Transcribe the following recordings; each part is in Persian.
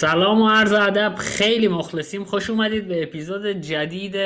سلام و عرض ادب خیلی مخلصیم. خوش اومدید به اپیزود جدید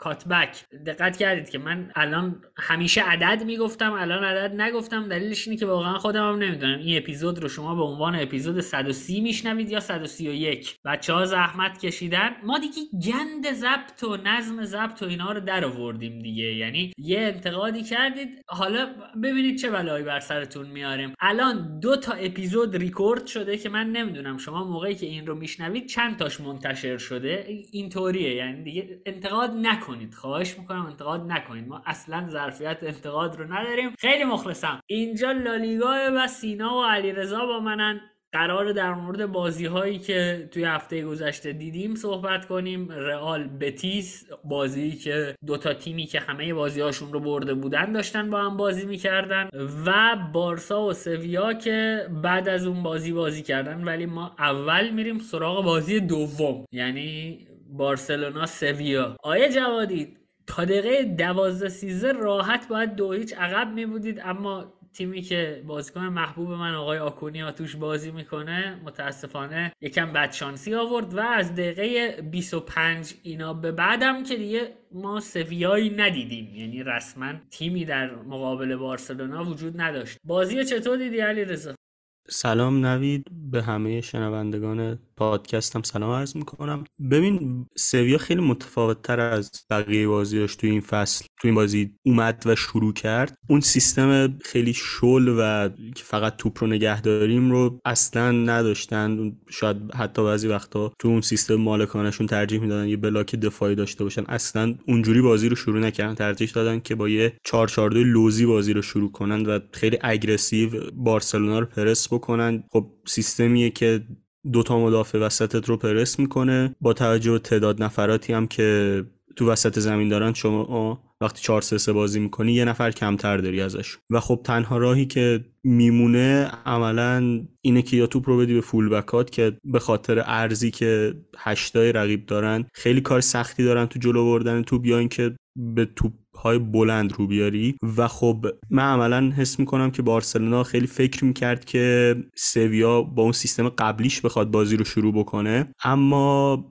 کاتبک دقت کردید که من الان همیشه عدد می‌گفتم الان عدد نگفتم. دلیلش اینه که واقعا خودم هم نمی‌دونم. این اپیزود رو شما به عنوان اپیزود 130 میشنوید یا 131 بچه ها زحمت کشیدن. ما دیگه گند ضبط و نظم ضبط و اینا رو در آوردیم دیگه. یعنی یه انتقادی کردید. حالا ببینید چه بلایی بر سرتون میاریم. الان دو تا اپیزود ریکورد شده که من نمی‌دونم شما موقعی که این رو میشنوید چند تاش منتشر شده؟ اینطوریه یعنی دیگه انتقاد نکنید نکنید. خواهش می‌کنم انتقاد نکنید. ما اصلا ظرفیت انتقاد رو نداریم. خیلی مخلصم. اینجا لالیگا و سینا و علیرضا با منن. قرار در مورد بازی هایی که توی هفته گذشته دیدیم صحبت کنیم. رئال بتیس بازی که دوتا تیمی که همه بازی هاشون رو برده بودن داشتن با هم بازی می‌کردن. و بارسا و سویا که بعد از اون بازی بازی کردن. ولی ما اول میریم سراغ بازی دوم. یعنی بارسلونا سویا. آیا جوادی تا دقیقه دوازده سیزه راحت باید دو هیچ عقب می بودید اما تیمی که بازیکن محبوب من آقای آکونیا توش بازی می‌کنه متاسفانه یکم بدشانسی آورد و از دقیقه 25 اینا به بعدم که دیگه ما سویایی ندیدیم. یعنی رسما تیمی در مقابل بارسلونا وجود نداشت. بازی چطور دیدی علی رضا سلام نوید به همه شنوندگان پادکستم سلام عرض می‌کنم. ببین سویا خیلی متفاوت تر از بقیه بازیاش تو این فصل تو این بازی اومد و شروع کرد. اون سیستم خیلی شل و که فقط توپ رو نگه داریم رو اصلا نداشتن. شاید حتی بعضی وقتا تو اون سیستم مالکانشون ترجیح می‌دادن یه بلاک دفاعی داشته باشن. اصلا اونجوری بازی رو شروع نکردن. ترجیح دادن که با یه 4 لوزی بازی رو شروع کنن و خیلی اگریسیو بارسلونا رو پرس بکنن خب سیستمیه که دوتا مدافع وسطت رو پرس می‌کنه. با توجه به تعداد نفراتی هم که تو وسط زمین دارن شما وقتی 4 3 بازی می‌کنی یه نفر کمتر داری ازش. و خب تنها راهی که میمونه عملا اینه که یا توپ رو بدی به فول بکات که به خاطر ارزی که هشتای رقیب دارن خیلی کار سختی دارن تو جلو بردن توپ یا اینکه به توپ های بلند رو بیاری. و خب من عملا حس می‌کنم که بارسلونا خیلی فکر می‌کرد که سویا با اون سیستم قبلیش بخواد بازی رو شروع بکنه. اما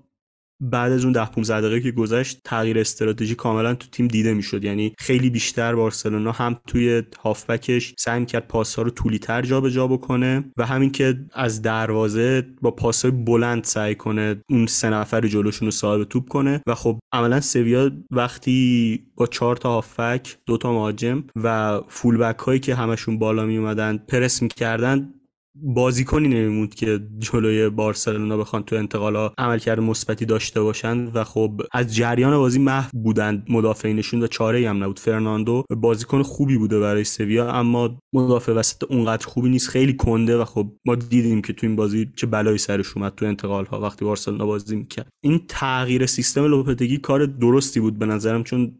بعد از اون ده 15 دقیقه که گذشت تغییر استراتژی کاملا تو تیم دیده می‌شد. یعنی خیلی بیشتر بارسلونا هم توی هافبکش سعی کرد پاس ها رو طولی تر جابجا بکنه و همین که از دروازه با پاس های بلند سعی کنه اون سه نفر جلوشون رو صاحب توپ کنه و خب عملا سویا وقتی با چهار تا هافبک دو تا مهاجم و فولبک هایی که همشون بالا می اومدن پرس می‌کردن بازیکنی نمیموند که جلوی بارسلونا بخوان تو انتقالا عملکرد مثبتی داشته باشن و خب از جریان بازی محو بودند. مدافعینشون و چاره هم نبود. فرناندو بازیکن خوبی بوده برای سویا اما مدافع وسط اونقدر خوبی نیست. خیلی کنده و خب ما دیدیم که تو این بازی چه بلایی سرش اومد تو انتقال ها وقتی بارسلونا بازی می‌کرد. این تغییر سیستم لوپتگی کار درستی بود به نظرم چون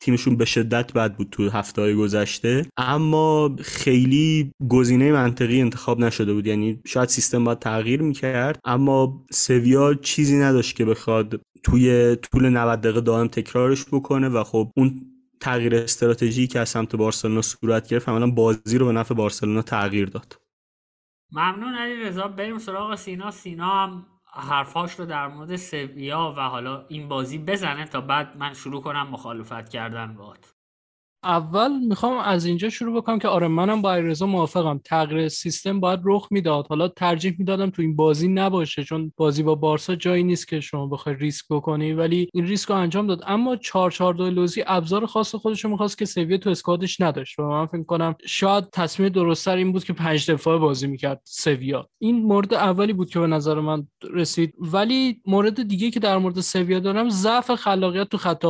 تیمشون به شدت بد بود تو هفته های گذشته. اما خیلی گزینه منطقی انتخاب نشده بود. یعنی شاید سیستم باید تغییر می‌کرد. اما سویا چیزی نداشت که بخواد توی طول 90 دقیقه دائم تکرارش بکنه و خب اون تغییر استراتژی که از سمت بارسلونا صورت گرفت عملا بازی رو به نفع بارسلونا تغییر داد. ممنون علی رضا بریم سراغ سینا. سینا هم حرفاش رو در مورد سویا و حالا این بازی بزنه تا بعد من شروع کنم مخالفت کردن باهات. اول می‌خوام از اینجا شروع بکنم که آره منم با ایرزا موافقم. تغییر سیستم باید رخ می‌داد. حالا ترجیح می‌دادم تو این بازی نباشه چون بازی با بارسا جایی نیست که شما بخوای ریسک بکنی ولی این ریسک رو انجام داد. اما 4 4 2 لوزی ابزار خاص خودش رو می‌خواست که سویه تو اسکوادش نداشت. و من فکر کنم شاید تصمیم درستتر این بود که پنج دفاعه بازی می‌کرد سویا این مورد اولی بود که به نظر من رسید. ولی مورد دیگه که در مورد سویا دارم ضعف خلاقیت تو خط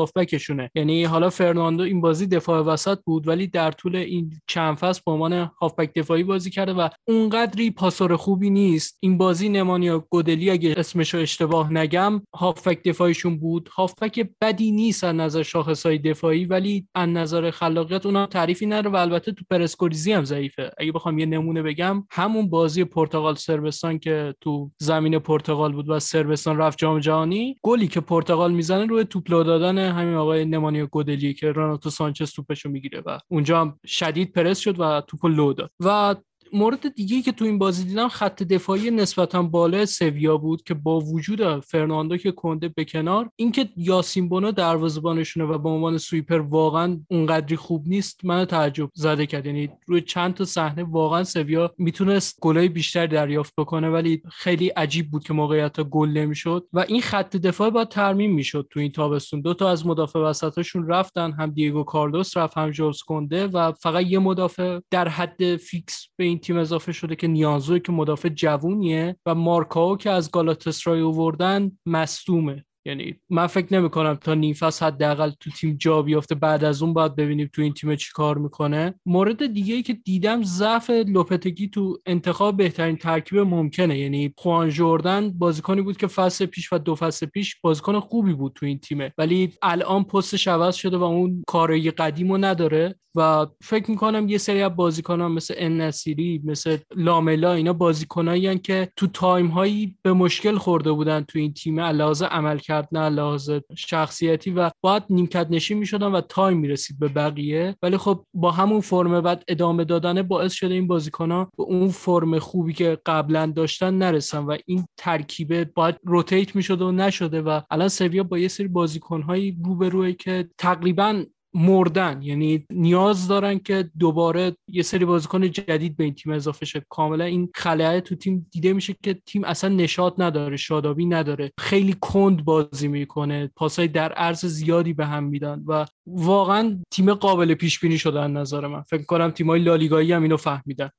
یعنی حالا فرناندو این بازی دفاع وسط بود ولی در طول این چند فصل به عنوان هافبک دفاعی بازی کرده و اونقدری پاسور خوبی نیست. این بازی نمانیا گودلی اگه اسمش رو اشتباه نگم هافبک دفاعیشون بود. هافبک بدی نیست از نظر شاخصهای دفاعی ولی از نظر خلاقیت اونا تعریفی نداره و البته تو پرس‌گریزی هم ضعیفه. اگه بخوام یه نمونه بگم همون بازی پرتغال صربستان که تو زمین پرتغال بود و صربستان رفت جام جهانی گلی که پرتغال می‌زنه روی توپ دادن همین آقای نمانیا گودلی که رناتو سانچز توپشو می‌گیره و اونجا هم شدید پرس شد و توپ لو داد. و مورد دیگه که تو این بازی دیدم خط دفاعی نسبتا بالا سویا بود که با وجود فرناندو که کنده به کنار اینکه یاسین بونو دروازه‌بانشونه و به عنوان سویپر واقعا اونقدری خوب نیست من تعجب‌زده کرد. یعنی روی چند تا صحنه واقعا سویا می‌تونست گلای بیشتر دریافت بکنه ولی خیلی عجیب بود که موقعیت گل نمی‌شد. و این خط دفاع باید ترمیم می‌شد تو این تابستون. دو تا از مدافع وسطاشون رفتن هم دیگو کارلوس رفت هم ژول کنده و فقط یه مدافع در حد فیکس به این تیم اضافه شده که نیانزوئه که مدافع جوونیه و مارکاو که از گالاتاسرای اووردن مصدومه. یعنی من فکر نمی کنم تا نیم فصل حداقل تو تیم جا بیافته بعد از اون باید ببینیم تو این تیم چی کار می‌کنه. مورد دیگه ای که دیدم ضعف لوپتگی تو انتخاب بهترین ترکیب ممکنه. یعنی خوان جردن بازیکنی بود که فصل پیش و دو فصل پیش بازیکن خوبی بود تو این تیمه. ولی الان پستش عوض شده و اون کارایی قدیم نداره. و فکر می‌کنم یه سری از بازیکنان مثل نصیری مثل لاملا اینا بازیکنایی که تو تایم هایی به مشکل خورده بودن تو این تیم علاوه عملکرد از لحاظ شخصیتی و باید نیمکت نشین می‌شدن و تایم می‌رسید به بقیه. ولی خب با همون فرم بعد ادامه دادن باعث شده این ها به اون فرم خوبی که قبلا داشتن نرسن و این ترکیبه باید rotate می‌شده و نشده و الان سویا با یه سری بازیکنهایی روبروی که تقریبا مردن یعنی نیاز دارن که دوباره یه سری بازیکن جدید به این تیم اضافه شه. کاملا این خلأ تو تیم دیده میشه که تیم اصلا نشاط نداره شادابی نداره. خیلی کند بازی می‌کنه پاسای در عرض زیادی به هم میدن و واقعا تیم قابل پیش بینی شدن به نظر من. فکر کنم تیمای لالیگایی هم اینو فهمیدن.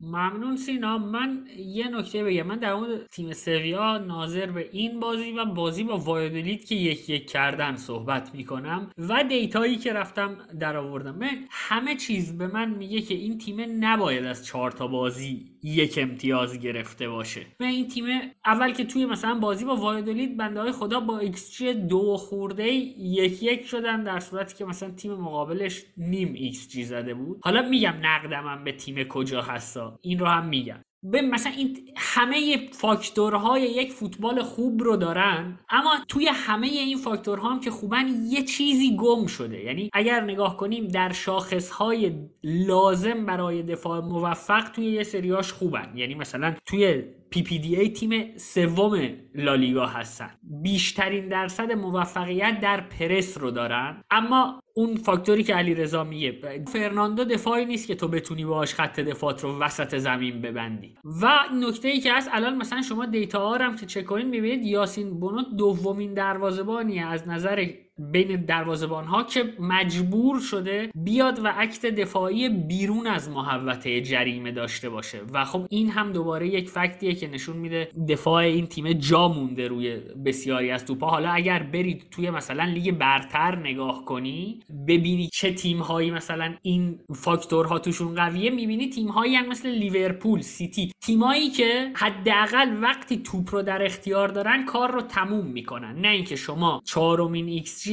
ممنون سینا. من یه نکته بگم. من در مورد تیم سویا ناظر به این بازی و بازی با وایادولید که یک یک کردن صحبت می‌کنم و دیتایی که رفتم در آوردم همه چیز به من میگه که این تیم نباید از چهار تا بازی یک امتیاز گرفته باشه. و این تیم اول که توی مثلا بازی با وایادولید بنده های خدا با ایکس دو خرده یک یک شدن در صورتی که مثلا تیم مقابلش نیم ایکس زده بود. حالا میگم نقدمم به تیم کجا هستا این رو هم میگم. به مثلا این همه فاکتورهای یک فوتبال خوب رو دارن اما توی همه این فاکتورها هم که خوبن یه چیزی گم شده. یعنی اگر نگاه کنیم در شاخصهای لازم برای دفاع موفق توی یه سریاش خوبن. یعنی مثلا توی PPDA تیم سوم لالیگا هستن. بیشترین درصد موفقیت در پرس رو دارن. اما اون فاکتوری که علیرضا میگه فرناندو دفاعی نیست که تو بتونی باهاش خط دفاعت رو وسط زمین ببندی. و نکته ای که هست الان مثلا شما data هم که چک کنید می‌بینید یاسین بونو دومین دروازه‌بانی از نظر بین دروازبان ها که مجبور شده بیاد و act دفاعی بیرون از محوطه جریمه داشته باشه. و خب این هم دوباره یک fact یه که نشون میده دفاع این تیم جا مونده روی بسیاری از توپا حالا اگر برید توی مثلا لیگ برتر نگاه کنی ببینی چه تیم هایی مثلا این فاکتورها توشون قویه می‌بینی تیم هایی هم مثل لیورپول سیتی. تیمایی که حداقل وقتی توپ رو در اختیار دارن کار رو تموم می‌کنن. نه اینکه شما چهارمین ایکس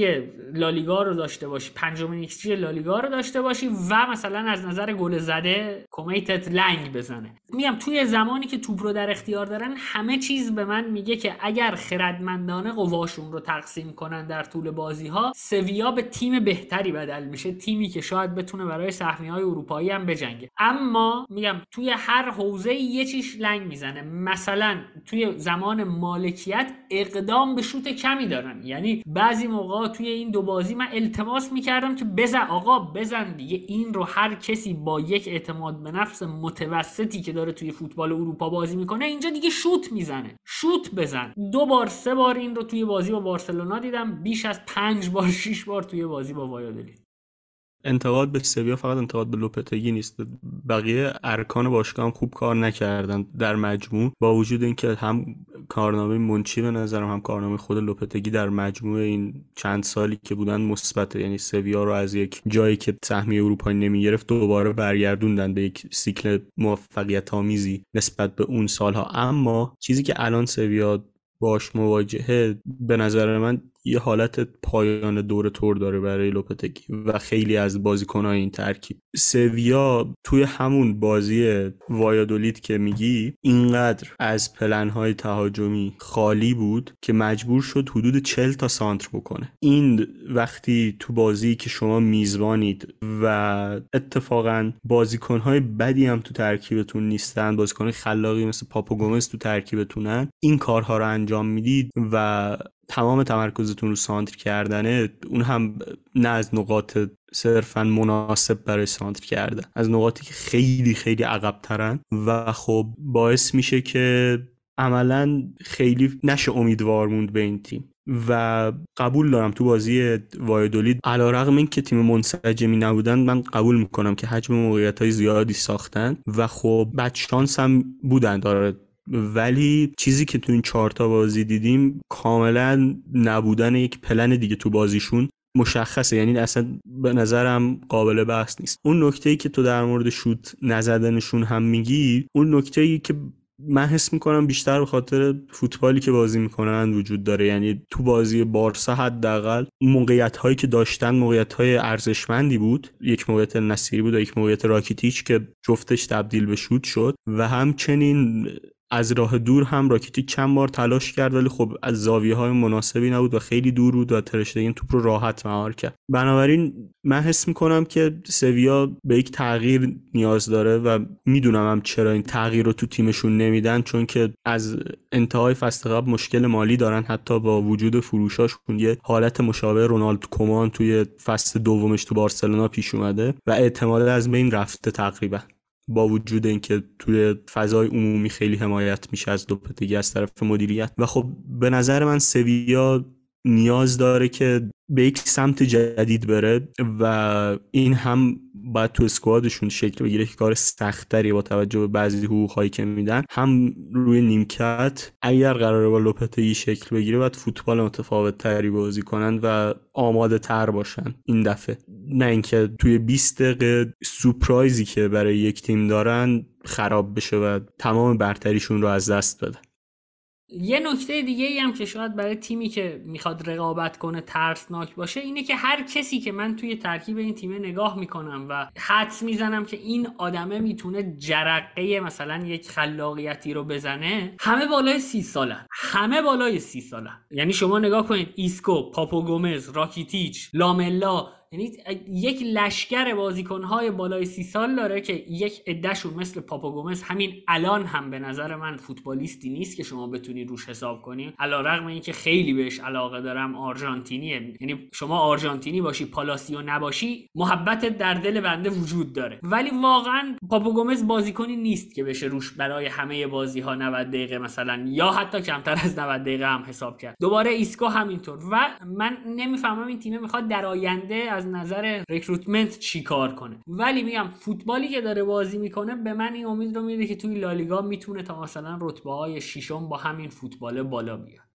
لالیگا رو داشته باشی پنجمین ایکس لالیگا رو داشته باشی و مثلا از نظر گل زده کمیتت لنگ بزنه. میگم توی زمانی که توپ رو در اختیار دارن همه چیز به من میگه که اگر خردمندانه قواشون رو تقسیم کنن در طول بازی ها سویا به تیم بهتری بدل میشه تیمی که شاید بتونه برای سهمیه های اروپایی هم بجنگه. اما میگم توی هر حوزه یه چیش لنگ می‌زنه. مثلا توی زمان مالکیت اقدام به شوت کمی دارن. یعنی بعضی موقع توی این دو بازی من التماس می‌کردم که بزن آقا بزن دیگه. این رو هر کسی با یک اعتماد به نفس متوسطی که داره توی فوتبال اروپا بازی می‌کنه اینجا دیگه شوت می‌زنه. شوت بزن. دو بار سه بار این رو توی بازی با بارسلونا دیدم. بیش از پنج بار شیش بار توی بازی با وایادولید انتقاد به سویا فقط انتقاد به لوپتگی نیست. بقیه ارکان باشگاه هم خوب کار نکردن در مجموع با وجود اینکه هم کارنامه منچی به نظرم هم کارنامه خود لوپتگی در مجموع این چند سالی که بودن مثبت. یعنی سویا رو از یک جایی که سهمیه اروپایی نمی‌گرفت دوباره برگردوندن به یک سیکل موفقیت آمیزی نسبت به اون سالها. اما چیزی که الان سویا باش مواجهه به نظر من یه حالت پایان دور تور داره برای لوپتگی و خیلی از بازیکنهای این ترکیب. سویا توی همون بازی وایادولید که میگی اینقدر از پلنهای تهاجمی خالی بود که مجبور شد حدود 40 تا سانتر بکنه. این وقتی تو بازی که شما میزبانید و اتفاقا بازیکنهای بدی هم تو ترکیبتون نیستن بازیکن خلاقی مثل پاپو گومز تو ترکیبتونن این کارها رو انجام می‌دید و تمام تمرکزتون رو سانتر کردنه اون هم نه از نقاط صرفا مناسب برای سانتر کرده از نقاطی که خیلی خیلی عقب و خب باعث میشه که عملا خیلی نشه امیدوار موند به این تیم. و قبول دارم تو بازی وایدولید علا رقم این که تیم منسجمی نبودن من قبول می‌کنم که حجم موقعیت های زیادی ساختن و خب بدشانس هم بودن. داره ولی چیزی که تو این چهارتا بازی دیدیم کاملا نبودن یک پلن دیگه تو بازیشون مشخصه. یعنی اصلا به نظرم قابل بحث نیست. اون نکته ای که تو در مورد شوت نزدنشون هم میگی اون نکته ای که من حس می‌کنم بیشتر به خاطر فوتبالی که بازی می‌کنن وجود داره. یعنی تو بازی بارسا حداقل موقعیت هایی که داشتن موقعیت های ارزشمندی بود. یک موقعیت نصیری بود و یک موقعیت راکیتیچ که جفتش تبدیل به شوت شد و همچنین از راه دور هم راکیتی چند بار تلاش کرد ولی خب از زاویه های مناسبی نبود و خیلی دور بود و ترشتگین توپ رو راحت مهار کرد. بنابراین من حس می‌کنم که سویا به یک تغییر نیاز داره و می‌دونم هم چرا این تغییر رو تو تیمشون نمیدن چون که از انتهای فصل مشکل مالی دارن. حتی با وجود فروشاشون یه حالت مشابه رونالد کومان توی فصل دومش تو بارسلونا پیش اومده و احتمال از بین رفته تقریبا. با وجود اینکه توی فضای عمومی خیلی حمایت میشه از دوپتگی از طرف مدیریت. و خب به نظر من سویا نیاز داره که به یک سمت جدید بره و این هم باید تو اسکوادشون شکل بگیره که کار سختری با توجه به بعضی حقوقهایی که میدن. هم روی نیمکت اگر قراره با لوپتگی شکل بگیره باید فوتبال متفاوت تری بازی کنن و آماده تر باشن این دفعه. نه اینکه توی 20 دقیقه surprise ی که برای یک تیم دارن خراب بشه و تمام برتریشون رو از دست بده یه نکته دیگه هم که شاید برای تیمی که می‌خواد رقابت کنه ترسناک باشه اینه که هر کسی که من توی ترکیب این تیم نگاه می‌کنم و حدس می‌زنم که این آدمه می‌تونه جرقه مثلا یک خلاقیتی رو بزنه همه بالای سی ساله. همه بالای سی ساله. یعنی شما نگاه کنید ایسکو پاپو گومز راکیتیچ لاملا یعنی یک لشکر بازیکنهای بالای سی سال داره که یک عدهشون مثل پاپو گومز همین الان هم به نظر من فوتبالیستی نیست که شما بتونی روش حساب کنی. علی رغم اینکه خیلی بهش علاقه دارم آرژانتینیه. یعنی شما آرژانتینی باشی پالاسیو نباشی محبت در دل بنده وجود داره. ولی واقعا پاپو گومز بازیکنی نیست که بشه روش برای همه بازی ها 90 دقیقه مثلا یا حتی کمتر از 90 دقیقه هم حساب کرد. دوباره ایسکو همینطور. و من نمی‌فهمم این تیم می‌خواد در آینده از نظر recruitment چی کار کنه. ولی میگم فوتبالی که داره بازی می‌کنه به من این امید رو میده که توی لالیگا می‌تونه تا مثلا رتبه های شیشم با همین فوتبال بالا بیاد.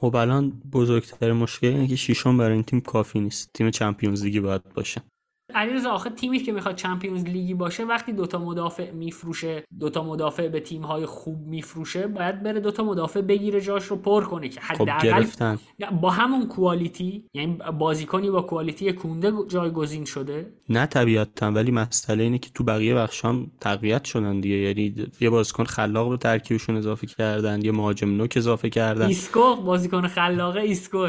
خب الان بزرگتر مشکل اینه که شیشم برای این تیم کافی نیست. تیم چمپیونز لیگی باید باشه. علیرضا آخه تیمی که می‌خواد چمپیونز لیگی باشه وقتی دوتا مدافع میفروشه دوتا مدافع به تیم های خوب میفروشه باید بره دوتا مدافع بگیره جاش رو پر کنه که خب، حداقل خب با همون کوالیتی یعنی بازیکنی با کوالیتی کونده جایگزین شده. نه طبیعتا ولی مسئله اینه که تو بقیه بخش هم تقویت شدن دیگه. یعنی یه بازیکن خلاق به ترکیبشون اضافه کردن یه مهاجم نوک اضافه کردن. ایسکو بازیکن خلاقه ایسکو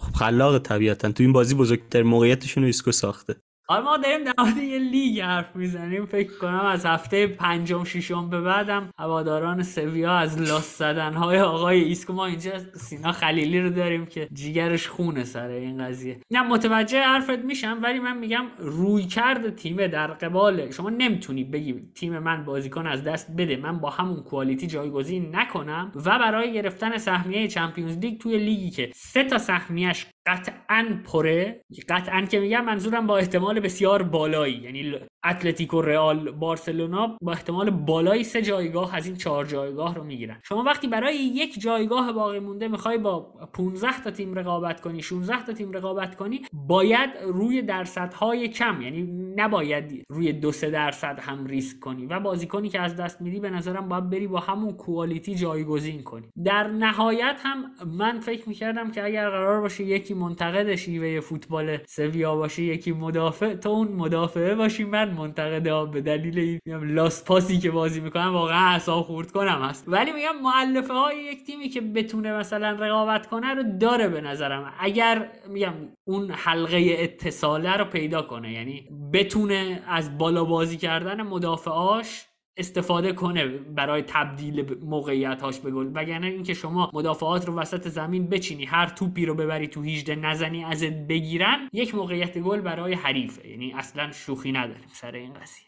خب خلاق طبیعتا. تو این بازی بزرگترین موقعیتشون رو ایسکو ساخته. حالا ما داریم در یه لیگ حرف می‌زنیم. فکر کنم از هفته پنجم ششم به بعدم هواداران سویا از لاس زدن های آقای ایسکو. ما اینجا سینا خلیلی رو داریم که جیگرش خونه سر این قضیه. نه متوجه حرفت میشم ولی من میگم رویکرد تیم در قبال. شما نمی‌تونی بگی تیم من بازیکن از دست بده. من با همون quality جایگزین نکنم. و برای گرفتن سهمیه Champions League توی لیگی که سه تا سهمیش قطعا پره. قطعا که میگم منظورم با احتمال بسیار بالایی. یعنی اتلتیکو رئال بارسلونا با احتمال بالایی سه جایگاه از این چهار جایگاه رو می‌گیرن. شما وقتی برای یک جایگاه باقی مونده می‌خوای با 15 تا تیم رقابت کنی 16 تا تیم رقابت کنی باید روی درصدهای کم. یعنی نباید روی دو سه درصد هم ریسک کنی و بازیکنی که از دست میدی به نظرم باید بری با همون کوالیتی جایگزین کنی. در نهایت هم من فکر می‌کردم که اگر قرار باشه یکی منتقد شیوه فوتبال سویا باشه یکی مدافع. تو اون مدافعه باشی من منتقد به دلیل این لاس پاسی که بازی می‌کنم واقعا اعصاب خورد کنم هست. ولی میگم معلفه های یک تیمی که بتونه مثلا رقابت کنه رو داره به نظرم. اگر میگم اون حلقه اتصاله رو پیدا کنه یعنی بتونه از بالا بازی کردن مدافعاش استفاده کنه برای تبدیل موقعیت هاش به گل. وگرنه اینکه شما مدافعات رو وسط زمین بچینی هر توپی رو ببری تو 18 نزنی ازت بگیرن یک موقعیت گل برای حریفه. یعنی اصلا شوخی نداریم سر این قضیه.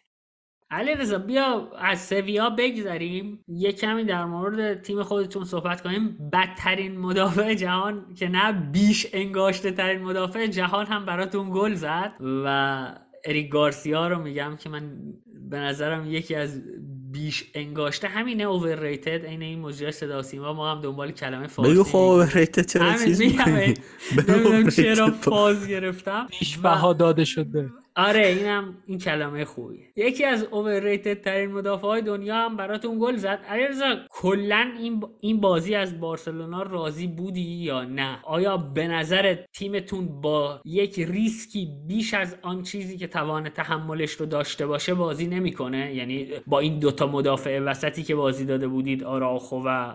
علی رضا بیا از سویا بگذریم. یه کمی در مورد تیم خودتون صحبت کنیم. بدترین مدافع جهان که نه بیش انگاشته ترین مدافع جهان هم براتون گل زد. و اریک گارسیا رو میگم که من به نظرم یکی از بیش انگاشته همینه اوورریتد عین این موضوع صدا سیما. ما هم دنبال کلمه فارسی بگو خب اوورریتد چرا چیز می‌کنی؟ چرا فاز گرفتم. بیش بها داده شده. آره اینم این کلمه خوبی یکی از اوورریتد ترین مدافع های دنیا هم براتون گل زد. علیرضا کلا این این بازی از بارسلونا راضی بودی یا نه؟ آیا به نظر تیمتون با یک ریسکی بیش از آن چیزی که توان تحملش رو داشته باشه بازی نمی‌کنه؟ یعنی با این دوتا مدافع وسطی که بازی داده بودید آراخو و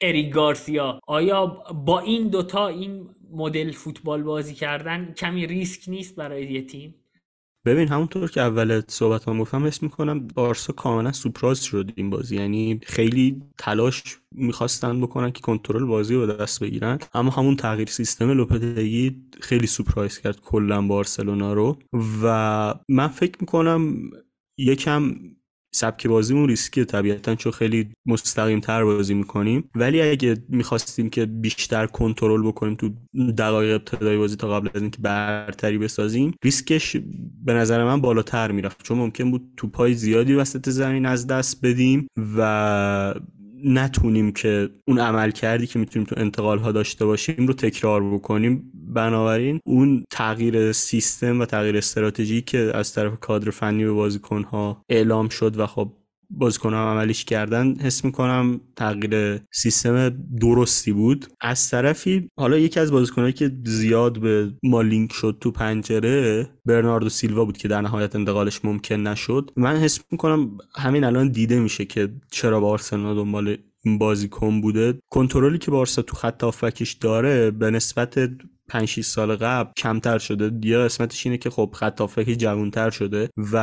اریک گارسیا آیا با این دوتا این مدل فوتبال بازی کردن کمی ریسک نیست برای یه تیم؟ ببین همونطور که اول صحبت هم گفتم اسم می‌کنم بارسا کاملا سوپراز شد این بازی. یعنی خیلی تلاش می‌خواستن بکنن که کنترل بازی رو دست بگیرن. اما همون تغییر سیستم لوپتگی خیلی سپرایز کرد کلا بارسلونا رو. و من فکر می‌کنم یکم سبک بازیمون ریسکیه طبیعتا چون خیلی مستقیم تر بازی می‌کنیم. ولی اگه می‌خواستیم که بیشتر کنترل بکنیم تو دقایق ابتدای بازی تا قبل از اینکه برتری بسازیم ریسکش به نظر من بالاتر می‌رفت. چون ممکن بود تو پای زیادی وسط زمین از دست بدیم و نتونیم که اون عمل کردی که می‌تونیم تو انتقال ها داشته باشیم رو تکرار بکنیم. بنابراین اون تغییر سیستم و تغییر استراتژی که از طرف کادر فنی به بازیکن ها اعلام شد و خب بازیکن هم عملیش کردن حس می‌کنم تغییر سیستم درستی بود. از طرفی حالا یکی از بازیکنهایی که زیاد به ما لینک شد تو پنجره برناردو سیلوا بود که در نهایت انتقالش ممکن نشد. من حس می‌کنم همین الان دیده میشه که چرا بارسلونا دنبال این بازیکن بوده. کنترلی که بارسا تو خط آفکش داره به نسبت 5 6 سال قبل کمتر شده. یا قسمتش اینه که خب خط هافکی جوانتر شده و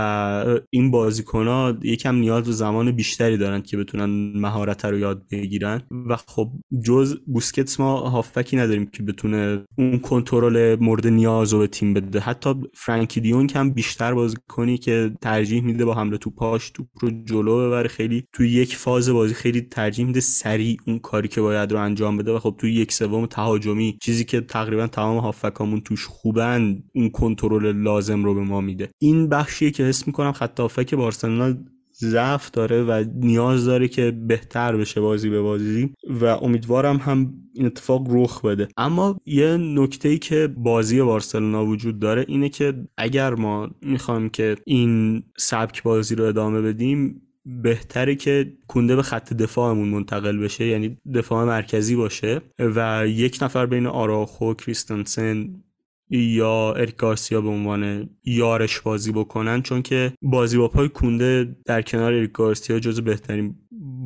این بازیکن یکم نیاز به زمان بیشتری دارن که بتونن مهارت رو یاد بگیرن و خب جز بوسکتس ما هافکی نداریم که بتونه اون کنترل مورد نیاز رو به تیم بده. حتی فرانکی دیون هم بیشتر بازیکنی که ترجیح میده با حمله تو پاش توپ رو جلو ببره. خیلی توی یک فاز بازی خیلی ترجیح میده سریع اون کاری که باید رو انجام بده و خب توی یک سوم تهاجمی چیزی که تقریبا تمام هافکامون توش خوبن اون کنترل لازم رو به ما میده. این بخشیه که حس می‌کنم خط هافک بارسلونا ضعف داره و نیاز داره که بهتر بشه بازی به بازی و امیدوارم هم این اتفاق رخ بده. اما یه نکته ای که بازی بارسلونا وجود داره اینه که اگر ما می‌خوایم که این سبک بازی رو ادامه بدیم بهتره که کونده به خط دفاعمون منتقل بشه یعنی دفاع مرکزی باشه. و یک نفر بین آراخو کریستنسن یا اریک گارسیا به عنوان یارش بازی بکنن. چون که بازی با پای کونده در کنار اریک گارسیا جز بهترین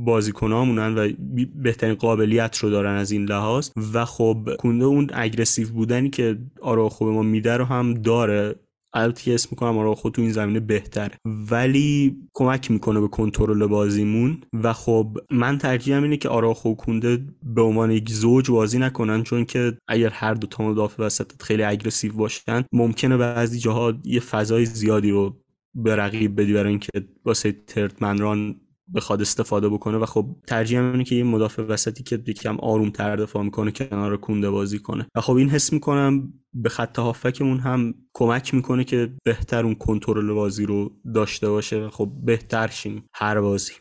بازیکنامونن و بهترین قابلیت رو دارن از این لحاظ. و خب کونده اون اگرسیو بودنی که آراخو به ما میده رو هم داره. البته اسم می‌کنم آره خود تو این زمینه بهتره ولی کمک می‌کنه به کنترل بازیمون. و خب من ترجیحم اینه که آراخو کونده به عنوان یک زوج بازی نکنن چون که اگر هر دو تا مدافع وسط خیلی اگریسیو باشن ممکنه بعضی جاها یه فضای زیادی رو به رقیب بدی برای اینکه واسه ترت منران بخواد استفاده بکنه و خب ترجیح اینه که یه مدافع وسطی که یکم آروم تر دفاع می‌کنه کنار کونده بازی کنه. و خب این حس می‌کنم به خط هافکمون هم کمک می‌کنه که بهتر اون کنترل بازی رو داشته باشه و خب بهتر شیم هر بازی.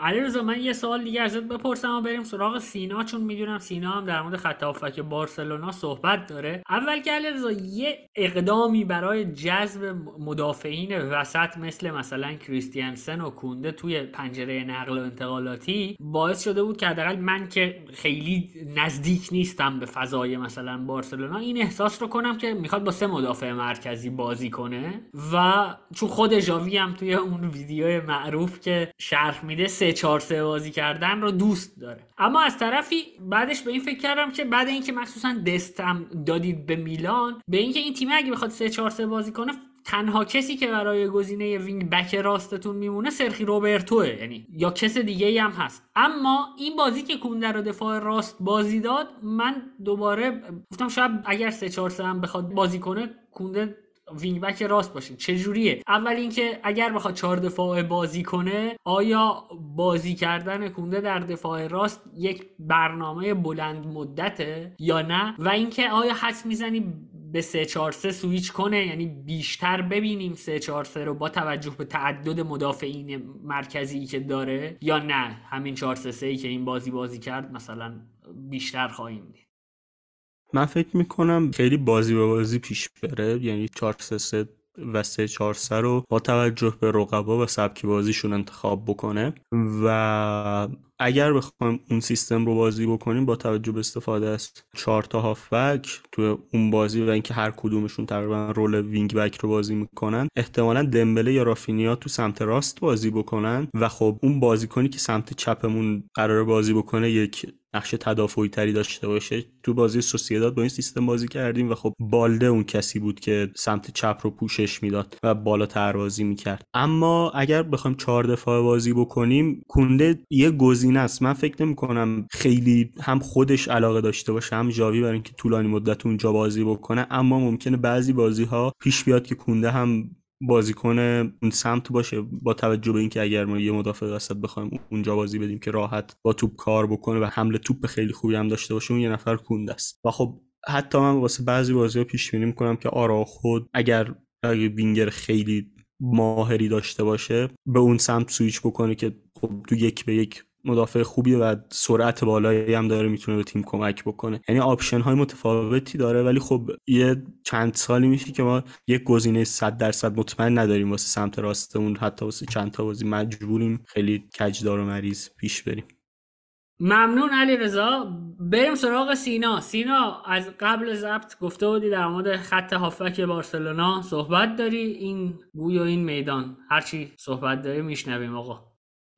علیرضا من یه سوال دیگه ازت بپرسم و بریم سراغ سینا چون می‌دونم سینا هم در مورد خط هافک بارسلونا صحبت داره. اول که علیرضا یه اقدامی برای جذب مدافعین وسط مثل مثلا کریستیانسن و کونده توی پنجره نقل و انتقالاتی باعث شده بود که حداقل من که خیلی نزدیک نیستم به فضای مثلا بارسلونا این احساس رو کنم که می‌خواد با سه مدافع مرکزی بازی کنه. و چون خود ژاوی هم توی اون ویدیو معروف که شرح میده سه 4 3 بازی کردن رو دوست داره. اما از طرفی بعدش به این فکر کردم که بعد اینکه مخصوصا دستم دادید به میلان به اینکه این تیم اگه بخواد 3 4 3 بازی کنه تنها کسی که برای گزینه وینگ بک راستتون میمونه سرخی روبرتوه یعنی یا کس دیگه ای هم هست. اما این بازی که کونده رو دفاع راست بازی داد من دوباره گفتم شاید اگر 3 4 3 هم بخواد بازی کنه کونده wing back راست باشه. چه جوریه اول اینکه اگر بخواد چهار دفاع بازی کنه آیا بازی کردن کونده در دفاع راست یک برنامه بلند مدته یا نه؟ و اینکه آیا حدس می‌زنی به 3 4 3 سویچ کنه؟ یعنی بیشتر ببینیم 3 4 3 رو با توجه به تعدد مدافعین مرکزی که داره یا نه؟ همین 4 3 3 که این بازی بازی کرد مثلا بیشتر خواهیم دید. من فکر می‌کنم خیلی بازی به بازی پیش بره. یعنی 4 3 و 3 4 رو با توجه به رقبا و سبک بازیشون انتخاب بکنه. و اگر بخوایم اون سیستم رو بازی بکنیم با توجه به استفاده از چهار تا هافبک تو اون بازی و اینکه هر کدومشون تقریبا رول وینگ بک رو بازی می‌کنن احتمالا دمبله یا رافینیا تو سمت راست بازی بکنن. و خب اون بازیکنی که سمت چپمون قرار بازی بکنه یک نقش تدافعی تری داشته باشه. تو بازی سوسیداد با این سیستم بازی کردیم و خب بالده اون کسی بود که سمت چپ رو پوشش می‌داد و بالاتر بازی می‌کرد. اما اگر بخوایم چهار دفاع بازی بکنیم کونده یه گزینه است. من فکر نمی کنم خیلی هم خودش علاقه داشته باشه هم جاوی برای اینکه طولانی مدت اونجا بازی بکنه اما ممکنه بعضی بازی ها پیش بیاد که کونده هم بازیکن اون سمت باشه. با توجه به اینکه اگر ما یه مدافع وسط بخوایم اونجا بازی بدیم که راحت با توپ کار بکنه و حمله توپ خیلی خوبی هم داشته باشه اون یه نفر کونده است. و خب حتی من واسه بعضی بازی ها پیش بینی می‌کنم که آرائوخو اگر وینگر خیلی ماهری داشته باشه به اون سمت سویچ بکنه که خب تو یک به یک مدافع خوبیه و سرعت بالایی هم داره می‌تونه به تیم کمک بکنه. یعنی option های متفاوتی داره ولی خب یه چند سالی میشه که ما یک گزینه 100 درصد مطمئن نداریم واسه سمت راستمون. حتی واسه چند تا بازی مجبوریم خیلی کجدار و مریز پیش بریم. ممنون علی رضا. بریم سراغ سینا. سینا از قبل ضبط گفته بودی در مورد خط هافک بارسلونا صحبت داری. این گوی و این میدان. هرچی صحبت داری میشنویم آقا.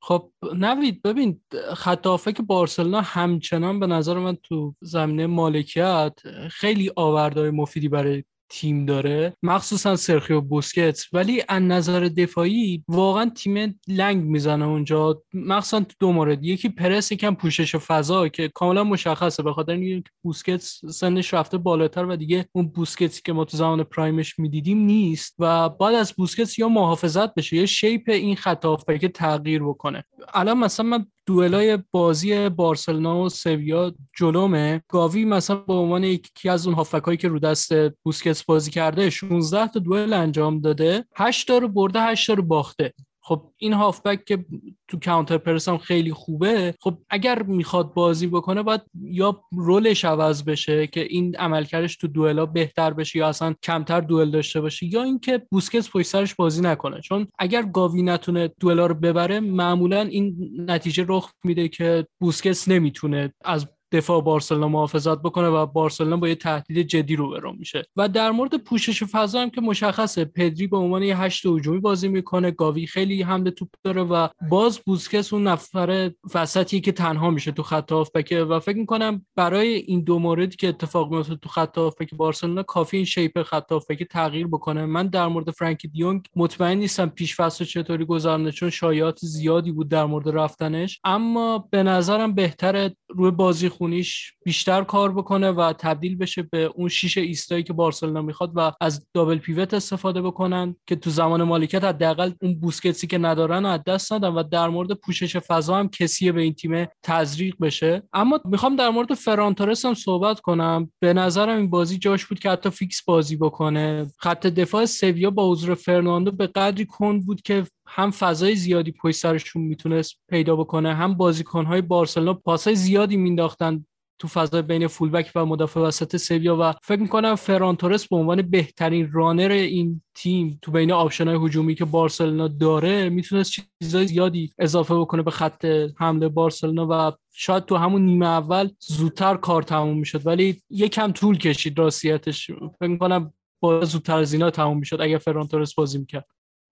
خب نوید ببین خط که بارسلونا همچنان به نظر من تو زمینه مالکیت خیلی آوردهای مفیدی برای تیم داره مخصوصا سرخیو بوسکتس. ولی از نظر دفاعی واقعا تیم لنگ می‌زنه اونجا. مخصوصا تو دو مورد. یکی پرس یکم پوشش فضا که کاملا مشخصه. به خاطر اینکه بوسکتس سنش رفته بالاتر و دیگه اون بوسکتسی که ما تو زمان پرایمش می‌دیدیم نیست. و بعد از بوسکتس یا محافظت بشه یا شیپ این خط که تغییر بکنه. الان مثلا من دوئلای بازی بارسلونا و سویا جلومه. گاوی مثلا به عنوان یکی از اون هافکایی که رو دست بوسکتس بازی کرده 16 تا دوئل انجام داده 8 تا رو برده 8 تا رو باخته. خب این هافبک که تو کانتر پرس هم خیلی خوبه خب اگر می‌خواد بازی بکنه باید یا رولش عوض بشه که این عملکردش تو دوئلا بهتر بشه یا اصلا کمتر دوئل داشته باشه یا اینکه بوسکتس پشت سرش بازی نکنه. چون اگر گاوی نتونه دوئلا رو ببره معمولا این نتیجه رخ میده که بوسکتس نمی‌تونه از دفاع بارسلونا محافظت بکنه و بارسلونا با یه تهدید جدی روبرو میشه. و در مورد پوشش فضا هم که مشخصه پدری به عنوان یه هشت هجومی بازی می‌کنه گاوی خیلی حمله توپ داره و باز بوسکس اون نفر وسطی که تنها میشه تو خط هافبک و فکر می‌کنم برای این دو موردی که اتفاق میفته تو خط هافبک بارسلونا کافی این شیپ خط هافبک تغییر بکنه. من در مورد فرانکی دیونگ مطمئن نیستم پیش فصل چطوری گذرنده چون شایعات زیادی بود در مورد رفتنش اما به نظرم بهتره روی بازی خونیش بیشتر کار بکنه و تبدیل بشه به اون شیش ایستایی که بارسلونا می‌خواد و از دابل پیوت استفاده بکنن که تو زمان مالکیت حداقل اون بوسکتسی که ندارن از دست ندن و در مورد پوشش فضا هم کسی به این تیم تزریق بشه. اما می‌خوام در مورد فران تورس هم صحبت کنم. به نظرم این بازی جاش بود که حتی fix بازی بکنه. خط دفاع سویا با حضور فرناندو به قدری کند بود که هم فضای زیادی پشت سرشون می‌تونست پیدا بکنه هم بازیکنهای بارسلونا پاسای زیادی مینداختن تو فضای بین fullback و مدافع وسط سویا و فکر می‌کنم فران تورس به عنوان بهترین runner این تیم تو بین option های هجومی که بارسلونا داره می‌تونست چیزای زیادی اضافه بکنه به خط حمله بارسلونا و شاید تو همون نیمه اول زودتر کار تموم می‌شد ولی یکم طول کشید راستیتش. فکر می‌کنم با زودتر از اینا تموم می‌شد اگر فرانتورس بازی می‌کرد.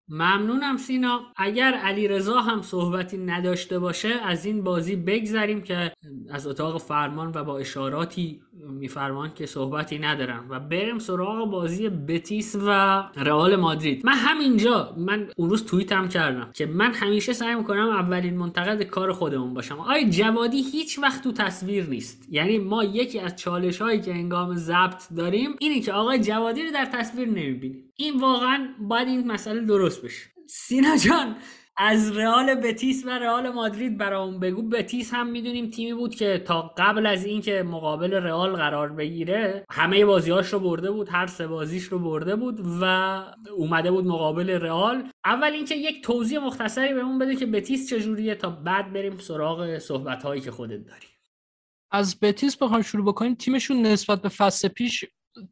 ممنونم سینا. اگر علی رضا هم صحبتی نداشته باشه از این بازی بگذریم که از اتاق فرمان و با اشاراتی میفرمان که صحبتی ندارم و بریم سراغ بازی بتیس و رئال مادرید. من همینجا من اون روز توییت هم کردم که من همیشه سعی می‌کنم اولین منتقد کار خودمون باشم. آی جوادی هیچ وقت تو تصویر نیست. یعنی ما یکی از چالش هایی که انگام ضبط داریم اینه که آقای جوادی رو در تصویر نمی‌بینیم. این واقعا باید این مسئله درست بشه. سینا جان از رئال بتیس و رئال مادرید برام بگو. بتیس هم می‌دونیم تیمی بود که تا قبل از اینکه مقابل رئال قرار بگیره همه بازیاش رو برده بود هر سه بازیش رو برده بود و اومده بود مقابل رئال. اول اینکه یک توضیح مختصری بهمون بده که بتیس چجوریه تا بعد بریم سراغ صحبت هایی که خودت داری. از بتیس بخوام شروع بکنیم. تیمشون نسبت به فصل پیش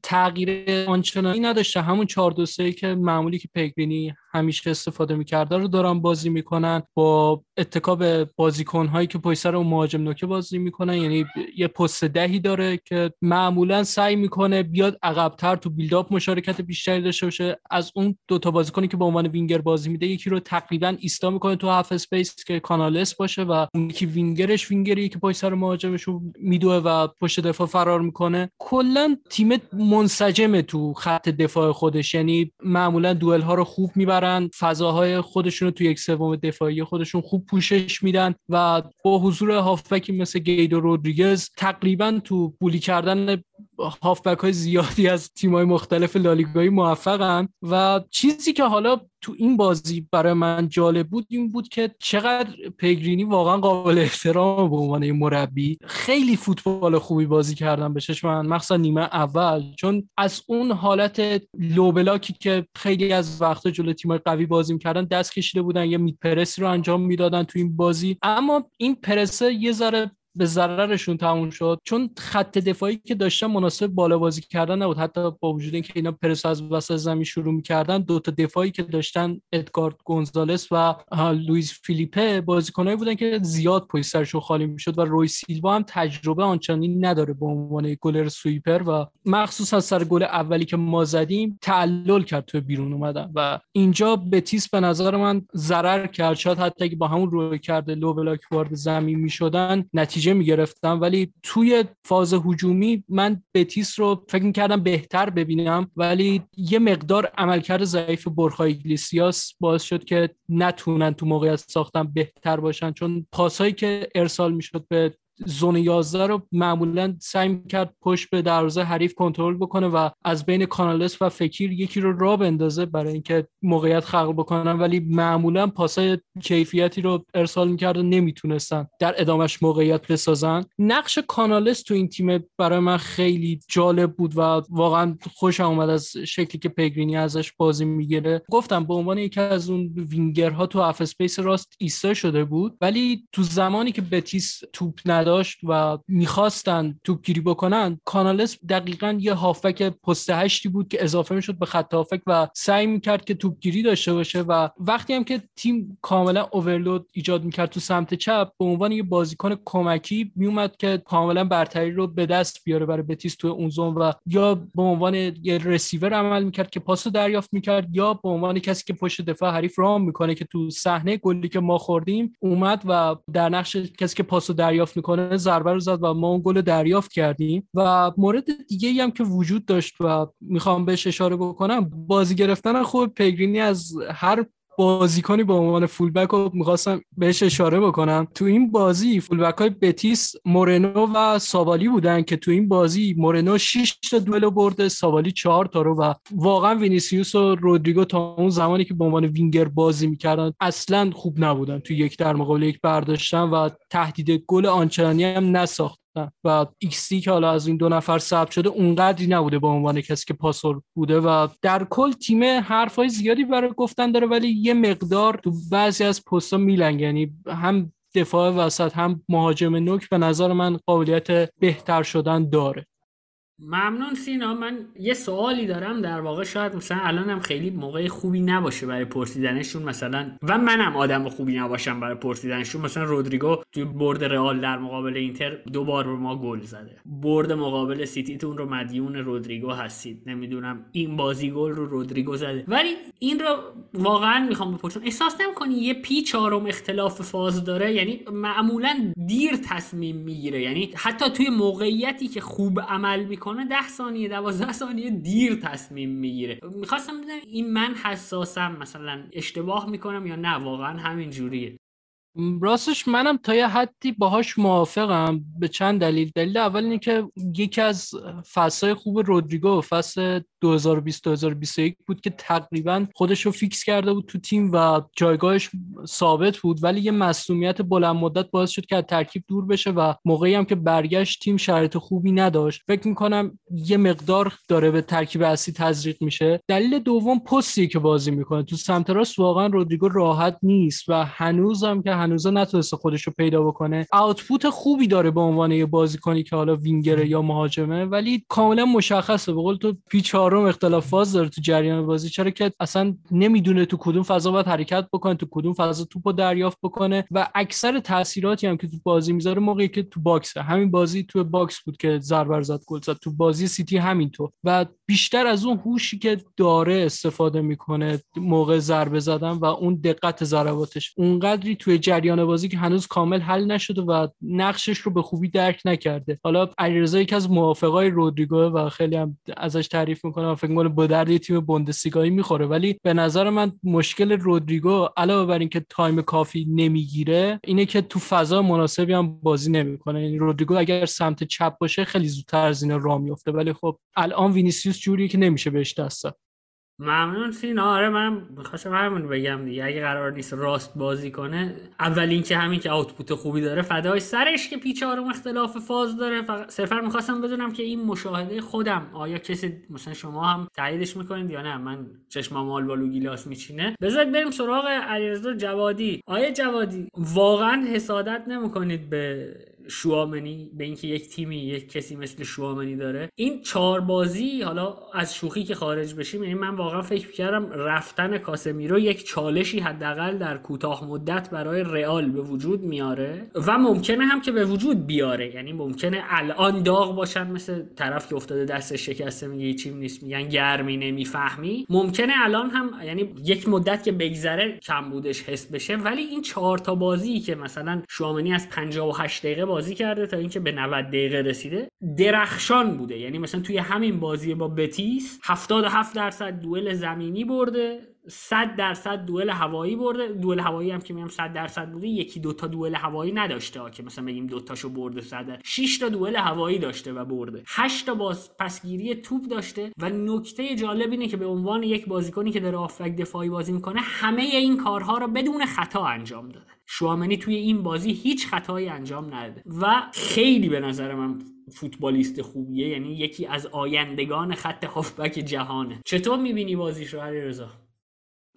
تغییر آنچنانی نداشته. همون 4 2 که معمولی که پلگرینی همیشه استفاده می‌کرده رو دارن بازی می‌کنن. با اتکا بازیکن هایی که پشت سر اون مهاجم نوکه بازی می‌کنن یعنی یه پست دهی داره که معمولا سعی می‌کنه بیاد عقبتر تو build-up مشارکت بیشتری داشته باشه. از اون دوتا بازیکنی که به عنوان وینگر بازی میده یکی رو تقریبا ایستا می‌کنه تو half space که کانالس باشه و اون یکی وینگرش وینگری که پشت سر مهاجمش رو میدوه و پشت دفاع فرار می‌کنه. کلا تیم منسجمه تو خط دفاع خودش. یعنی معمولا دوئل ها رو خوب می‌برن. فضاهای خودشون رو تو یک سوم دفاعی خودشون خوب پوشش میدن و با حضور هافبکی مثل گیدو رودریگز تقریبا تو بولی کردن هافبک های زیادی از تیم های مختلف لالیگایی موفقن. و چیزی که حالا تو این بازی برای من جالب بود این بود که چقدر پیگرینی واقعا قابل احترام به عنوان مربی. خیلی فوتبال خوبی بازی کردن به چشم من مخصوصا نیمه اول. چون از اون حالت لوبلاکی که خیلی از وقتا جلو تیم قوی بازی می‌کردن دست کشیده بودن یه میت پرس رو انجام می‌دادن تو این بازی. اما این پرسه یه ذره به ضررشون تموم شد. چون خط دفاعی که داشتن مناسب بالا بازی کردن نبود. حتی با وجود اینکه اینا پرس از وسط زمین شروع می‌کردن دو تا دفاعی که داشتن ادگار گونزالس و لوئیس فیلیپه بازیکنایی بودن که زیاد پشت سرشون خالی می‌شد و روی سیلوا هم تجربه آنچنانی نداره به عنوان گلر sweeper و مخصوصا سر گل اولی که ما زدیم تعلل کرد تو بیرون اومدن و اینجا بتیس به نظر من ضرر کرد. شاید حتی با همون رویکرد low block وارد زمین می‌شدن نتیجه نتیجه می‌گرفتن. ولی توی فاز هجومی من بتیس رو فکر می‌کردم بهتر ببینم. ولی یه مقدار عملکرد ضعیف بورخا ایگلسیاس باعث شد که نتونن تو موقعیت ساختن بهتر باشن. چون پاسهایی که ارسال می‌شد به زون 11 رو معمولا سعی کرد پشت به دروازه حریف کنترل بکنه و از بین کانالس و فکیر یکی رو را بندازه برای اینکه موقعیت خلق بکنن. ولی معمولا پاسای کیفیتی رو ارسال می‌کرد و نمی‌تونستن در ادامش موقعیت بسازن. نقش کانالس تو این تیم برای من خیلی جالب بود و واقعا خوشم اومد از شکلی که پیگرینی ازش بازی می‌گیره. گفتم به عنوان یکی از اون وینگرها تو half space راست ایستا شده بود. ولی تو زمانی که بتیس توپ داشت و می‌خواستن توپگیری بکنن کانالس دقیقا یه هافبک پست هشتی بود که اضافه می‌شد به خط هافبک و سعی می‌کرد که توپگیری داشته باشه و وقتی هم که تیم کاملا overload ایجاد می‌کرد تو سمت چپ به عنوان یه بازیکن کمکی میومد که کاملا برتری رو به دست بیاره برای بتیس تو اون zone و یا به عنوان یه رسیور عمل می‌کرد که پاس دریافت می‌کرد یا به عنوان کسی که پشت دفاع حریف run می‌کنه که تو صحنه گلی که ما خوردیم اومد و در نقش کسی که پاسو دریافت می‌کنه ضربه رو زد و ما اون گل دریافت کردیم و مورد دیگه هم که وجود داشت و می‌خوام بهش اشاره بکنم بازی گرفتن خوب پیگرینی از هر بازیکنی به عنوان fullback رو می‌خواستم بهش اشاره بکنم. تو این بازی fullback های بتیس مورنو و سابالی بودن که تو این بازی مورنو 6 تا دوئل برده سابالی 4 تا رو و واقعا وینیسیوس و رودریگو تا اون زمانی که به عنوان وینگر بازی می‌کردن اصلا خوب نبودن. تو یک در مقابل یک برد نداشتن و تهدید گل آنچنانی هم نساختن. و xA که حالا از این دو نفر ثبت شده اونقدری نبوده به عنوان کسی که پاسور بوده و در کل تیم حرفای زیادی برای گفتن داره ولی یه مقدار تو بعضی از پست‌ها میلنگ یعنی هم دفاع وسط هم مهاجم نوک به نظر من قابلیت بهتر شدن داره. ممنون سینا. من یه سوالی دارم در واقع. شاید مثلا الان هم خیلی موقع خوبی نباشه برای پرسیدنشون مثلا. و منم آدم خوبی نباشم برای پرسیدنشون. مثلا رودریگو توی برد رئال در مقابل اینتر دو بار به ما گل زده. برد مقابل سیتیتون رو مدیون رودریگو هستید. نمی‌دونم این بازی گل رو رودریگو زده. ولی این رو واقعا می‌خوام بپرسم. احساس نمی‌کنی یه پی چهارم اختلاف فاز داره؟ یعنی معمولا دیر تصمیم می‌گیره. یعنی حتی توی موقعیتی که خوب عمل می‌کنه می‌کنه 10 ثانیه 12 ثانیه دیر تصمیم می‌گیره. می‌خواستم بدونم این من حساسم مثلا اشتباه می‌کنم یا نه؟ واقعا همین جوریه. راستش منم تا یه حدی باهاش موافقم به چند دلیل. دلیل اول اینه که یکی از فصلهای خوب رودریگو فصل 2020 2021 بود که تقریبا خودش رو فیکس کرده بود تو تیم و جایگاهش ثابت بود ولی یه مصدومیت بلند مدت باعث شد که از ترکیب دور بشه و موقعی هم که برگشت تیم شرایط خوبی نداشت. فکر می‌کنم یه مقدار داره به ترکیب اصلی تزریق میشه. دلیل دوم پستی که بازی می‌کنه. تو سمت راست واقعا رودریگو راحت نیست و هنوزم که نتونسته خودش رو پیدا بکنه. output خوبی داره به عنوان یه بازیکنی که حالا وینگره یا مهاجمه ولی کاملا مشخصه. به قول تو پی چهارم اختلاف فاز داره تو جریان بازی. چرا که اصلا نمی‌دونه تو کدوم فضا باید حرکت بکنه تو کدوم فضا توپو دریافت بکنه و اکثر تاثیراتی هم که تو بازی می‌ذاره موقعی که تو box ه. همین بازی تو box بود که ضربه زد گل زد. تو بازی سیتی همینطور. و بیشتر از اون هوشی که داره استفاده می‌کنه موقع ضربه زدن و اون دقت ضرباتش. اونقدری توی جریان بازی که هنوز کامل حل نشده و نقشش رو به خوبی درک نکرده. حالا علیرضا یکی از موافقای رودریگو و خیلی هم ازش تعریف می‌کنه و فکر کنم به درد تیم بوندسلیگایی می‌خوره. ولی به نظر من مشکل رودریگو علاوه بر اینکه time کافی نمی‌گیره اینه که تو فضا مناسبی هم بازی نمی‌کنه. یعنی رودریگو اگر سمت چپ باشه خیلی زودتر از این راه میفته ولی خب الان وینیسیوس جوریه که نمیشه بهش دست ممنون سینا آره من می‌خواستم همون بگم دیگه. اگه قرار نیست راست بازی کنه اول اینکه همین که آوتپوت خوبی داره فدای سرش که پیچ آروم اختلاف فاز داره. فقط صرفا می‌خواستم بدونم که این مشاهده خودم آیا کسی مثلا شما هم تاییدش می‌کنید یا نه؟ من چشمم مال بالو گیلاس میچینه. بذارید بریم سراغ علیرضا جوادی. آیا جوادی واقعا حسادت نمی‌کنید به شوامنی به اینکه یک تیمی یک کسی مثل شوامنی داره. این چهار بازی حالا از شوخی که خارج بشیم یعنی من واقعا فکر کردم رفتن کاسمیرو یک چالشی حداقل در کوتاه مدت برای رئال به وجود میاره و ممکنه هم که به وجود بیاره. یعنی ممکنه الان داغ باشن مثل طرف که افتاده دستش شکسته میگه چیم نیست میگن گرمی نمی‌فهمی. ممکنه الان هم یعنی یک مدت که بگذره کم بودش حس بشه ولی این چهار تا بازی که مثلا شوامنی از 58 دقیقه بازی کرده تا اینکه به 90 دقیقه رسیده. درخشان بوده. یعنی مثلا توی همین بازی با بتیس 77 درصد دوئل زمینی برده 100 درصد دوئل هوایی برده. دوئل هوایی هم که میگم 100 درصد بوده یکی دو تا دوئل هوایی نداشته. ها که مثلا بگیم دو تاشو برده 100 6 تا دوئل هوایی داشته و برده. 8 تا باز پسگیری توپ داشته. و نکته جالب اینه که به عنوان یک بازیکنی که داره آفک دفاعی بازی می‌کنه همه این کارها رو بدون خطا انجام داده. شوامنی توی این بازی هیچ خطایی انجام نداده. و خیلی به نظر من فوتبالیست خوبیه یعنی یکی از آیندگان خط هافبک جهانه. چطور می‌بینی بازیش رو رضا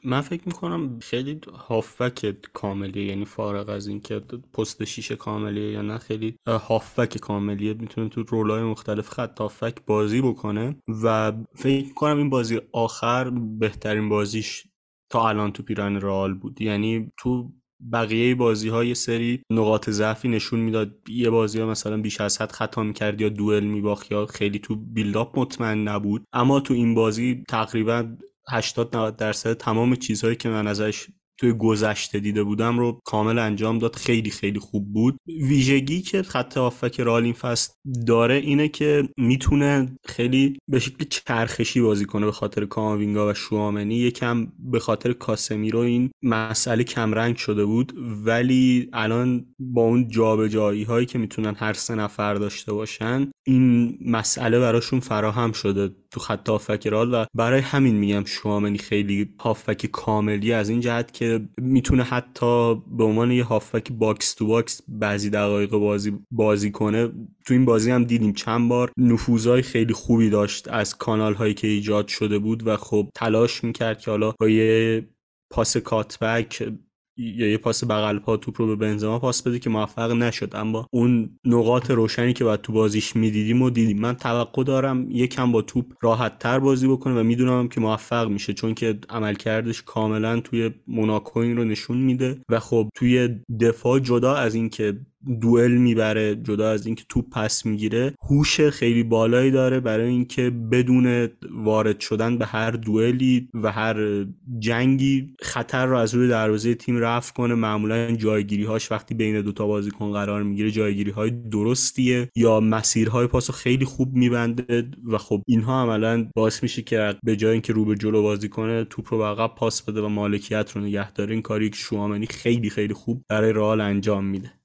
من فکر می‌کنم خیلی هافبک کاملیه یعنی فارغ از اینکه پست شیشه کاملیه یا نه خیلی هافبک کاملیه. می‌تونه تو رولای مختلف خط هافبک بازی بکنه و فکر می‌کنم این بازی آخر بهترین بازیش تا الان تو پیران رئال بود. یعنی تو بقیه بازی های سری نقاط ضعفی نشون می‌داد. یه بازی ها مثلا بیش از حد خطا می‌کرد یا دوئل میباخت یا خیلی تو بیلداپ مطمئن نبود. اما تو این بازی تقریبا 80 90 درصد تمام چیزهایی که من ازش توی گذشته دیده بودم رو کامل انجام داد. خیلی خیلی خوب بود. ویژگی که خط هافک رال این فصل داره اینه که می‌تونه خیلی به شکل چرخشی بازی کنه به خاطر کاماوینگا و شوامنی. یکم به خاطر کاسمیرو این مسئله کمرنگ شده بود. ولی الان با اون جابجایی هایی که می‌تونن هر سه نفر داشته باشن این مسئله براشون فراهم شده. تو خط هافبک رئال و برای همین میگم شوامنی خیلی هافبک کاملی از این جهت که می‌تونه حتی به عنوان یه هافبک box to box بعضی دقایق بازی بازی کنه. تو این بازی هم دیدیم چند بار نفوذهای خیلی خوبی داشت از کانال هایی که ایجاد شده بود و خب تلاش می‌کرد که حالا با یه پاس کاتبک یا یه پاس بغل پا توپ رو به بنزما پاس بده که موفق نشد. اما اون نقاط روشنی که بعد تو بازیش می‌دیدیم و دیدیم. من توقع دارم یکم با توپ راحت تر بازی بکنه و می‌دونم که موفق میشه چون که عملکردش کاملا توی موناکو این رو نشون میده. و خب توی دفاع جدا از اینکه دوئل می‌بره جدا از اینکه توپ پس می‌گیره. هوش خیلی بالایی داره برای اینکه بدون وارد شدن به هر دوئلی و هر جنگی خطر رو از روی دروازه تیم رفع کنه. معمولا جایگیری هاش وقتی بین دوتا بازیکن قرار می‌گیره جایگیری های درستیه یا مسیرهای پاسو خیلی خوب میبنده و خب اینها عملا باعث میشه که به جای اینکه رو به جلو بازی کنه توپ رو عقب پاس بده و مالکیت رو نگه داره. این کاری که شوامنی خیلی خیلی خوب برای رئال انجام میده.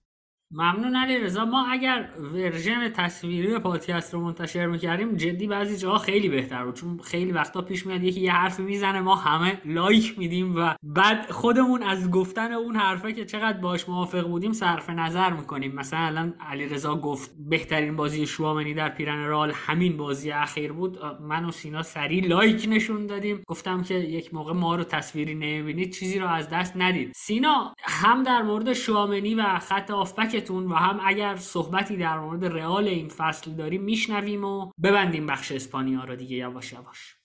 ممنون علی رضا. ما اگر version تصویری پادکست رو منتشر می‌کردیم جدی بعضی جاها خیلی بهتر بود چون خیلی وقتا پیش میاد یکی یه حرفی می‌زنه ما همه like میدیم و بعد خودمون از گفتن اون حرفه که چقدر باش موافق بودیم صرف نظر می‌کنیم. مثلا الان علی رضا گفت بهترین بازی شوامنی در پیرهن رئال همین بازی اخیر بود. من و سینا سری لایک نشون دادیم. گفتم که یک موقع ما رو تصویری نمی‌بینید چیزی رو از دست ندید. سینا هم در مورد شوامنی و خط آفبک و هم اگر صحبتی در مورد رئال این فصل داریم میشنویم و ببندیم بخش اسپانیا رو دیگه یواش یواش.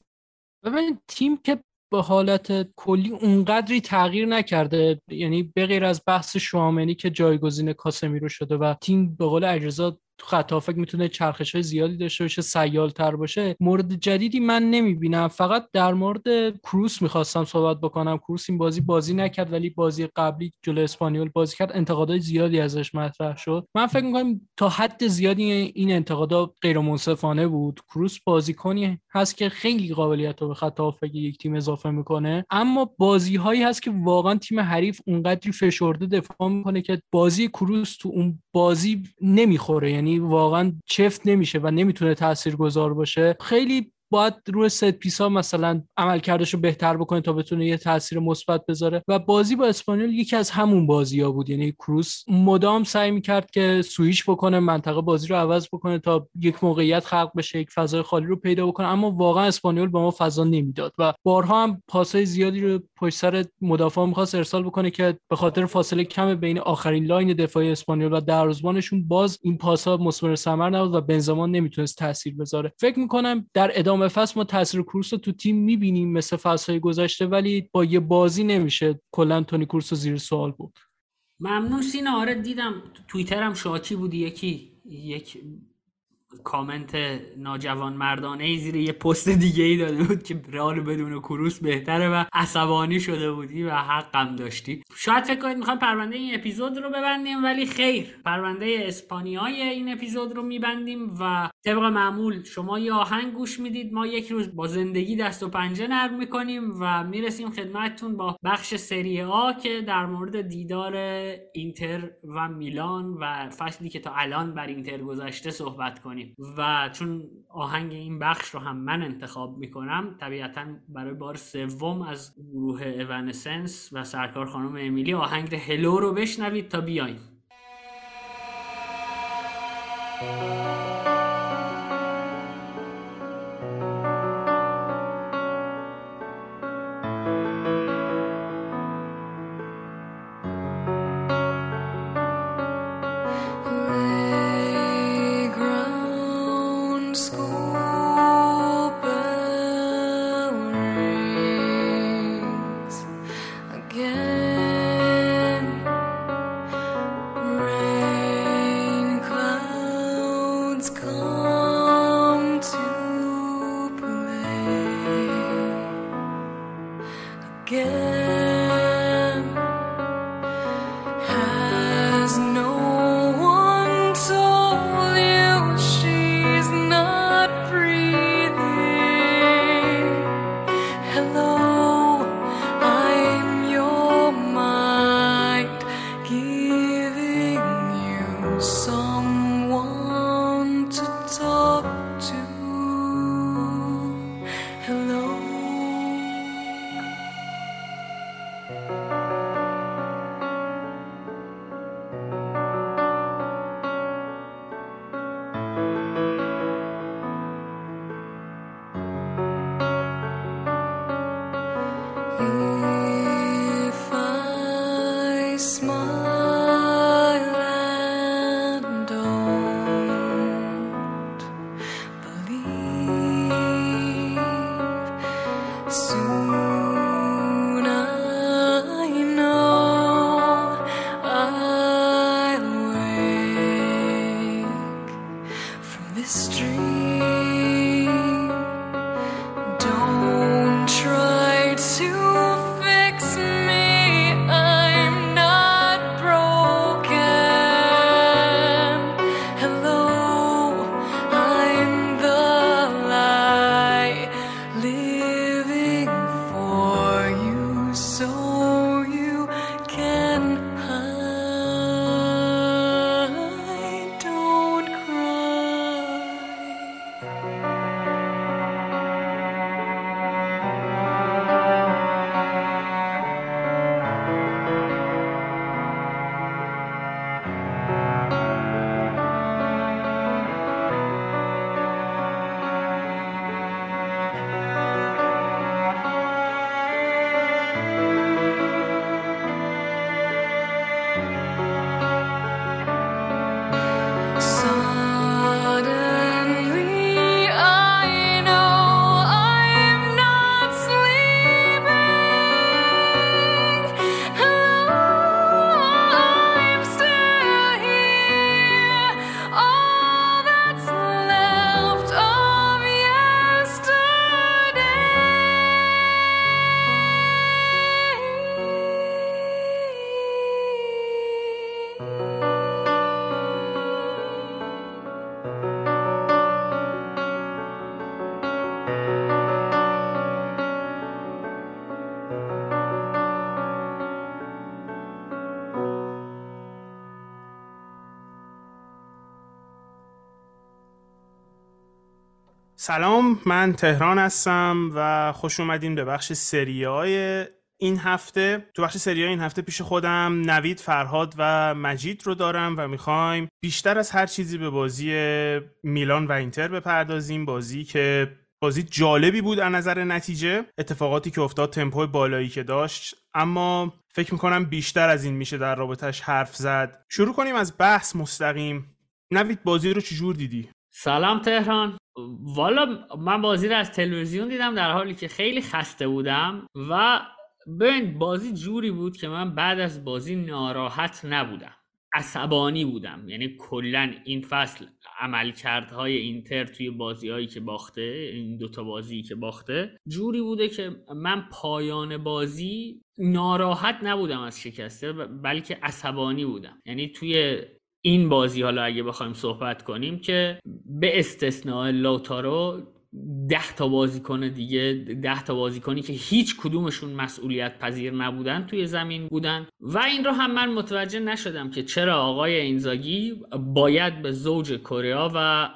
ببین تیم که به حالت کلی اونقدری تغییر نکرده یعنی به غیر از بحث شوامنی که جایگزین کاسمیرو شده و تیم به قول اجرزا تو خط می‌تونه چرخش های زیادی داشته باشه سیال تر باشه. مورد جدیدی من نمی‌بینم. فقط در مورد کروس می‌خواستم صحبت بکنم. کروس این بازی بازی نکرد ولی بازی قبلی جلو اسپانیول بازی کرد. انتقادهای زیادی ازش مطرح شد. من فکر می‌کنم تا حد زیادی این انتقادات غیر منصفانه بود. کروس بازیکنی هست که خیلی قابلیت رو به خط یک تیم اضافه می‌کنه. اما بازی هایی هست که واقعا تیم حریف اونقدری فشرده دفاع می‌کنه که بازی کروس تو اون بازی نمی‌خوره. یعنی یعنی واقعا چفت نمیشه و نمی‌تونه تاثیرگذار باشه. خیلی باید روی set piece ها مثلا عملکردش رو بهتر بکنه تا بتونه یه تاثیر مثبت بذاره. و بازی با اسپانیول یکی از همون بازی ها بود. یعنی کروس مدام سعی می‌کرد که سویش بکنه منطقه بازی رو عوض بکنه تا یک موقعیت خلق بشه یک فضای خالی رو پیدا بکنه. اما واقعا اسپانیول به ما فضا نمی‌داد و بارها هم پاسای زیادی رو پشت سر مدافع می‌خواست ارسال بکنه که به خاطر فاصله کم بین آخرین line دفاعی اسپانیول و دروازه‌بانشون باز این پاسا مثمر ثمر نبود و بنزما نمی‌تونست تاثیر بذاره. فکر می‌کنم در ادامه فصل ما تاثیر کروس رو تو تیم می‌بینیم مثل فصلهای گذشته ولی با یه بازی نمیشه کلا تونی کروس زیر سوال بود ممنون سینا. آره دیدم توییترم شاکی بودی. یکی یک کامنت ناجوان مردانه ای زیر یه پست دیگه ای داده بود که رئال بدون کروس بهتره و عصبانی شده بودی و حقم داشتی. شاید فکر کنید می‌خوام پرونده این اپیزود رو ببندیم ولی خیر. پرونده اسپانیای این اپیزود رو میبندیم و طبق معمول شما یه آهنگ گوش می‌دید. ما یک روز با زندگی دست و پنجه نرم می‌کنیم و می‌رسیم خدمتتون با بخش سری آ که در مورد دیدار اینتر و میلان و فصلی که تا الان بر اینتر گذشته صحبت کنیم. و چون آهنگ این بخش رو هم من انتخاب می‌کنم طبیعتا برای بار سوم از گروه اونسنس و سرکار خانم امیلی آهنگ هلو رو بشنوید تا بیایم سلام من تهران هستم و خوش اومدین به بخش سریای این هفته. تو بخش سریای این هفته پیش خودم نوید فرهاد و مجید رو دارم و می‌خوایم بیشتر از هر چیزی به بازی میلان و اینتر بپردازیم. بازی که بازی جالبی بود از نظر نتیجه اتفاقاتی که افتاد تمپوی بالایی که داشت. اما فکر می‌کنم بیشتر از این میشه در رابطش حرف زد. شروع کنیم از بحث مستقیم. نوید بازی رو چجور دیدی؟ سلام تهران. والا من بازی رو از تلویزیون دیدم در حالی که خیلی خسته بودم و ببین بازی جوری بود که من بعد از بازی ناراحت نبودم. عصبانی بودم. یعنی کلا این فصل عملکردهای اینتر توی بازیهایی که باخته این دوتا بازی که باخته جوری بوده که من پایان بازی ناراحت نبودم از شکسته بلکه عصبانی بودم. یعنی توی این بازی حالا اگه بخوایم صحبت کنیم که به استثناء لوتارو ده تا بازیکن دیگه ده تا بازیکنی که هیچ کدومشون مسئولیت پذیر نبودن توی زمین بودن. و این رو هم من متوجه نشدم که چرا آقای اینزاگی باید به زوج کوره‌آ و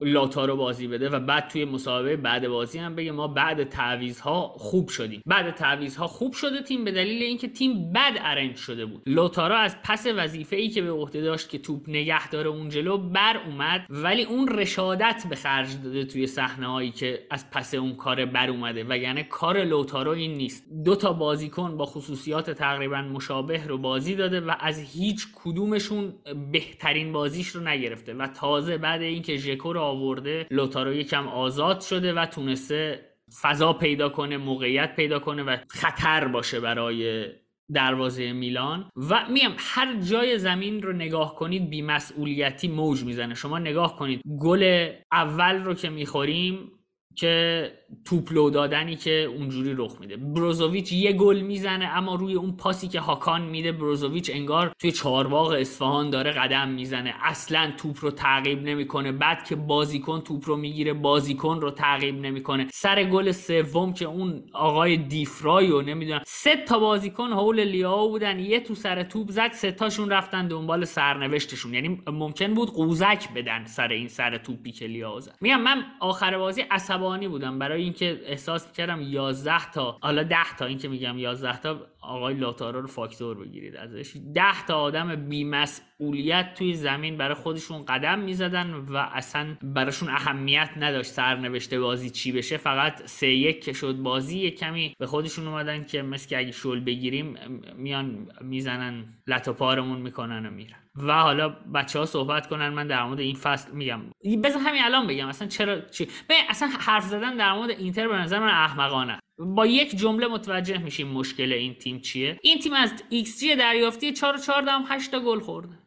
لاتارو بازی بده و بعد توی مسابقه بعد بازی هم بگه ما بعد تعویضها خوب شدیم. بعد تعویضها خوب شده تیم به دلیل اینکه تیم بد arrange شده بود. لوتارو از پس وظیفه ای که به عهده داشت که توپ نگه داره اون جلو بر اومد ولی اون رشادت به خرج داده توی صحنه هایی که از پس اون کار بر اومده. و یعنی کار لوتارو این نیست. دو تا بازیکن با خصوصیات تقریبا مشابه رو بازی داده و از هیچ کدومشون بهترین بازیش رو نگرفته و تازه بعد اینکه ژکو رو آورده لوتارو یکم آزاد شده و تونسته فضا پیدا کنه موقعیت پیدا کنه و خطر باشه برای دروازه میلان. و میم هر جای زمین رو نگاه کنید بیمسئولیتی موج می‌زنه. شما نگاه کنید گل اول رو که می‌خوریم که توپ لو دادنی که اونجوری رخ میده. بروزوویچ یه گل می‌زنه اما روی اون پاسی که هاکان میده بروزوویچ انگار توی چهارباغ اصفهان داره قدم می‌زنه. اصلا توپ رو تعقیب نمی‌کنه. بعد که بازیکن توپ رو می‌گیره بازیکن رو تعقیب نمی‌کنه. سر گل سوم که اون آقای دفرای و نمی‌دونم سه تا بازیکن حول لیاو بودن. یه تو سر توپ زد سه تاشون رفتن دنبال سرنوشتشون. یعنی ممکن بود قوزک بدن سر این سر توپی که لیاو زد. میگم من آخر بازی عصبانی بودم. برای اینکه احساس می‌کردم 11 تا حالا 10 تا این که میگم 11 تا آقای لاتارو رو فاکتور بگیرید ازش. ده تا آدم بیمسئولیت توی زمین برای خودشون قدم می‌زدن و اصلا براشون اهمیت نداشت سرنوشته بازی چی بشه. فقط سه یک شد بازی یه کمی به خودشون اومدن که مثل که اگه شل بگیریم میان می‌زنن لت و پارمون می‌کنن و میرن. و حالا بچه ها صحبت کنن من در مورد این فصل میگم. بذار همین الان بگم اصلا چرا چی؟ اصلا حرف زدن در مورد اینتر به نظر من احمقانه. با یک جمله متوجه میشیم مشکل این تیم چیه. این تیم از xG دریافتی 4 4 دهم 8 تا گل خورده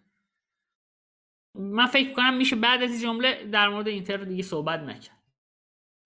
من فکر کنم میشه بعد از این جمله در مورد اینتر دیگه صحبت نکرد.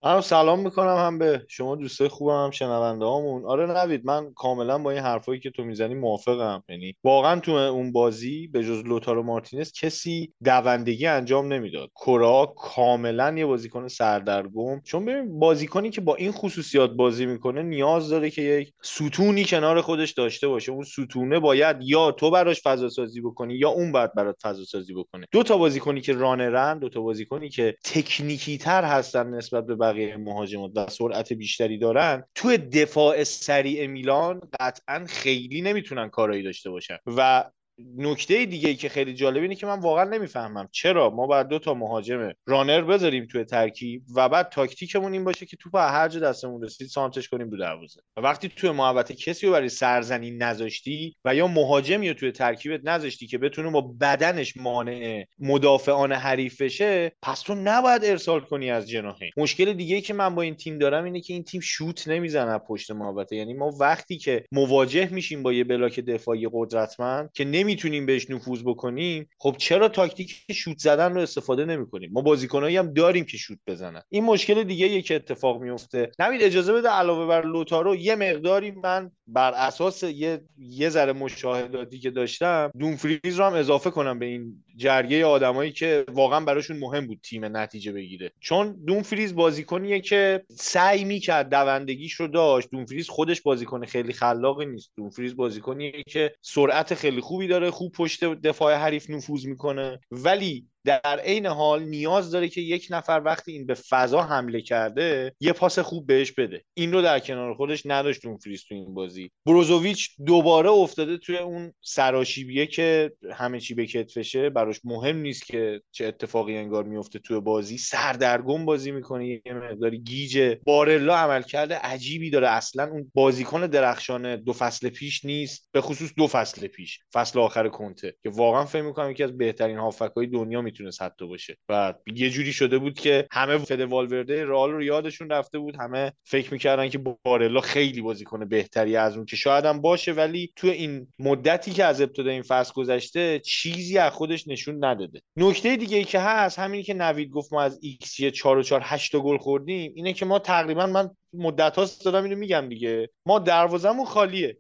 من سلام می‌کنم هم به شما دوستای خوبم هم شنونده هامون آره نوید من کاملا با این حرفایی که تو می‌زنی موافقم. یعنی واقعا تو اون بازی به جز لوتارو مارتینز کسی دوندگی انجام نمی‌داد. کرا کاملا یه بازیکن سردرگم. چون ببین بازیکنی که با این خصوصیات بازی می‌کنه نیاز داره که یک ستونی کنار خودش داشته باشه. اون ستونه باید یا تو براش فضا سازی بکنی یا اون باید برات فضا سازی بکنه. دو تا بازیکنی که رانرن دو تا بازیکنی که تکنیکی تر هستن نسبت به بقیه مهاجمات و سرعت بیشتری دارن توی دفاع سریع میلان قطعا خیلی نمی‌تونن کارایی داشته باشن. و نکته دیگه ای که خیلی جالب اینه که من واقعا نمی‌فهمم. چرا؟ ما باید دو تا مهاجم runner بذاریم توی ترکیب و بعد تاکتیکمون این باشه که توپ هر جا دستمون رسید سانترش کنیم رو دروازه. و وقتی توی محوطه کسی رو برای سرزنی نذاشتی و یا مهاجمی رو توی ترکیبت نذاشتی که بتونه با بدنش مانع مدافعان حریف بشه پس تو نباید ارسال کنی از جناحین. مشکل دیگه ای که من با این تیم دارم اینه که این تیم شوت نمی‌زنه پشت محوطه. یعنی ما وقتی که مواجه میشیم با یه block دفاعی قدرتمند که نمی‌تونیم بهش نفوذ بکنیم. خب چرا تاکتیک شوت زدن رو استفاده نمی‌کنیم؟ ما بازیکنایی هم داریم که شوت بزنن. این مشکل دیگه که اتفاق میفته نمید اجازه بده علاوه بر لوتارو یه مقداری من بر اساس یه یه ذره مشاهداتی که داشتم دونفریز رو هم اضافه کنم به این جرگه آدمایی که واقعا براشون مهم بود تیم نتیجه بگیره. چون دونفریز بازیکنیه که سعی می‌کرد دوندگیش رو داشت. دونفریز خودش بازیکن خیلی خلاقی نیست. دونفریز بازیکنیه که سرعت خیلی خوبی داره خوب پشت دفاع حریف نفوذ می‌کنه. ولی در عین حال نیاز داره که یک نفر وقتی این به فضا حمله کرده یه پاس خوب بهش بده. این رو در کنار خودش نداشت اون فریز تو این بازی. بروزوویچ دوباره افتاده توی اون سراشیبیه که همه چی به کتفشه براش مهم نیست که چه اتفاقی انگار میفته توی بازی. سردرگم بازی می‌کنه. یه مقداری گیجه بارلا عمل کرده عجیبی داره. اصلا اون بازیکن درخشان دو فصل پیش نیست. به خصوص دو فصل پیش. فصل آخر کنته. که واقعا فکر می‌کنم یکی از بهترین هافبکای دنیا می‌تونست حتی باشه. و یه جوری شده بود که همه فده والورده رئال رو یادشون رفته بود. همه فکر می‌کردن که بارلا خیلی بازیکن بهتری از اون که شاید هم باشه ولی تو این مدتی که از ابتدا این فصل گذشته چیزی از خودش نشون نداده. نکته دیگه ای که هست همینی که نوید گفت ما از ایکس 4 و 4 8 گل خوردیم اینه که ما تقریبا من مدت هاست دارم اینو میگم دیگه. ما دروازمون خالیه.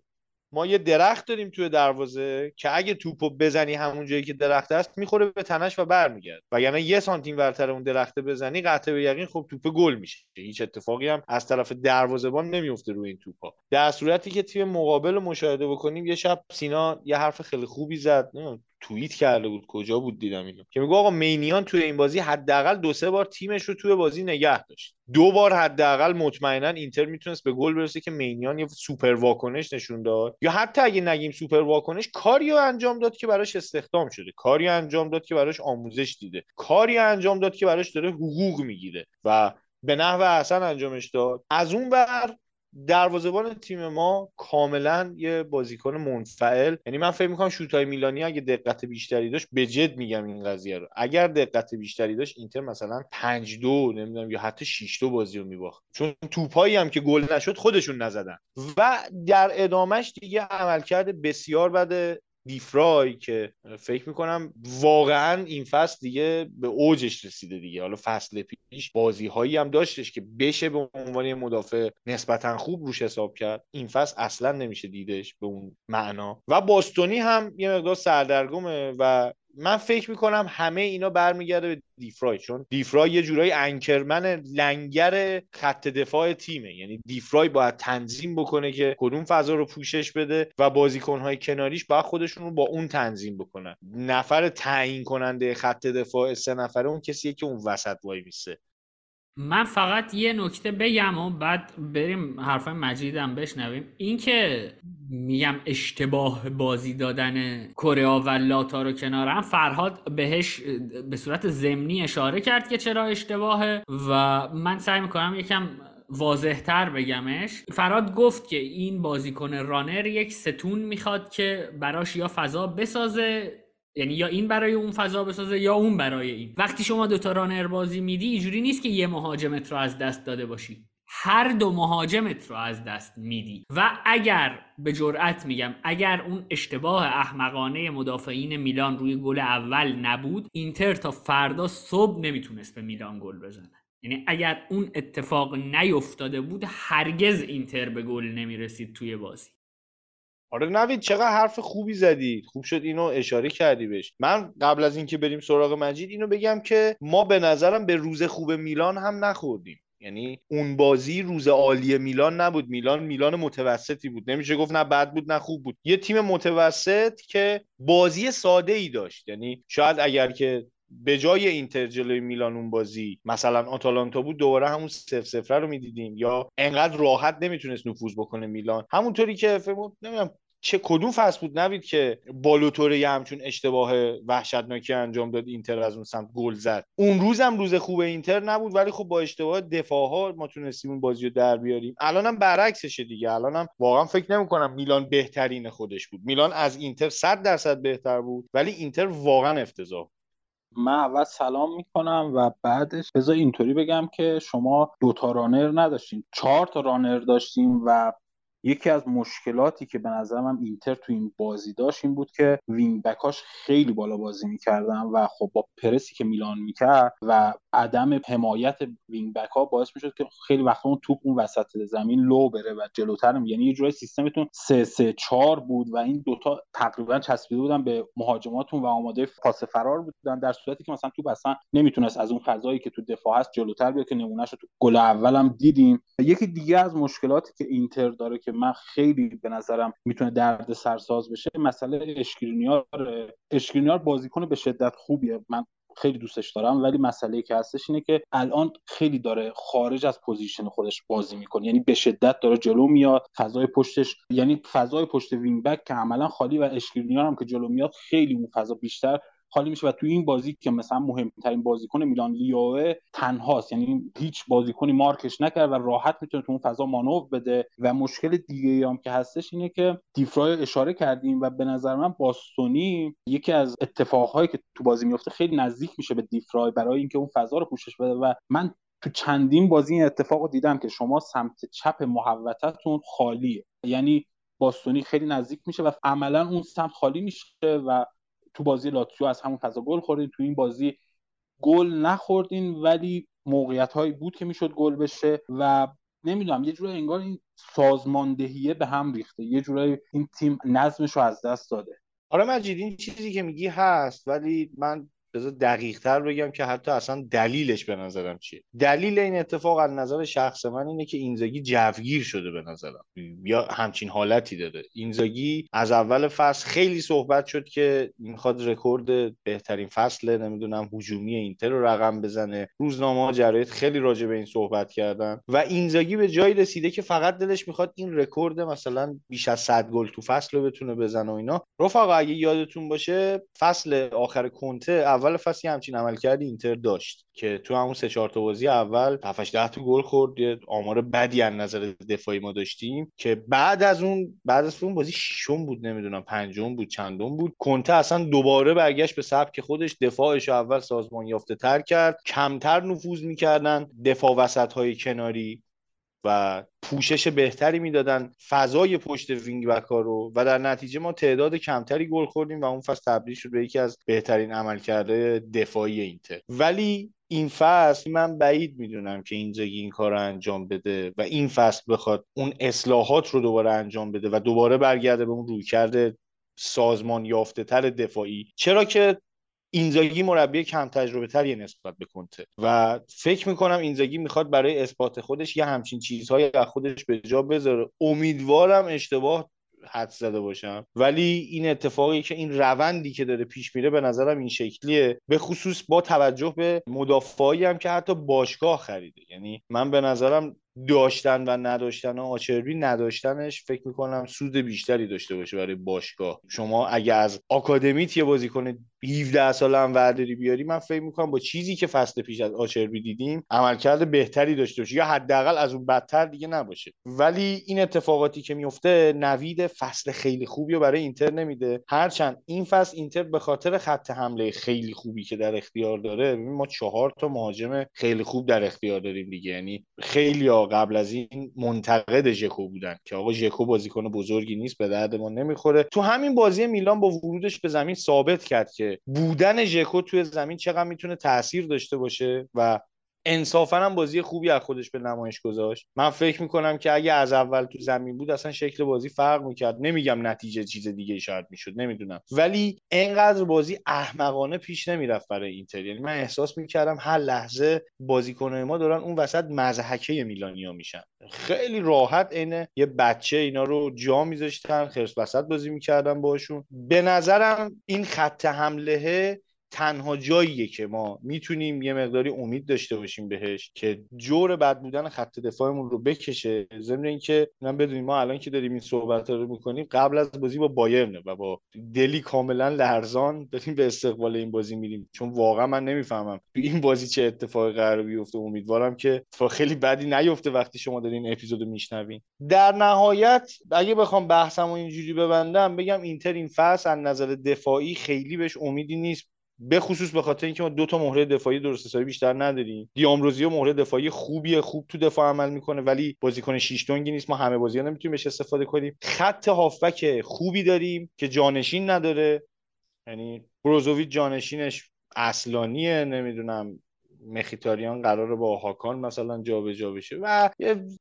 ما یه درخت داریم توی دروازه که اگه توپو بزنی همون جایی که درخت است می‌خوره به تنش و برمیگرده وگرنه یه سانت اینورتر اون درخت بزنی قطع به یقین خب توپ گل میشه. هیچ اتفاقی هم از طرف دروازه‌بان نمیفته روی این توپا در صورتی که تیم مقابل مشاهده بکنیم یه شب سینا یه حرف خیلی خوبی زد. توییت کرده بود کجا بود دیدم اینو. که میگه آقا مینیان توی این بازی حداقل دو سه بار تیمش رو توی بازی نگه داشت. دو بار حداقل مطمئنا اینتر می‌تونست به گل برسه که مینیان یه سوپر واکنش نشون داد. یا حتی اگه نگیم سوپر واکنش کاریو انجام داد که براش استخدام شده. کاری انجام داد که براش آموزش دیده. کاری انجام داد که براش داره حقوق می‌گیره. و به نحو احسن انجامش داد. از اون بر دروازه‌بان تیم ما کاملا یه بازیکن منفعل. یعنی من فکر می‌کنم شوتای میلانی اگه دقت بیشتری داشت به جد میگم این قضیه رو. اگر دقت بیشتری داشت اینتر مثلا 5 2 نمی‌دونم یا حتی 6 2 بازی رو میباخت. چون توپایی هم که گل نشد خودشون نزدن. و در ادامهش دیگه عملکرد بسیار بده. دیفرای که فکر می‌کنم واقعا این فصل دیگه به اوجش رسیده دیگه. حالا فصل پیش بازی هایی هم داشتش که بشه به عنوان مدافع نسبتا خوب روش حساب کرد این فصل اصلا نمیشه دیدش به اون معنا. و باستونی هم یه مقدار سردرگمه و من فکر می‌کنم همه اینا برمیگرده به دیفرای چون دیفرای یه جورایی انکرمن لنگر خط دفاع تیمه. یعنی دیفرای باید تنظیم بکنه که کدوم فضا رو پوشش بده و بازیکنهای کناریش باید خودشون رو با اون تنظیم بکنن. نفر تعیین کننده خط دفاع سه نفره اون کسیه که اون وسط وای میسه من فقط یه نکته بگم و بعد بریم حرفای مجیدم بشنویم. اینکه میگم اشتباه بازی دادن کره و لاتا رو کنار هم فرهاد بهش به صورت ضمنی اشاره کرد که چرا اشتباهه و من سعی می‌کنم یکم واضح تر بگمش. فراد گفت که این بازیکن رانر یک ستون می‌خواد که براش یا فضا بسازه یعنی یا این برای اون فضا بسازه یا اون برای این. وقتی شما دوتا رانر بازی میدی اینجوری نیست که یه مهاجمت رو از دست داده باشی. هر دو مهاجمت رو از دست میدی. و اگر به جرأت میگم اگر اون اشتباه احمقانه مدافعین میلان روی گل اول نبود اینتر تا فردا صبح نمی‌تونست به میلان گل بزنه. یعنی اگر اون اتفاق نیفتاده بود هرگز اینتر به گل نمی‌رسید توی بازی. آره نوید چقدر حرف خوبی زدی. خوب شد اینو اشاره کردی بهش. من قبل از اینکه بریم سراغ مجید اینو بگم که ما به نظرم به روز خوب میلان هم نخوردیم. یعنی اون بازی روز عالی میلان نبود. میلان میلان متوسطی بود. نمیشه گفت نه بد بود نه خوب بود. یه تیم متوسط که بازی ساده ای داشت. یعنی شاید اگر که به جای اینتر جلوی میلان اون بازی مثلا آتالانتا بود دوباره همون سف سفره رو می‌دیدیم. یا انقدر راحت نمی‌تونست نفوذ بکنه میلان. همونطوری که فکر نمی‌دونم چه کدوم فصل بود نوید که بالوتوره یه همچون اشتباه وحشتناکی انجام داد اینتر از اون سمت گل زد. اون روز هم روز خوب اینتر نبود ولی خب با اشتباه دفاع ها ما تونستیم اون بازی رو در بیاریم. الانم برعکسشه دیگه. الانم واقعا فکر نمی‌کنم میلان بهترین خودش بود. میلان از اینتر 100 درصد بهتر بود ولی اینتر واقعا افتضاح من اول سلام می‌کنم و بعدش بذار اینطوری بگم که شما دو تا رانر نداشتیم چهار تا رانر داشتیم و یکی از مشکلاتی که به نظر من اینتر تو این بازی داشت این بود که wing back اش خیلی بالا بازی می‌کردن و خب با پرسی که میلان می‌کرد و عدم حمایت wing back ها باعث می‌شد که خیلی وقتا اون توپ اون وسط زمین لو بره و جلوتر یعنی یه جورای سیستمتون 3 3 4 بود و این دوتا تقریبا چسبیده بودن به مهاجماتون و آماده پاس فرار بودن در صورتی که مثلا توپ اصلا نمی‌تونست از اون فضایی که تو دفاع هست جلوتر بیاد که نمونهش تو گل اولم دیدیم. یکی دیگه از مشکلاتی که اینتر داره که من خیلی به نظرم می‌تونه درد سرساز بشه. مسئله اسکرینیار اشکرینیار بازیکن به شدت خوبیه. من خیلی دوستش دارم ولی مسئله که هستش اینه که الان خیلی داره خارج از پوزیشن خودش بازی می‌کنه. یعنی به شدت داره جلو میاد فضای پشتش یعنی فضای پشت وینگ بک که عملا خالی و اشکرینیار هم که جلو میاد خیلی اون فضا بیشتر خالی میشه. و توی این بازی که مثلا مهمترین بازیکن میلان لیائوئه تنهاست. یعنی هیچ بازیکنی مارکش نکرد و راحت می‌تونه تو اون فضا مانور بده. و مشکل دیگه هم که هستش اینه که دیفرای اشاره کردیم و به نظر من باستونی یکی از اتفاقهایی که تو بازی میفته خیلی نزدیک میشه به دیفرای برای اینکه اون فضا رو پوشش بده. و من تو چندین بازی این اتفاق رو دیدم که شما سمت چپ محوطتون خالیه. یعنی باستونی خیلی نزدیک میشه و عملا اون سمت خالی میشه و تو بازی لاتزیو از همون فضا گل خوردین. تو این بازی گل نخوردین ولی موقعیت هایی بود که می‌شد گل بشه و نمی‌دونم یه جورایی انگار این سازماندهیه به هم ریخته. یه جورایی این تیم نظمش رو از دست داده. آره مجید این چیزی که میگی هست ولی من بذار دقیق تر بگم که حتی اصلا دلیلش به نظرم چیه. دلیل این اتفاق از نظر شخص من اینه که اینزاگی جوگیر شده به نظرم. یا همچین حالتی داره. اینزاگی از اول فصل خیلی صحبت شد که می‌خواد رکورد بهترین فصل نمی‌دونم هجومی اینتر رو رقم بزنه. روزنامه ها جراید خیلی راجع به این صحبت کردن. و اینزاگی به جایی رسیده که فقط دلش می‌خواد این رکورد مثلا بیش از 100 گل تو فصل رو بتونه بزنه و اینا. رفقا اگه یادتون باشه فصل آخر کنته اول فصل همچین عملکردی اینتر داشت که تو همون سه چهار تا بازی اول 7 ده تا گل خورد. یه آمار بدی از نظر دفاعی ما داشتیم که بعد از اون بعد از اون بازی ششم بود نمی‌دونم پنجم بود چندم بود. کنته اصلا دوباره برگشت به سبک خودش دفاعش اول سازمان یافته تر کرد. کمتر نفوذ می‌کردن دفاع وسط های کناری. و پوشش بهتری می‌دادن فضای پشت وینگ بک ها رو و در نتیجه ما تعداد کمتری گل خوردیم و اون فصل تبدیل شد به یکی از بهترین عملکرد دفاعی اینتر. ولی این فصل من بعید می‌دونم که اینزاگی این کار رو انجام بده و این فصل بخواد اون اصلاحات رو دوباره انجام بده و دوباره برگرده به اون رویکرد سازمان یافته تر دفاعی. چرا که اینزاگی مربی کم تجربه تری نسبت به کنته. و فکر می‌کنم اینزاگی می‌خواد برای اثبات خودش یه همچین چیزهایی از خودش به جا بذاره. امیدوارم اشتباه حد زده باشم. ولی این اتفاقی که این روندی که داره پیش میره به نظرم این شکلیه. به خصوص با توجه به مدافعایی هم که حتی باشگاه خریده. یعنی من به نظرم داشتن و نداشتن آچربی نداشتنش فکر می‌کنم سود بیشتری داشته باشه برای باشگاه. شما اگه از آکادمیت یه بازیکن 17 سال هم ورداری بیاری من فکر می‌کنم با چیزی که فصل پیش از آچربی دیدیم عملکرد بهتری داشته باشه یا حداقل از اون بدتر دیگه نباشه. ولی این اتفاقاتی که میفته نوید فصل خیلی خوبی رو برای اینتر نمیده. هرچند این فصل اینتر به خاطر خط حمله خیلی خوبی که در اختیار داره ما چهار تا مهاجم خیلی خوب در اختیار داریم دیگه. یعنی خیلی قبل از این منتقد ژکو بودن که آقا ژکو بازیکن بزرگی نیست به درد ما نمی‌خوره. تو همین بازی میلان با ورودش به زمین ثابت کرد که بودن ژکو توی زمین چقدر می‌تونه تاثیر داشته باشه و انصافا هم بازی خوبی از خودش به نمایش گذاشت. من فکر می‌کنم که اگه از اول تو زمین بود اصلا شکل بازی فرق می‌کرد. نمیگم نتیجه چیز دیگه شاید می‌شد نمی‌دونم. ولی انقدر بازی احمقانه پیش نمی‌رفت برای اینتر. یعنی من احساس می‌کردم هر لحظه بازیکنهای ما دارن اون وسط مزحکه میلانیا میشن. خیلی راحت عین یه بچه اینا رو جا میذاشتن خرس وسط بازی می‌کردن باشون. به نظرم این خط حمله تنها جاییه که ما می‌تونیم یه مقداری امید داشته باشیم بهش که جور بد بودن خط دفاعمون رو بکشه. ضمن اینکه من بدونیم ما الان که داریم این صحبت رو می‌کنیم قبل از بازی با بایرن و با دلی کاملا لرزان داریم به استقبال این بازی میریم. چون واقعا من نمی‌فهمم تو این بازی چه اتفاقی قرار بیفته. امیدوارم که اتفاق خیلی بدی نیفته وقتی شما دارین اپیزودو میشنوین. در نهایت اگه بخوام بحثمو اینجوری ببندم بگم اینتر این فصل از نظر دفاعی خیلی بهش امیدی نیست. به خصوص به خاطر اینکه ما دو تا مهره دفاعی درست حسابی بیشتر نداریم. دیامروزیو مهره دفاعی خوبیه خوب تو دفاع عمل می‌کنه ولی بازیکن شیش دونگی نیست. ما همه بازی‌ها نمی‌تونیم بهش استفاده کنیم. خط هافبک خوبی داریم که جانشین نداره. یعنی بروزوویچ جانشینش اصلانیه نمی‌دونم. مخیتاریان قراره با هاکان مثلا جابجا بشه و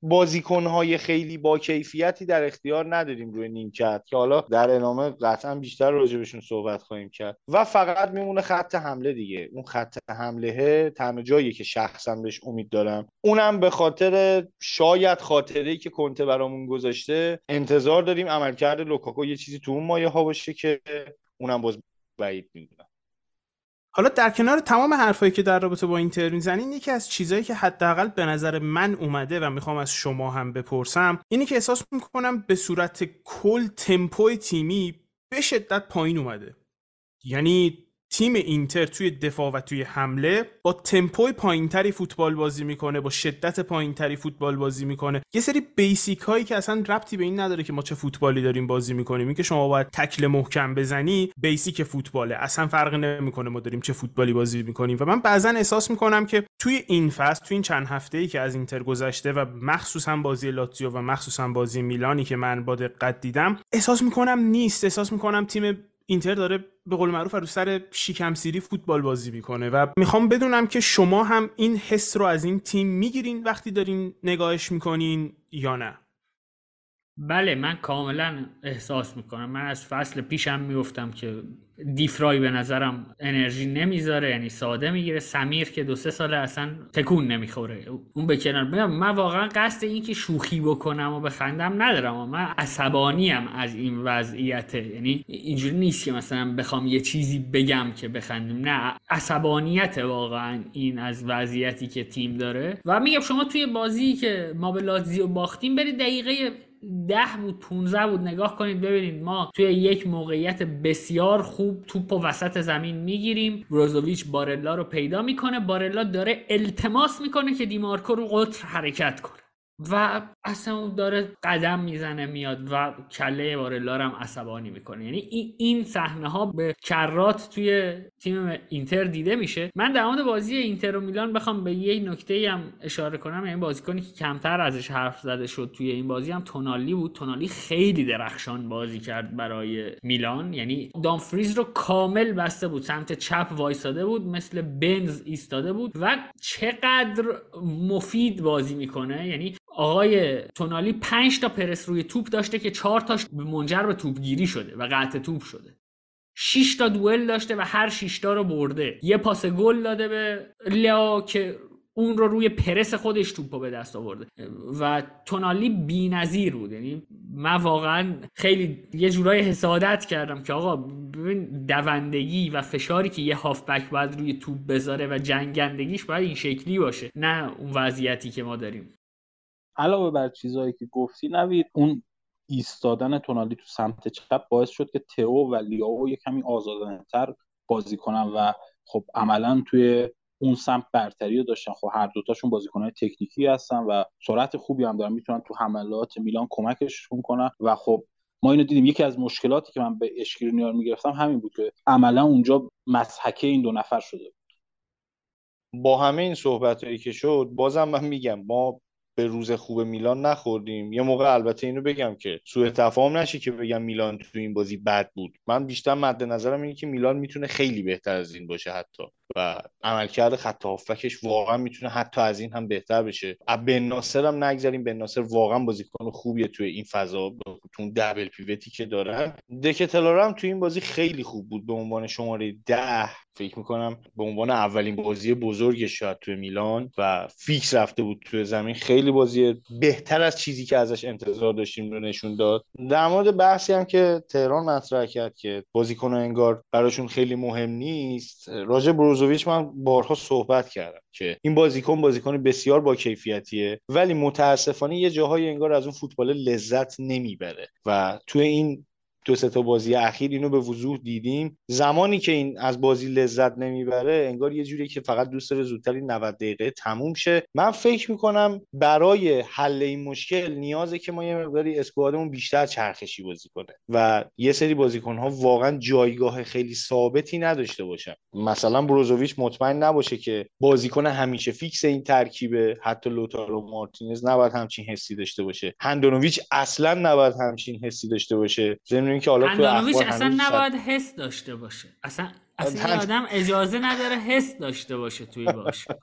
بازیکنهای خیلی با کیفیتی در اختیار نداریم روی نیمکت که حالا در ادامه قطعا بیشتر راجبشون صحبت خواهیم کرد. و فقط میمونه خط حمله دیگه. اون خط حمله تنها جایی که شخصا بهش امید دارم. اونم به خاطر شاید خاطره که کنته برامون گذاشته انتظار داریم عملکرد لوکاکو یه چیزی تو اون مایه ها باشه که اونم باز بعید می‌دونم حالا در کنار تمام حرفایی که در رابطه با اینتر می‌زنین یکی از چیزهایی که حداقل به نظر من اومده و می‌خوام از شما هم بپرسم اینی که احساس می‌کنم به صورت کل تمپوی تیمی به شدت پایین اومده. یعنی تیم اینتر توی دفاع و توی حمله با تمپوی پایینتری فوتبال بازی می‌کنه با شدت پایینتری فوتبال بازی می‌کنه. یه سری بیسیک هایی که اصلا ربطی به این نداره که ما چه فوتبالی داریم بازی می‌کنیم. اینکه شما باید تکل محکم بزنی بیسیک فوتباله. اصلا فرق نمی‌کنه ما داریم چه فوتبالی بازی می‌کنیم. و من بعضا احساس می‌کنم که توی این فصل توی این چند هفته ای که از اینتر گذشته و مخصوصا بازی لاتزیو و مخصوصا بازی میلانی که من با دقت دیدم احساس می‌کنم نیست. احساس می‌کنم تیم اینتر داره به قول معروف رو سر شیکم سیری فوتبال بازی می‌کنه و می‌خوام بدونم که شما هم این حس رو از این تیم می‌گیرین وقتی دارین نگاهش می‌کنین یا نه. بله من کاملا احساس می‌کنم. من از فصل پیشم می‌گفتم که دیفرای به نظرم انرژی نمی‌ذاره یعنی ساده می‌گیره. سمیر که دو سه ساله اصلا تکون نمی‌خوره. اون به کنار میام من واقعا قصد این که شوخی بکنم و بخندم ندارم. و من عصبانیم از این وضعیت. یعنی اینجوری نیست که مثلا بخوام یه چیزی بگم که بخندیم نه عصبانیت واقعا این از وضعیتی که تیم داره. و میگم شما توی بازی که ما به لاتزیو باختیم برید دقیقه ده بود 15 بود. نگاه کنید ببینید ما توی یک موقعیت بسیار خوب توپ و وسط زمین می‌گیریم. بروزوویچ بارلا رو پیدا می‌کنه. بارلا داره التماس می‌کنه که دیمارکو رو قطر حرکت کنه. و اصلا داره قدم می‌زنه میاد و کله بارلا هم عصبانی می‌کنه. یعنی این صحنه ها به کرات توی تیم اینتر دیده میشه. من در مورد بازی اینتر و میلان بخوام به یه نکته هم اشاره کنم. یعنی بازیکنی که کمتر ازش حرف زده شد توی این بازی هم تونالی بود. تونالی خیلی درخشان بازی کرد برای میلان. یعنی دامفریز رو کامل بسته بود سمت چپ وایساده بود مثل بنز ایستاده بود. و چقدر مفید بازی می‌کنه. یعنی آقای تونالی 5 تا پرس روی توپ داشته که 4 تاش منجر به توپگیری شده و قطع توپ شده. 6 تا دوئل داشته و هر 6 تا رو برده. یه پاس گل داده به لیا که اون رو روی پرس خودش توپو به دست آورده. و تونالی بی‌نظیر بود. یعنی من واقعا خیلی یه جورایی حسادت کردم که آقا ببین دوندگی و فشاری که یه هافبک باید روی توپ بذاره و جنگندگیش باید این شکلی باشه نه اون وضعیتی که ما داریم. علاوه بر چیزهایی که گفتی نوید اون ایستادن تونالی تو سمت چپ باعث شد که تئو و لیاو یه کمی آزادانه تر بازی کنن و خب عملا توی اون سمت برتری رو داشتن. خب هر دوتاشون بازیکنهای تکنیکی هستن و سرعت خوبی هم دارن. می‌تونن تو حملات میلان کمکشون کنن و خب ما اینو دیدیم. یکی از مشکلاتی که من به اشکرینیار می‌گرفتم همین بود که عملا اونجا مسحکه این دو نفر شده با همه این صحبت هایی که شد بازم من میگم ما به روز خوب میلان نخوردیم. یه موقع البته اینو بگم که سوء تفاهم نشه که بگم میلان تو این بازی بد بود. من بیشتر مد نظرم اینه که میلان می‌تونه خیلی بهتر از این باشه حتی. و عملکرد خط هافبکش واقعا می‌تونه حتی از این هم بهتر بشه. بن ناصر هم نگذریم. بن ناصر واقعا بازیکن خوبیه توی این فضا تو دبل پیوتی که دارن دکتلارا هم توی این بازی خیلی خوب بود به عنوان شماره ده. فکر می‌کنم به عنوان اولین بازی بزرگش شاید توی میلان و فیکس رفته بود توی زمین خیلی بازی بهتر از چیزی که ازش انتظار داشتیم رو نشون داد. در مورد بحثی هم که تهران مطرح کرد که بازیکن انگار براشون خیلی مهم نیست راجع بروزوویچ من بارها صحبت کردم که این بازیکن بازیکن بسیار با کیفیتیه ولی متاسفانه یه جاهای انگار از اون فوتبال لذت نمی‌بره و توی این دو سه تا بازی اخیر اینو به وضوح دیدیم. زمانی که این از بازی لذت نمی‌بره انگار یه جوری که فقط دوست داره زودتر این 90 دقیقه تموم شه. من فکر می‌کنم برای حل این مشکل نیازه که ما یه مقداری اسکوادمون بیشتر چرخشی بازی کنه و یه سری بازیکن ها واقعا جایگاه خیلی ثابتی نداشته باشن. مثلا بروزوویچ مطمئن نباشه که بازیکن همیشه فیکس این ترکیبه. حتی لائوتارو مارتینز نباید همچین حسی داشته باشه. هندانوویچ اصلا نباید همچین حسی داشته باشه. ضمن اینکه حالا تو اصلا نباید حس داشته باشه. اصلا اصلا آدم اجازه نداره حس داشته باشه توی باشگاه.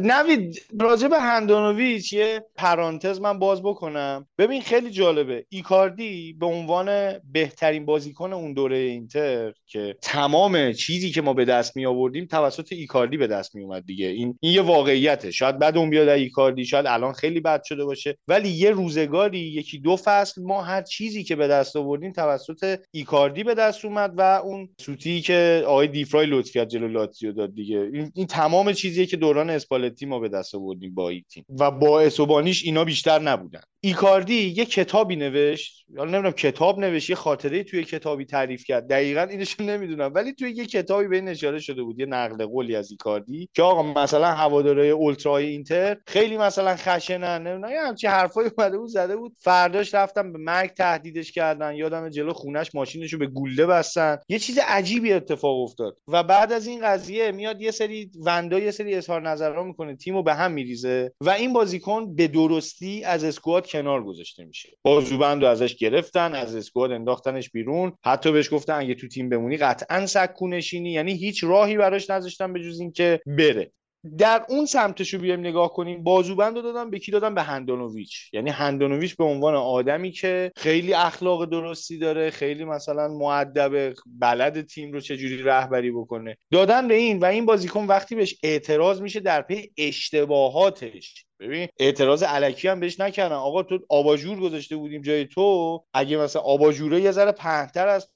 نوید راجع به هندانویچ یه پرانتز من باز بکنم. ببین خیلی جالبه. ایکاردی به عنوان بهترین بازیکن اون دوره اینتر که تمام چیزی که ما به دست می آوردیم توسط ایکاردی به دست می اومد دیگه. این این یه واقعیته. شاید بعد اون بیاد ایکاردی شاید الان خیلی بد شده باشه. ولی یه روزگاری یکی دو فصل ما هر چیزی که به دست آوردیم توسط ایکاردی به دست اومد و اون سوتی که آقای دیفرای لطف کرد جلو لاتزیو داد دیگه. این, این تمام چیزیه که دوران اسپالتی ما به دست آوردیم با این تیم. و با اسپالتیش اینا بیشتر نبودن. ایکاردی یه کتابی نوشت. حالا نمی‌دونم کتاب نوشت یه خاطره توی کتابی تعریف کرد. دقیقا اینش نمی‌دونم. ولی توی یه کتابی به این اشاره شده بود یه نقل قولی از ایکاردی که آقا مثلا هوادارهای اولترای اینتر خیلی مثلا خشنن. نمی‌دونم یه همچین حرفایی اومده بود زده بود. فرداش رفتم به مرگ تهدیدش کردن. یادم جلو خونش ماشینشو به گلوله بستن. یه چیز عجیبی اتفاق افتاد. و بعد از این قضیه میاد یه سری وندا یه سری اظهار نظرها می‌کنه. تیمو به هم میریزه. و این بازیکن به درستی از اسکواد کنار گذاشته میشه. بازوبند رو ازش گرفتن از اسکواد انداختنش بیرون. حتی بهش گفتن اگه تو تیم بمونی قطعا سکو نشینی. یعنی هیچ راهی براش نذاشتن به جز اینکه بره. در اون سمتشو بیایم نگاه کنیم. بازوبند رو دادم به کی؟ دادم به هندانویچ یعنی هندانویچ به عنوان آدمی که خیلی اخلاق درستی داره خیلی مثلا معدب بلد تیم رو چجوری رهبری بکنه. دادن به این و این بازیکن وقتی بهش اعتراض میشه در پی اشتباهاتش. ببین اعتراض علکی هم بهش نکردن. آقا تو آباژور گذاشته بودیم جای تو اگه مثلا آباژوره یه ذره پهنتر از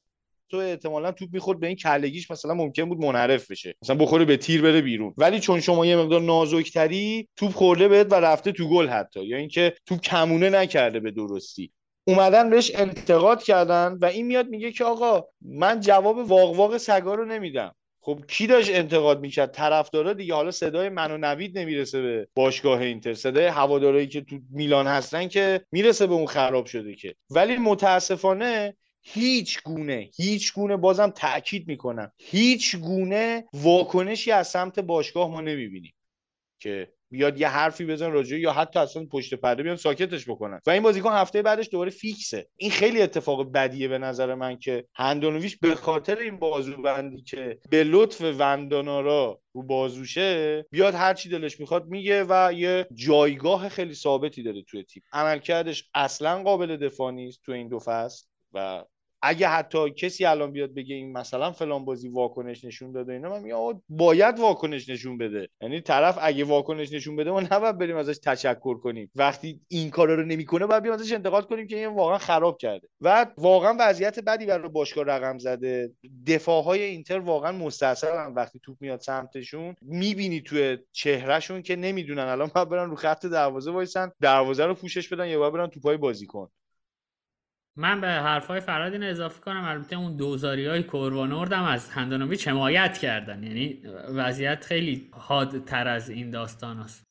تو احتمالا توپ می‌خورد به این کلگیش مثلا ممکن بود منحرف بشه. مثلا بخوره به تیر بره بیرون. ولی چون شما یه مقدار نازکتری توپ خورده بهت و رفته تو گل حتی. یا اینکه توپ کمونه نکرده به درستی. اومدن بهش انتقاد کردن و این میاد میگه که آقا من جواب واق واق سگا رو نمیدم. خب کی داشت انتقاد می‌کرد؟ طرفدارا دیگه. حالا صدای من و نوید نمی‌رسه به باشگاه اینتر. صدای هوادارایی که تو میلان هستن که می‌رسه به اون خراب شده که. ولی متاسفانه هیچ گونه هیچ گونه بازم تاکید می‌کنم. هیچ گونه واکنشی از سمت باشگاه ما نمی‌بینیم که بیاد یه حرفی بزن راجع یا حتی اصلا پشت پرده بیان ساکتش بکنن. و این بازیکن هفته بعدش دوباره فیکسه. این خیلی اتفاق بدیه به نظر من که هندانویش به خاطر این بازوبندی که به لطف وندانارا رو بازوشه بیاد هر چی دلش می‌خواد میگه و یه جایگاه خیلی ثابتی داره توی تیم. عملکردش اصلا قابل دفاع نیست تو این دو فصل و اگه حتی کسی الان بیاد بگه این مثلا فلان بازی واکنش نشون داده اینا من میگم باید واکنش نشون بده. یعنی طرف اگه واکنش نشون بده ما نباید بریم ازش تشکر کنیم. وقتی این کارا رو نمی‌کنه باید بیایم ازش انتقاد کنیم که این واقعا خراب کرده. و واقعا وضعیت بدی برای باشگاه رقم زده. دفاعهای اینتر واقعا مستاصلن. وقتی توپ میاد سمتشون می‌بینی توی چهرهشون که نمی‌دونن. الان باید برن رو خط دروازه وایسن دروازه رو پوشش بدن یا باید برن توپای بازیکن من به حرفای فراد اینو اضافه کنم البته اون دوزاری های کوروا نورد هم از هندانویچ حمایت کردن. یعنی وضعیت خیلی حادتر از این داستان است.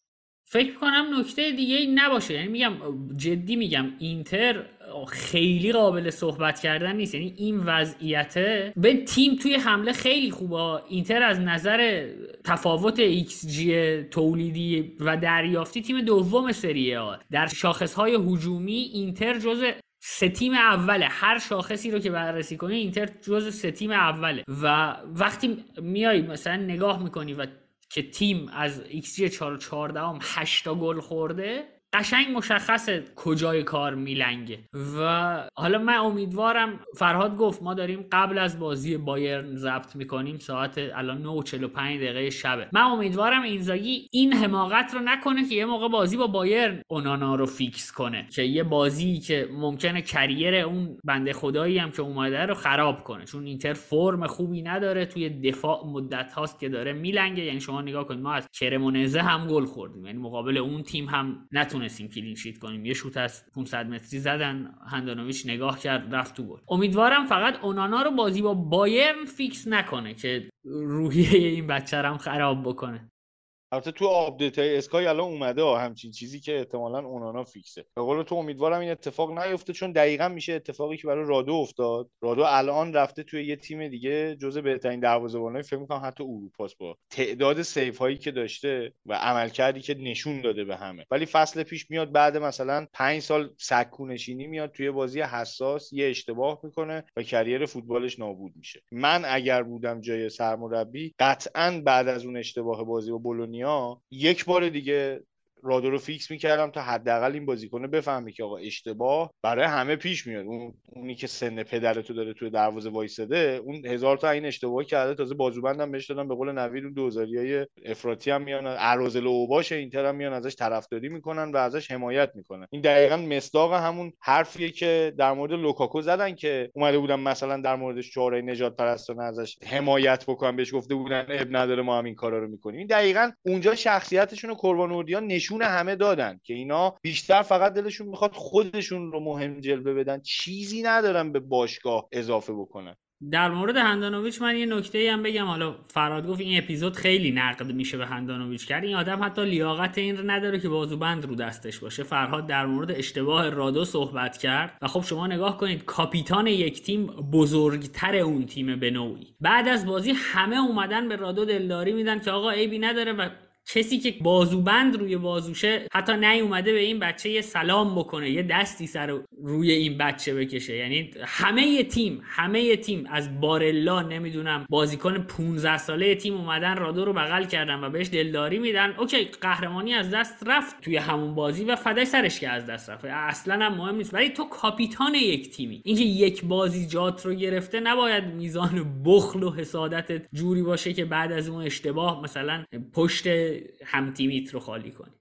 فکر کنم نکته دیگه ای نباشه. یعنی میگم جدی میگم اینتر خیلی قابل صحبت کردن نیست. یعنی این وضعیته به تیم توی حمله خیلی خوبه. اینتر از نظر تفاوت ایکس جی تولیدی و دریافتی تیم دوم سری آ در شاخص های هجومی اینتر جز سه تیم اوله. هر شاخصی رو که بررسی کنی اینتر جز سه تیم اوله. و وقتی میای مثلا نگاه می‌کنی و که تیم از xG 4 14 هم 8 تا گل خورده قشنگ مشخصه کجای کار میلنگه. و حالا من امیدوارم فرهاد گفت ما داریم قبل از بازی بایرن ضبط می‌کنیم ساعت الان 9 و 45 دقیقه شبه. من امیدوارم اینزاگی این حماقت رو نکنه که یه موقع بازی با بایرن اونانا رو فیکس کنه. که یه بازی که ممکنه career اون بنده خدایی هم که اومده رو خراب کنه. چون اینتر فرم خوبی نداره توی دفاع مدت هاست که داره میلنگه. یعنی شما نگاه کنید ما از کرمونزه هم گل خوردیم. یعنی مقابل اون تیم هم نتونه نتونستیم clean sheet کنیم. یه شوت از 500 متری زدن. هندانویچ نگاه کرد رفت تو گل. امیدوارم فقط اونانا رو بازی با بایرن فیکس نکنه که روحیه این بچه هم خراب بکنه. البته تو update های اسکای الان اومده ها همچین چیزی که احتمالا اونانا فیکسه. به قول تو امیدوارم این اتفاق نیفته چون دقیقا میشه اتفاقی که برای رادو افتاد. رادو الان رفته توی یه تیم دیگه جزء بهترین دروازه‌بانای فکر می‌کنم حتی اروپاست با تعداد save هایی که داشته و عملکردی که نشون داده به همه. ولی فصل پیش میاد بعد مثلا 5 سال سکونشینی میاد توی بازی حساس یه اشتباه می‌کنه و career فوتبالش نابود میشه. من اگر بودم جای سرمربی قطعا بعد از اون اشتباه بازی با بولونیا یک بار دیگه رادو رو فیکس می‌کردم تا حداقل این بازیکنه بفهمه که آقا اشتباه برای همه پیش میاد. اون اونی که سن پدرتو داره توی دروازه وایساده اون هزار تا این اشتباه کرده. تازه بازوبندم بهش دادن به قول نوید اون دوزاریای افراطی هم میان اراذل اوباش اینتر هم میان ازش طرفداری می‌کنن و ازش حمایت می‌کنن. این دقیقا مصداق همون حرفیه که در مورد لوکاکو زدن که اومده بودن مثلا در موردش چهره نجات پرستانه ازش حمایت بکنن بهش گفته بودن عیب نداره ما هم این کارا رو می‌کنیم. این دقیقا اونجا شخصیتشون رو قربانوردیان نشون همه دادن که اینا بیشتر فقط دلشون می‌خواد خودشون رو مهم جلوه بدن. چیزی ندارن به باشگاه اضافه بکنن. در مورد هندانویچ من یه نکته هم بگم. حالا فراد گفت این اپیزود خیلی نقد میشه به هندانویچ کرد این آدم حتی لیاقت این رو نداره که بازوبند رو دستش باشه. فرهاد در مورد اشتباه رادو صحبت کرد. و خب شما نگاه کنید کاپیتان یک تیم بزرگتر اون تیم به نوعی. بعد از بازی همه اومدن به رادو دلداری میدن که آقا عیبی نداره و کسی که بازوبند روی بازوشه حتی نیومده به این بچه یه سلام بکنه یه دستی سر روی این بچه بکشه. یعنی همه ی تیم همه ی تیم. از بارلا نمی‌دونم بازیکن 15 ساله تیم اومدن رادو رو بغل کردن و بهش دلداری میدن. اوکی قهرمانی از دست رفت توی همون بازی و فدای سرش که از دست رفت. اصلا هم مهم نیست. ولی تو کاپیتان یک تیمی. اینکه یک بازی جات رو گرفته نباید میزان بخل و حسادت جوری باشه که بعد از اون اشتباه مثلا پشت هم تیمیت رو خالی کنی.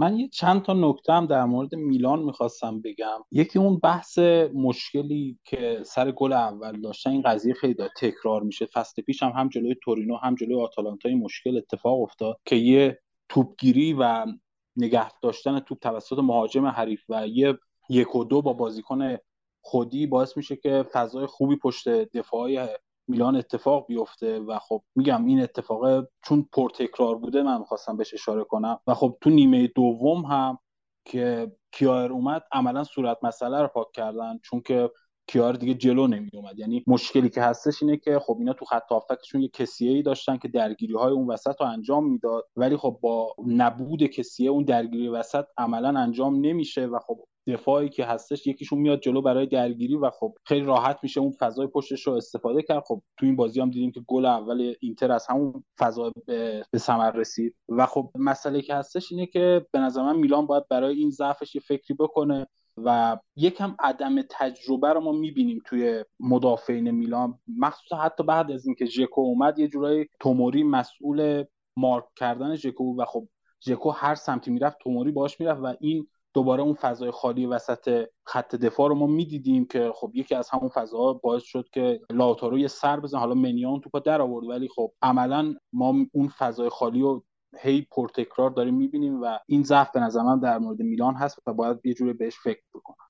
من یه چند تا نکته هم در مورد میلان می‌خواستم بگم. یکی اون بحث مشکلی که سر گل اول داشتن این قضیه خیلی داره تکرار میشه. فصل پیش هم هم جلوی تورینو هم جلوی آتالانتا این مشکل اتفاق افتاد که یه توپگیری و نگه داشتن توپ توسط مهاجم حریف و یه یک و دو با بازیکن خودی باعث میشه که فضای خوبی پشت دفاعی میلان اتفاق بیفته و خب میگم این اتفاق چون پرتکرار بوده من می‌خواستم بهش اشاره کنم و خب تو نیمه دوم هم که کیار اومد عملا صورت مسئله رو پاک کردن چون که کیار دیگه جلو نمی اومد یعنی مشکلی که هستش اینه که خب اینا تو خط هافکشون یه کسیه ای داشتن که درگیری های اون وسط رو انجام می‌داد. ولی خب با نبود کسیه اون درگیری وسط عملا انجام نمیشه و خب دفاعی که هستش یکیشون میاد جلو برای درگیری و خب خیلی راحت میشه اون فضای پشتش رو استفاده کرد. خب تو این بازی هم دیدیم که گل اول اینتر از همون فضا به, ثمر رسید. و خب مسئله که هستش اینه که به نظر من میلان باید برای این ضعفش یه فکری بکنه. و یکم عدم تجربه رو ما می‌بینیم توی مدافعین میلان. مخصوصا حتی بعد از اینکه ژکو اومد یه جورایی توموری مسئول مارک کردن ژکو بود و خب ژکو هر سمتی می‌رفت توموری باش می‌رفت و این دوباره اون فضای خالی وسط خط دفاع رو ما می‌دیدیم که خب یکی از همون فضاها باعث شد که لاوتارو یه سر بزن. حالا منیان توپا در آورد ولی خب عملا ما اون فضای خالی رو هی پرتکرار داریم می‌بینیم و این ضعف به نظر من در مورد میلان هست و باید یه جوری بهش فکر بکنم.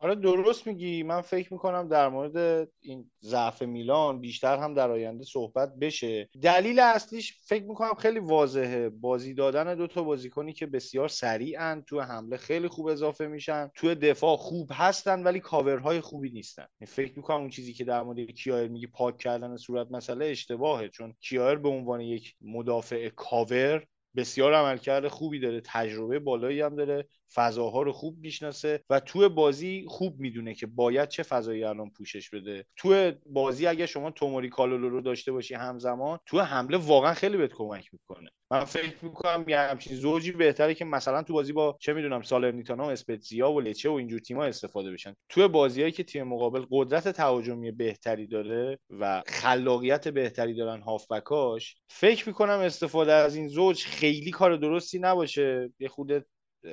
آره درست میگی. من فکر می‌کنم در مورد این ضعف میلان بیشتر هم در آینده صحبت بشه. دلیل اصلیش فکر می‌کنم خیلی واضحه. بازی دادن دو تا بازیکنی که بسیار سریعن تو حمله خیلی خوب اضافه میشن. تو دفاع خوب هستن ولی کاورهای خوبی نیستن. فکر می‌کنم اون چیزی که در مورد کیایر میگی پاک کردن صورت مسئله اشتباهه. چون کیایر به عنوان یک مدافع کاور بسیار عملکرد خوبی داره. تجربه بالایی هم داره. فضاها رو خوب می‌شناسه و توی بازی خوب می‌دونه که باید چه فضایی الان پوشش بده. توی بازی اگه شما توموری کالولو رو داشته باشی همزمان توی حمله واقعا خیلی بهت کمک می‌کنه. من فکر می‌کنم یه همچین زوجی بهتره که مثلا تو بازی با چه می‌دونم سالرنیتانا و اسپتزیا و لچه و اینجور تیم‌ها استفاده بشن. توی بازیایی که تیم مقابل قدرت تهاجمی بهتری داره و خلاقیت بهتری دارن هافبکاش فکر می‌کنم استفاده از این زوج خیلی کار درستی نباشه. یه خود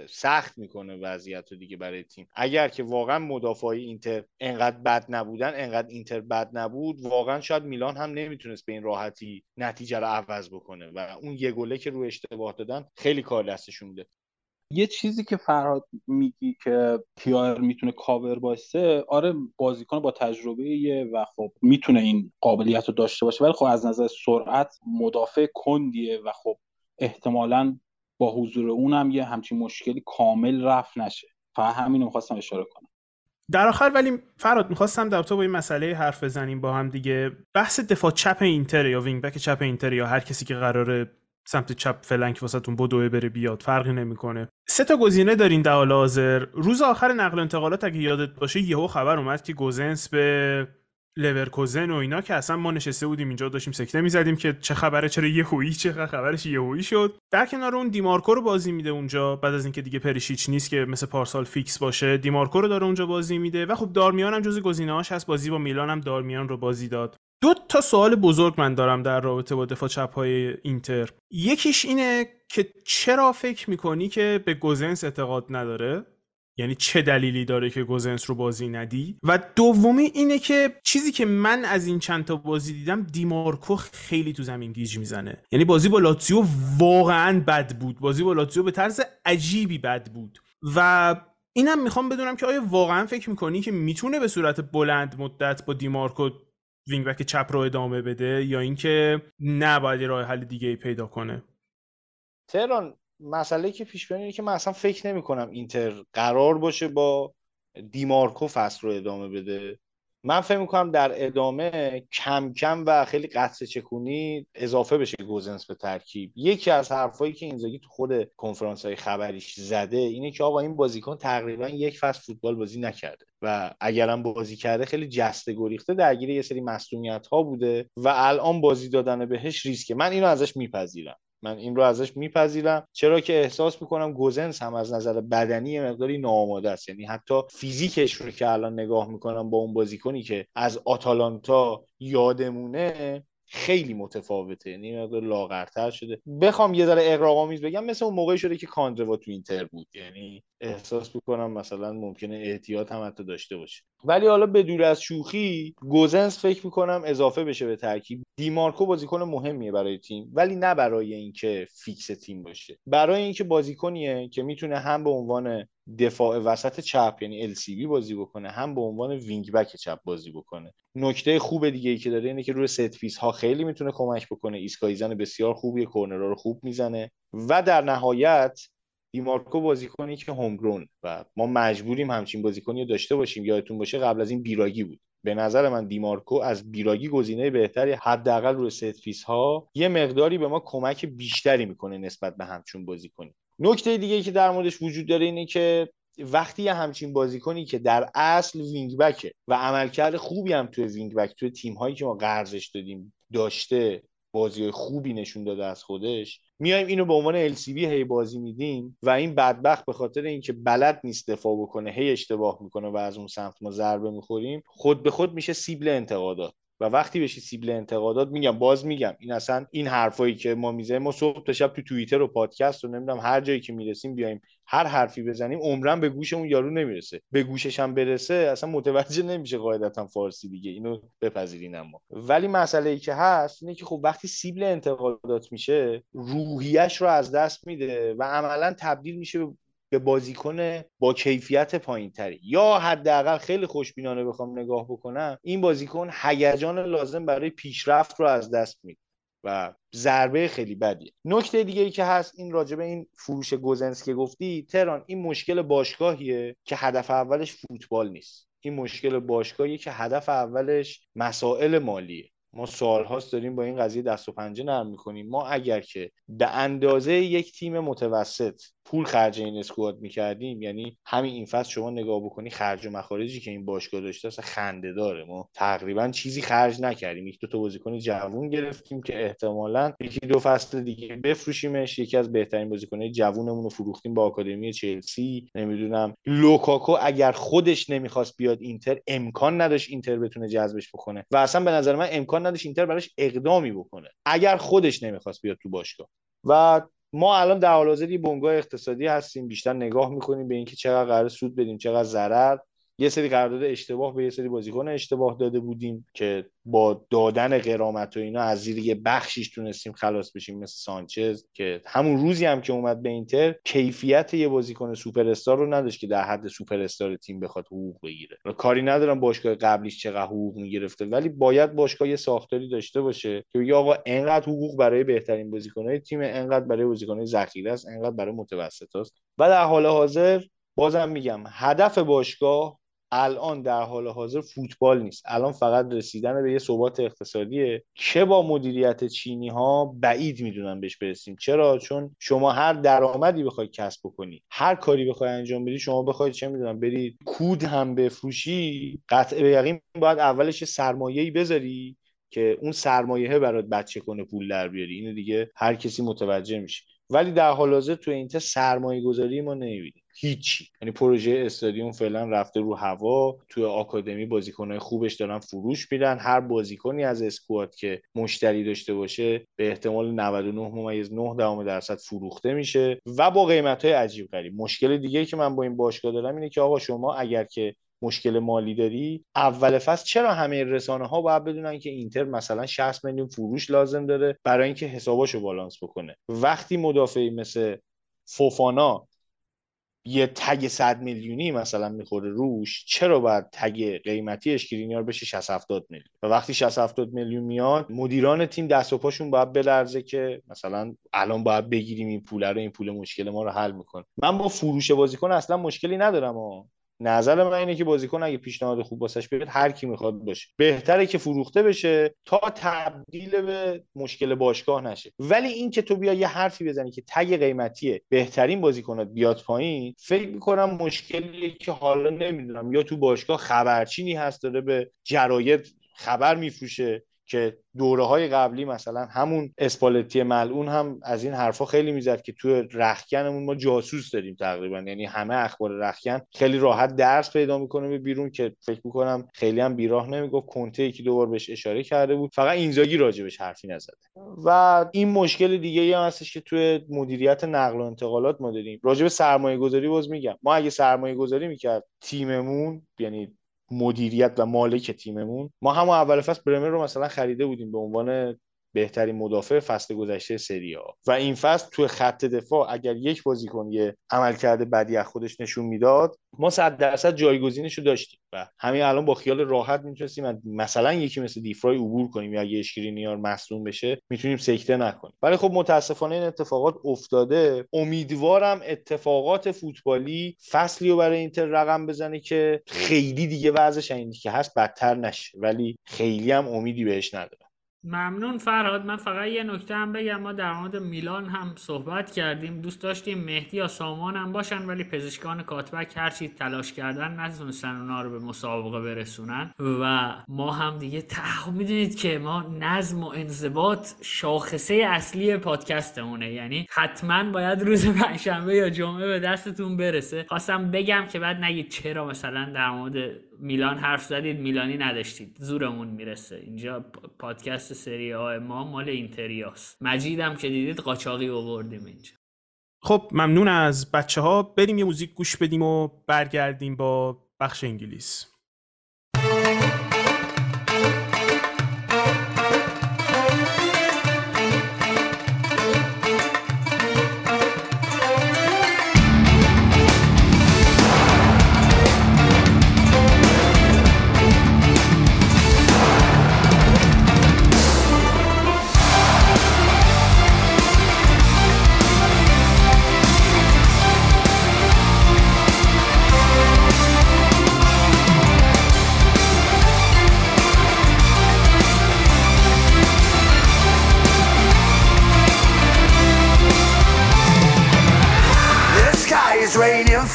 سخت می‌کنه وضعیت رو دیگه برای تیم. اگر که واقعا مدافعای اینتر انقدر بد نبودن انقدر اینتر بد نبود واقعا شاید میلان هم نمی‌تونست به این راحتی نتیجه رو عوض بکنه و اون یه گله که رو اشتباه دادن خیلی کار دستشون میده یه چیزی که فرهاد میگی که کیار می‌تونه کاور باشه آره بازیکن با تجربه و خب می‌تونه این قابلیت رو داشته باشه ولی خب از نظر سرعت مدافع کندیه و خب احتمالا با حضور اونم یه همچین مشکلی کامل رفع نشه. فقط همین رو می‌خواستم اشاره کنم. در آخر ولی فراد می‌خواستم در با این مسئله حرف بزنیم با هم دیگه. بحث دفاع چپ اینتر یا wing back چپ اینتر یا هر کسی که قراره سمت چپ flank واسهتون بدوه بره بیاد فرقی نمی‌کنه. سه تا گزینه دارین در حال حاضر. روز آخر نقل و انتقالات اگه یادت باشه یهو خبر اومد که گوزنس به لورکوزن و اینا که اصلا ما نشسته بودیم اینجا داشتیم سکته می‌زدیم که چه خبره چرا یهویی چه خبرش یهویی شد. در کنار اون دیمارکو رو بازی میده اونجا بعد از اینکه دیگه پریشیچ نیست که مثل پارسال فیکس باشه دیمارکو رو داره اونجا بازی میده و خب دارمیان هم جز گزینه‌هاش هست. بازی با میلان هم دارمیان رو بازی داد. دو تا سوال بزرگ من دارم در رابطه با دفاع چپ های اینتر. یکیش اینه که چرا فکر می‌کنی که به گوزنس اعتقاد نداره؟ یعنی چه دلیلی داره که گوزنس رو بازی ندی؟ و دومی اینه که چیزی که من از این چند تا بازی دیدم دیمارکو خیلی تو زمین گیج می‌زنه. یعنی بازی با لاتزیو واقعا بد بود. بازی با لاتزیو به طرز عجیبی بد بود. و اینم می‌خوام بدونم که آیا واقعا فکر می‌کنی که می‌تونه به صورت بلند مدت با دیمارکو wing back چپ رو ادامه بده یا اینکه نه باید راه حل دیگه ای پیدا کنه؟ تهران مسئله که پیش بیاد که من اصلا فکر نمی کنم اینتر قرار باشه با دیمارکو فصل رو ادامه بده. من فکر می‌کنم در ادامه کم کم و خیلی قطره چکونی اضافه بشه گوزنس به ترکیب. یکی از حرفایی که اینزاگی تو خود کنفرانس های خبریش زده اینه که آقا این بازیکن تقریبا یک فصل فوتبال بازی نکرده و اگرم بازی کرده خیلی جسته گریخته درگیر یه سری مصدومیت ها بوده و الان بازی دادن بهش ریسکه. من اینو ازش میپذیرم. من این رو ازش میپذیرم. چرا که احساس می‌کنم گوزنس هم از نظر بدنی مقداری ناآماده است. یعنی حتی فیزیکش رو که الان نگاه می‌کنم با اون بازیکنی که از آتالانتا یادمونه خیلی متفاوته. یعنی مقدار لاغرتر شده. بخوام یه ذره اغراق‌آمیز بگم مثل اون موقعی شده که کاندروا تو اینتر بود. یعنی احساس می‌کنم مثلا ممکنه احتیاط هم حتی داشته باشه. ولی حالا بدور از شوخی گوزنس فکر می‌کنم اضافه بشه به ترکیب. دیمارکو بازیکن مهمیه برای تیم ولی نه برای اینکه فیکس تیم باشه. برای اینکه بازیکنیه که می‌تونه هم به عنوان دفاع وسط چپ یعنی LCB بازی بکنه هم به عنوان wing back چپ بازی بکنه. نکته خوب دیگه ای که داره اینه که روی set piece ها خیلی می‌تونه کمک بکنه. ایستگاهی‌زن بسیار خوبیه کورنرها رو خوب می‌زنه. و در نهایت دیمارکو بازیکنی که homegrown و ما مجبوریم همچین بازیکنی رو داشته باشیم یادتون باشه قبل از این بیراگی بود. به نظر من دیمارکو از بیراگی گزینه بهتری حداقل روی ست ها یه مقداری به ما کمک بیشتری می‌کنه نسبت به همچون بازیکنی. نکته دیگه که در موردش وجود داره اینه که وقتی یه همچین بازیکنی که در اصل wing back ه و عملکرد خوبی هم توی wing back توی تیم هایی که ما قرضش دادیم داشته بازی خوبی نشون داده از خودش. میایم اینو به عنوان LCB هی بازی میدیم و این بدبخت به خاطر اینکه بلد نیست دفاع بکنه هی اشتباه می‌کنه و از اون سمت ما ضربه می‌خوریم خود به خود میشه سیبل انتقادات. و وقتی بشی سیبل انتقادات میگم باز میگم این اصلا این حرفایی که ما می‌زنیم ما صبح تا شب تو توییتر و پادکست و نمی‌دونم هر جایی که می‌رسیم بیایم هر حرفی بزنیم عمرن به گوش اون یارو نمی‌رسه. به گوشش هم برسه اصلا متوجه نمیشه قاعدتا فارسی دیگه. اینو بپذیرین اما. ولی مسئله ای که هست اینه که خب وقتی سیبل انتقادات میشه روحیش رو از دست میده و عملا تبدیل میشه به بازیکن با کیفیت پایین تری یا حداقل خیلی خوشبینانه بخوام نگاه بکنم این بازیکن هیجان لازم برای پیشرفت رو از دست میده و ضربه خیلی بدیه. نکته دیگه ای که هست این راجبه این فروش گوزنس که گفتی تهران این مشکل باشگاهیه که هدف اولش فوتبال نیست. این مشکل باشگاهیه که هدف اولش مسائل مالیه. ما سالهاست داریم با این قضیه دست و پنجه نرم می‌کنیم. ما اگر که به اندازه یک تیم متوسط پول خرج این اسکواد می‌کردیم یعنی همین این فصل شما نگاه بکنی خرج و مخارجی که این باشگاه داشته اصلا خنده داره. ما تقریبا چیزی خرج نکردیم. یک دو تا بازیکن جوون گرفتیم که احتمالا یکی دو فصل دیگه بفروشیمش. یکی از بهترین بازیکنهای جوونمون رو فروختیم با آکادمی چلسی. نمی‌دونم لوکاکو اگر خودش نمی‌خواست بیاد اینتر امکان نداشت اینتر بتونه جذبش بکنه. و اصلا به نظر من امکان نداشت اینتر براش اقدامی بکنه. اگر خودش نمی‌خواست بیاد تو باشگاه. و ما الان در حال حاضر یه بنگاه اقتصادی هستیم بیشتر نگاه می‌کنیم به اینکه چقدر قرار سود بدیم چقدر ضرر. یه سری قرارداد اشتباه به یه سری بازیکن اشتباه داده بودیم که با دادن قرامت و اینا از زیر یه بخشیش تونستیم خلاص بشیم مثل سانچز که همون روزی هم که اومد به اینتر کیفیت یه بازیکن سوپر استار رو نداشت که در حد سوپر استار تیم بخواد حقوق بگیره. کاری ندارم باشگاه قبلیش چقدر حقوق می‌گرفته ولی باید باشگاه یه ساختاری داشته باشه که بگه آقا انقدر حقوق برای بهترین بازیکنهای تیم انقدر برای بازیکنهای ذخیره است انقدر برای متوسط است. و در حال حاضر بازم میگم هدف باشگاه الان در حال حاضر فوتبال نیست. الان فقط رسیدن به یه ثبات اقتصادیه. که با مدیریت چینی ها بعید می‌دونن بهش برسیم. چرا؟ چون شما هر درآمدی بخوای کسب بکنی هر کاری بخوای انجام بدی شما بخوای چه می‌دونم بری کود هم بفروشی قطع به یقین باید اولش سرمایه‌ای بذاری که اون سرمایه برات بچه کنه پول در بیاری. اینو دیگه هر کسی متوجه میشه. ولی در حال حاضر تو اینتر سرمایه گذاری ما نمی‌بینیم. هیچی. یعنی پروژه استادیوم فعلا رفته رو هوا. تو آکادمی بازیکنهای خوبش دارن فروش میدن. هر بازیکنی از اسکواد که مشتری داشته باشه به احتمال 99 ممیز 9 دهم درصد فروخته میشه و با قیمت های عجیب غریب. مشکل دیگه که من با این باشگاه دارم اینه که آقا شما اگر که مشکل مالی داری اول فصل چرا همه رسانه ها باید بدونن که اینتر مثلا 60 میلیون فروش لازم داره برای اینکه حساباشو بالانس بکنه؟ وقتی مدافعی مثل فوفانا یه تگ 100 میلیونی مثلا می‌خوره روش چرا باید تگ قیمتی اشکرینیار بشه 60 70 میلیون؟ و وقتی 60 70 میلیون میاد مدیران تیم دست و پاشون باید بلرزه که مثلا الان باید بگیریم این پول رو این پول مشکل ما رو حل می‌کنه. من با فروش بازیکن اصلا مشکلی ندارم ها نظر من اینه که بازیکن اگه پیشنهاد خوب واسش بیاد هر کی می‌خواد باشه. بهتره که فروخته بشه تا تبدیل به مشکل باشگاه نشه. ولی این که تو بیا یه حرفی بزنی که تگ قیمتی بهترین بازیکنات بیاد پایین فکر می‌کنم مشکلیه که حالا نمی‌دونم یا تو باشگاه خبرچینی هست داره به جراید خبر میفروشه که دوره های قبلی مثلا همون اسپالتی ملعون هم از این حرفا خیلی می‌زد که توی رخکنمون ما جاسوس داریم تقریبا. یعنی همه اخبار رخکن خیلی راحت درس پیدا می‌کنه به بیرون که فکر می‌کنم خیلی هم بیراه نمی‌گفت. کنته یکی دوبار بهش اشاره کرده بود. فقط اینزاگی راجبش حرفی نزده. و این مشکل دیگه ای هم هستش که توی مدیریت نقل و انتقالات ما داریم. راجب سرمایه گذاری باز میگم. ما اگه سرمایه گذاری می‌کرد تیممون یعنی مدیریت و مالک تیممون. ما هم اول فصل برمر رو مثلا خریده بودیم به عنوان بهترین مدافع فصل گذشته سری ها و این فصل توی خط دفاع اگر یک بازیکن یه عملکرد بدی از خودش نشون می‌داد ما صد درصد جایگزینش رو داشتیم. و همین الان با خیال راحت می‌تونستیم مثلا یکی مثل دیفرای عبور کنیم یا اگه اشکرینیار مصدوم بشه می‌تونیم سکته نکنیم. ولی خب متاسفانه این اتفاقات افتاده. امیدوارم اتفاقات فوتبالی فصلی رو برای اینتر رقم بزنه که خیلی دیگه وضعش اینی که هست بدتر نشه. ولی خیلی هم امیدی بهش ندارم. ممنون فرهاد. من فقط یه نکته هم بگم. ما در مورد میلان هم صحبت کردیم. دوست داشتیم. مهدی یا سامان هم باشن ولی پزشکان کاتبک هرچی تلاش کردن نتونستن اونا رو به مسابقه برسونن. و ما هم دیگه ته می‌دونید که ما نظم و انضباط شاخصه اصلی پادکستمونه. یعنی حتما باید روز پنجشنبه یا جمعه به دستتون برسه. خواستم بگم که بعد نگید چرا مثلا در مورد میلان حرف زدید میلانی نداشتید. زورمون می‌رسه. اینجا پادکست سری آ ما مال اینتریاس مجیدم که دیدید قاچاقی آوردیم اینجا. خب ممنون از بچه ها بریم یه موزیک گوش بدیم و برگردیم با بخش انگلیس.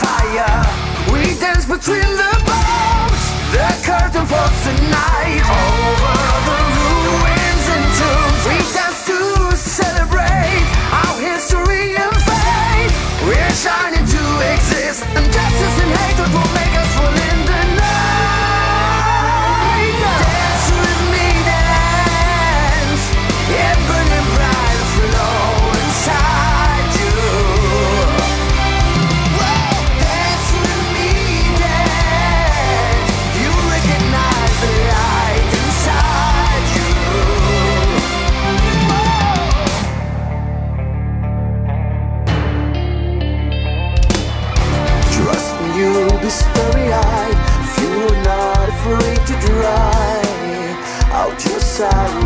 Fire. We dance between the bombs. The curtain falls tonight over the side.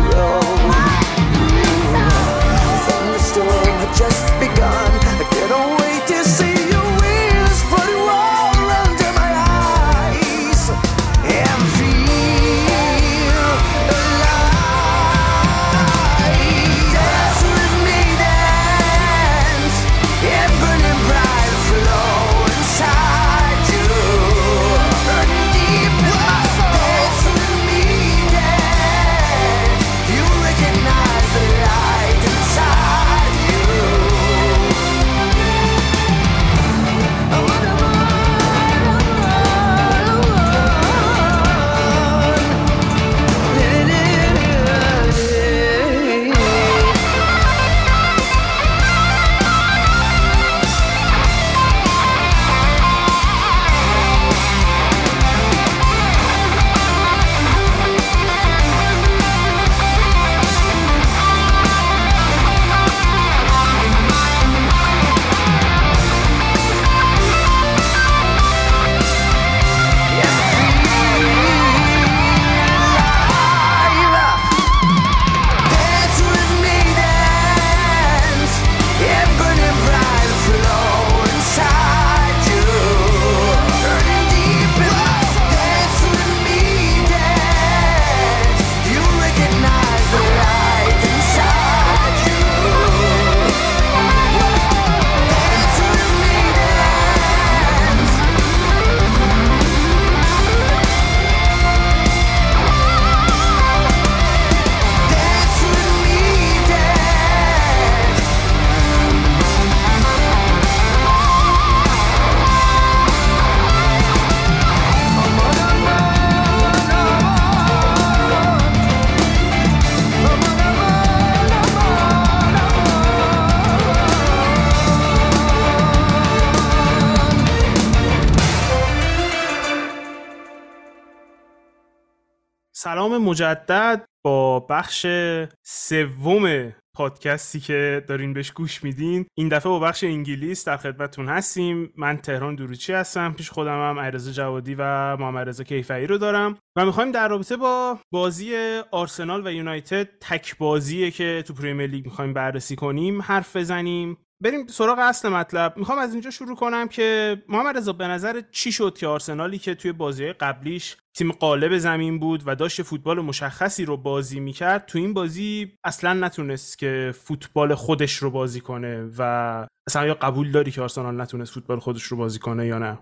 مجدد با بخش سوم پادکستی که دارین بهش گوش میدین. این دفعه با بخش انگلیس در خدمتتون هستیم. من تهران دروچی هستم. پیش خودم هم علیرضا جوادی و محمد رضا کیفری رو دارم. و می‌خوایم در رابطه با بازی آرسنال و یونایتد تک بازیه که تو پریمیر لیگ می‌خوایم بررسی کنیم حرف بزنیم. بریم سراغ اصل مطلب. می‌خوام از اینجا شروع کنم که محمد رضا به نظر چی شد که آرسنالی که توی بازی قبلیش تیم قالب زمین بود و داشت فوتبال مشخصی رو بازی می‌کرد تو این بازی اصلا نتونست که فوتبال خودش رو بازی کنه و اصلا یا قبول داری که آرسنال نتونست فوتبال خودش رو بازی کنه یا نه؟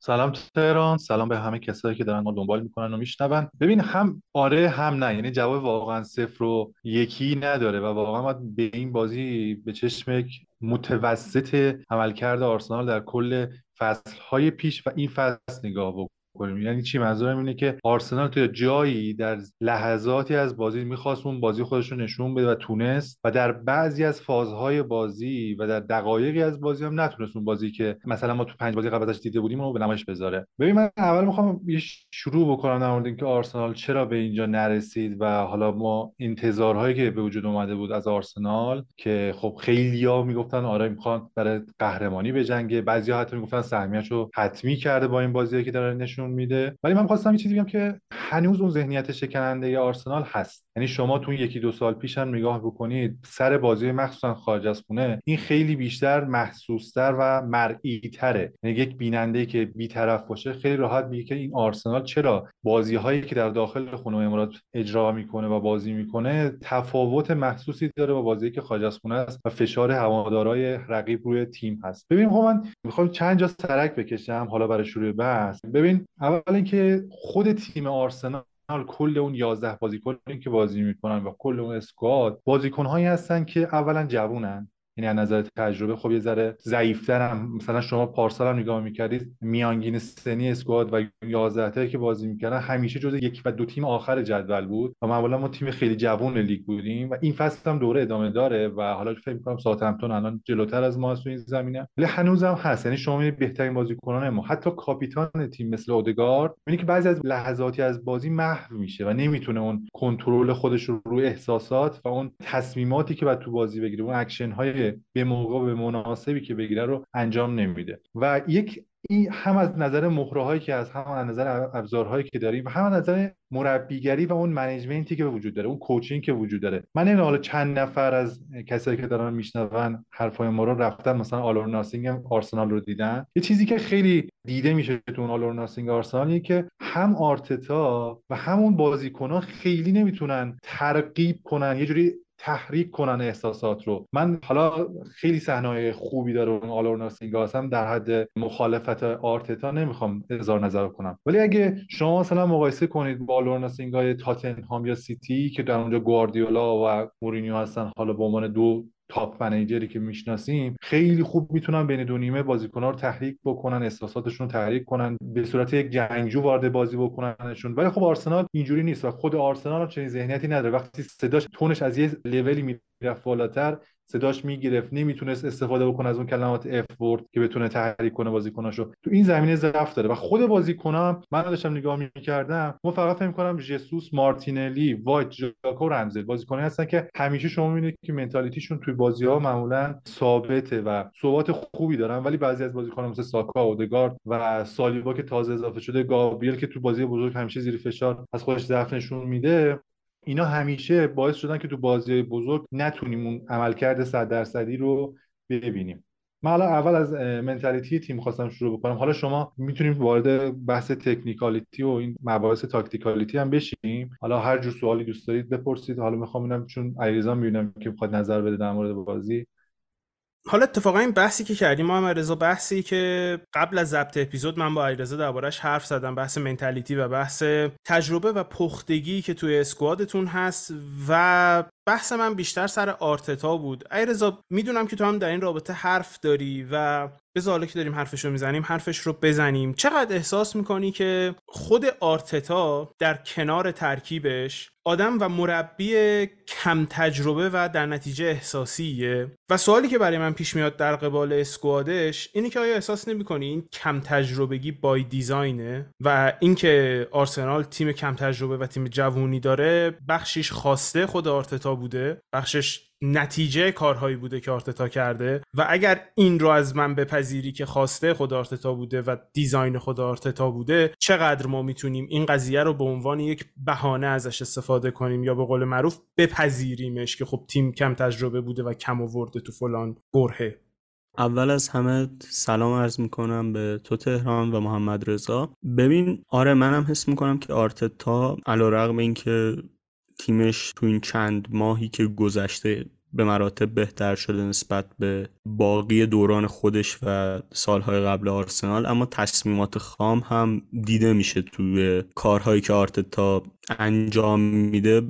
سلام تهران سلام به همه کسایی که دارن ما دنبال می‌کنن و میشنون. ببین هم آره هم نه. یعنی جواب واقعا صفر و یکی نداره و واقعا باید به این بازی به چشم متوسط عملکرد آرسنال در کل فصلهای پیش و این فصل نگاه بکنیم یعنی چی؟ منظورم اینه که آرسنال توی جایی در لحظاتی از بازی می‌خواست اون بازی خودش رو نشون بده و تونست و در بعضی از فازهای بازی و در دقایقی از بازی هم نتونست اون بازی که مثلا ما تو پنج بازی قبل دیده بودیم رو به نمایش بذاره. ببین من اول می‌خوام یه شروع بکنم در مورد اینکه آرسنال چرا به اینجا نرسید و حالا ما انتظارهایی که به وجود اومده بود از آرسنال که خب خیلیا می‌گفتن آره می‌خوان برای قهرمانی بجنگه بعضیا حتی می‌گفتن سهمیه‌شو حتمی کرده با این بازی که داره نشون میده. ولی من خواستم یه چیزی بگم که هنوز اون ذهنیت شکننده آرسنال هست. یعنی شما تو یکی دو سال پیش هم نگاه بکنید سر بازی مخصوصا خارج از خونه این خیلی بیشتر محسوستر و مرئی تره یعنی یک بیننده که بیطرف باشه خیلی راحت میگه که این آرسنال چرا بازی هایی که در داخل خونه امارات اجرا می‌کنه و بازی می‌کنه تفاوت محسوسی داره با بازی که خارج از خونه است و فشار هوادارای رقیب روی تیم هست. ببین خب من می‌خوام چند جا سرک بکشم حالا برای شروع بحث. ببین اول اینکه خود تیم آرسنال کل اون 11 بازیکنی که بازی می‌کنن و کل اون اسکواد بازیکنهایی هستن که اولا جوونن. یعنی از نظر تجربه خب یه ذره ضعیفتر هم مثلا شما پارسال هم نگاه می‌کردید میانگین سنی اسکواد و 11 تایی که بازی می‌کردن همیشه جز یک و دو تیم آخر جدول بود و معمولا ما تیم خیلی جوون لیگ بودیم و این فصل هم دوره ادامه داره و حالا فکر می‌کنم ساوثهمپتون الان جلوتر از ما تو این زمینه. ولی هنوزم هست. یعنی شما بهترین بازیکنان ما. حتی کاپیتان تیم مثل اودگارد می‌بینی که بعضی از لحظاتی از بازی محو میشه و نمی‌تونه اون کنترل خودش رو روی احساسات و اون تصمیماتی که بعد تو بازی بگیره اون اکشن های به موقع به مناسبی که بگیره رو انجام نمیده. و یک این هم از نظر مهره که از هم از نظر ابزارهایی که داریم هم از نظر مربیگری و اون management ی که وجود داره اون coaching که وجود داره. من نمی‌دونم حالا چند نفر از کسایی که دارن میشنون حرفای ما رو رفتن مثلا All or Nothing آرسنال رو دیدن؟ یه چیزی که خیلی دیده میشه تو اون All or Nothing آرسنال که هم آرتتا و همون بازیکنان خیلی نمی‌تونن ترغیب کنن یه جوری تحریک کنن احساسات رو. من حالا خیلی صحنه خوبی داره اون All or Nothing اس هم در حد مخالفت آرتتا نمی‌خوام اظهار نظر کنم. ولی اگه شما مثلا مقایسه کنید با All or Nothing ای تاتنهام یا سیتی که در اونجا گواردیولا و مورینیو هستن حالا به عنوان دو top manager ی که می‌شناسیم خیلی خوب می‌تونن بین دو نیمه رو تحریک بکنن احساساتشون رو تحریک کنن به صورت یک جنگجو وارد بازی بکننشون. ولی خب آرسنال اینجوری نیست و خود آرسنال هم چنین ذهنیتی نداره. وقتی صداش تونش از یه لولی می‌رفت بالاتر صداش می‌گرفت نمی‌تونست استفاده بکنه از اون کلمات F word که بتونه تحریک کنه بازیکناشو. تو این زمینه ضعف داره و خود بازیکنام من داشتم نگاه می‌کردم ما فقط فکر می‌کنم ژسوس مارتینلی وایت ژاکا رمزدیل بازیکنایی هستن که همیشه شما می‌بینید که mentality شون توی بازی ها معمولا ثابته و ثبات خوبی دارن. ولی بعضی از بازیکنان مثل ساکا اودگارد و سالیبا که تازه اضافه شده گابریل که تو بازی بزرگ همیشه زیر فشار از خودش ضعف نشون میده. اینا همیشه باعث شدن که تو بازی بزرگ نتونیم اون عملکرد صد درصدی رو ببینیم. من حالا اول از mentality تیم خواستم شروع بکنم. حالا شما می‌تونیم وارد بحث technicality و این مباحث tacticality هم بشیم. حالا هر جور سوالی دوست دارید بپرسید. حالا می‌خوام اینم چون علیرضا می‌بینم که می‌خواد نظر بده در مورد بازی. حالا اتفاقا این بحثی که کردیم محمد رضا بحثی که قبل از ضبط اپیزود من با علیرضا دربارش حرف زدم بحث mentality و بحث تجربه و پختگی که توی اسکوادتون هست و بحث من بیشتر سر آرتتا بود. ایرزا می‌دونم که تو هم در این رابطه حرف داری و بذار حالا که داریم حرفش رو می‌زنیم حرفش رو بزنیم. چقدر احساس می‌کنی که خود آرتتا در کنار ترکیبش آدم و مربی کم تجربه و در نتیجه احساسیه؟ و سوالی که برای من پیش میاد در قبال اسکوادش اینه که آیا احساس نمی‌کنی این کم تجربگی بای دیزاینه؟ و اینکه آرسنال تیم کم تجربه و تیم جوونی داره بخشیش خواسته خود آرتتا بوده بخشش نتیجه کارهایی بوده که آرتتا کرده و اگر این رو از من بپذیری که خواسته خود آرتتا بوده و دیزاین خود آرتتا بوده چقدر ما می‌تونیم این قضیه رو به عنوان یک بهانه ازش استفاده کنیم یا به قول معروف بپذیریمش که خب تیم کم تجربه بوده و کم آورده تو فلان برهه. اول از همه سلام عرض می‌کنم به تو تهران و محمد رضا ببین آره منم حس می‌کنم که آرتتا این که تیمش تو این چند ماهی که گذشته به مراتب بهتر شده نسبت به باقی دوران خودش و سالهای قبل آرسنال اما تصمیمات خام هم دیده میشه توی کارهایی که آرتتا انجام میده.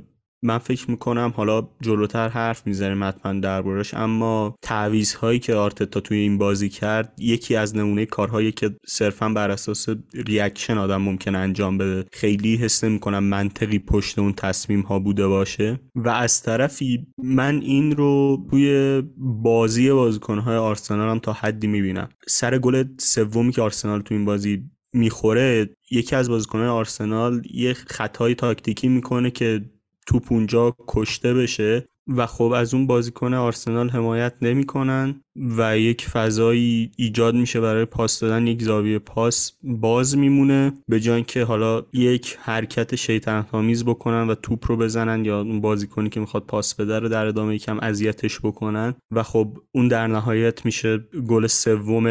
من فکر می‌کنم حالا جلوتر حرف می‌زنیم حتما دربارش اما تعویض که آرتتا توی این بازی کرد یکی از نمونه کارهایی که صرفا بر اساس reaction آدم ممکن انجام بده. خیلی حس نمی‌کنم منطقی پشت اون تصمیم ها بوده باشه. و از طرفی من این رو توی بازی بازیکنهای آرسنال هم تا حدی می‌بینم. سر گل سومی که آرسنال تو این بازی می‌خوره یکی از بازیکنهای آرسنال یه خطای تاکتیکی می‌کنه که توپ اونجا کشته بشه و خب از اون بازیکن آرسنال حمایت نمی‌کنن. و یک فضایی ایجاد میشه برای پاس دادن یک زاویه پاس باز میمونه به جای که حالا یک حرکت شیطنت آمیز بکنن و توپ رو بزنن یا اون بازیکنی که می‌خواد پاس بده رو در ادامه یکم اذیتش بکنن. و خب اون در نهایت میشه گل سوم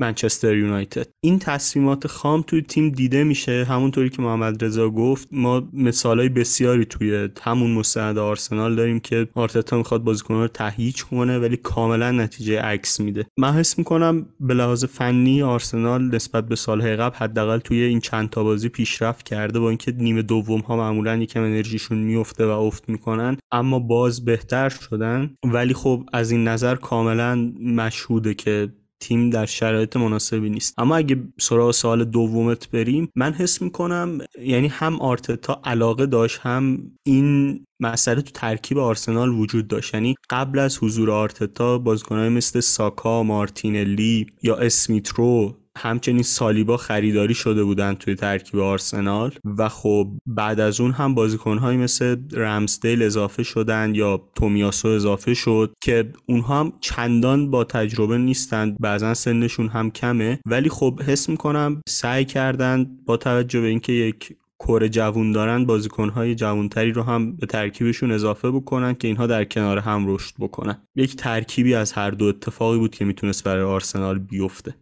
منچستر یونایتد. این تصمیمات خام توی تیم دیده میشه. همونطوری که محمد رضا گفت ما مثالای بسیاری توی همون مستند آرسنال داریم که آرتتا می‌خواد بازیکن‌ها رو تهییج کنه ولی کاملا نتیجه عکس میده. من حس می‌کنم به لحاظ فنی آرسنال نسبت به سالهای قبل حداقل توی این چند تا بازی پیشرفت کرده با اینکه نیمه دوم ها معمولا یکم انرژیشون میفته و افت می‌کنن اما باز بهتر شدن. ولی خب از این نظر کاملا مشهوده که تیم در شرایط مناسبی نیست. اما اگه سراغ سال دومت بریم من حس می‌کنم یعنی هم آرتتا علاقه داشت هم این مسئله تو ترکیب آرسنال وجود داشت. یعنی قبل از حضور آرتتا بازیکنهای مثل ساکا مارتینلی یا اسمیترو همچنین سالیبا خریداری شده بودن توی ترکیب آرسنال و خب بعد از اون هم بازیکنهایی مثل رمزدیل اضافه شدن یا تومیاسو اضافه شد که اونها هم چندان با تجربه نیستند. بعضا سنشون هم کمه. ولی خب حس می‌کنم سعی کردن با توجه به اینکه یک کره جوون دارن بازیکنهای جوونتری رو هم به ترکیبشون اضافه بکنن که اینها در کنار هم رشد بکنن. یک ترکیبی از هر دو اتفاقی بود که می‌تونست برای آرسنال بیفته.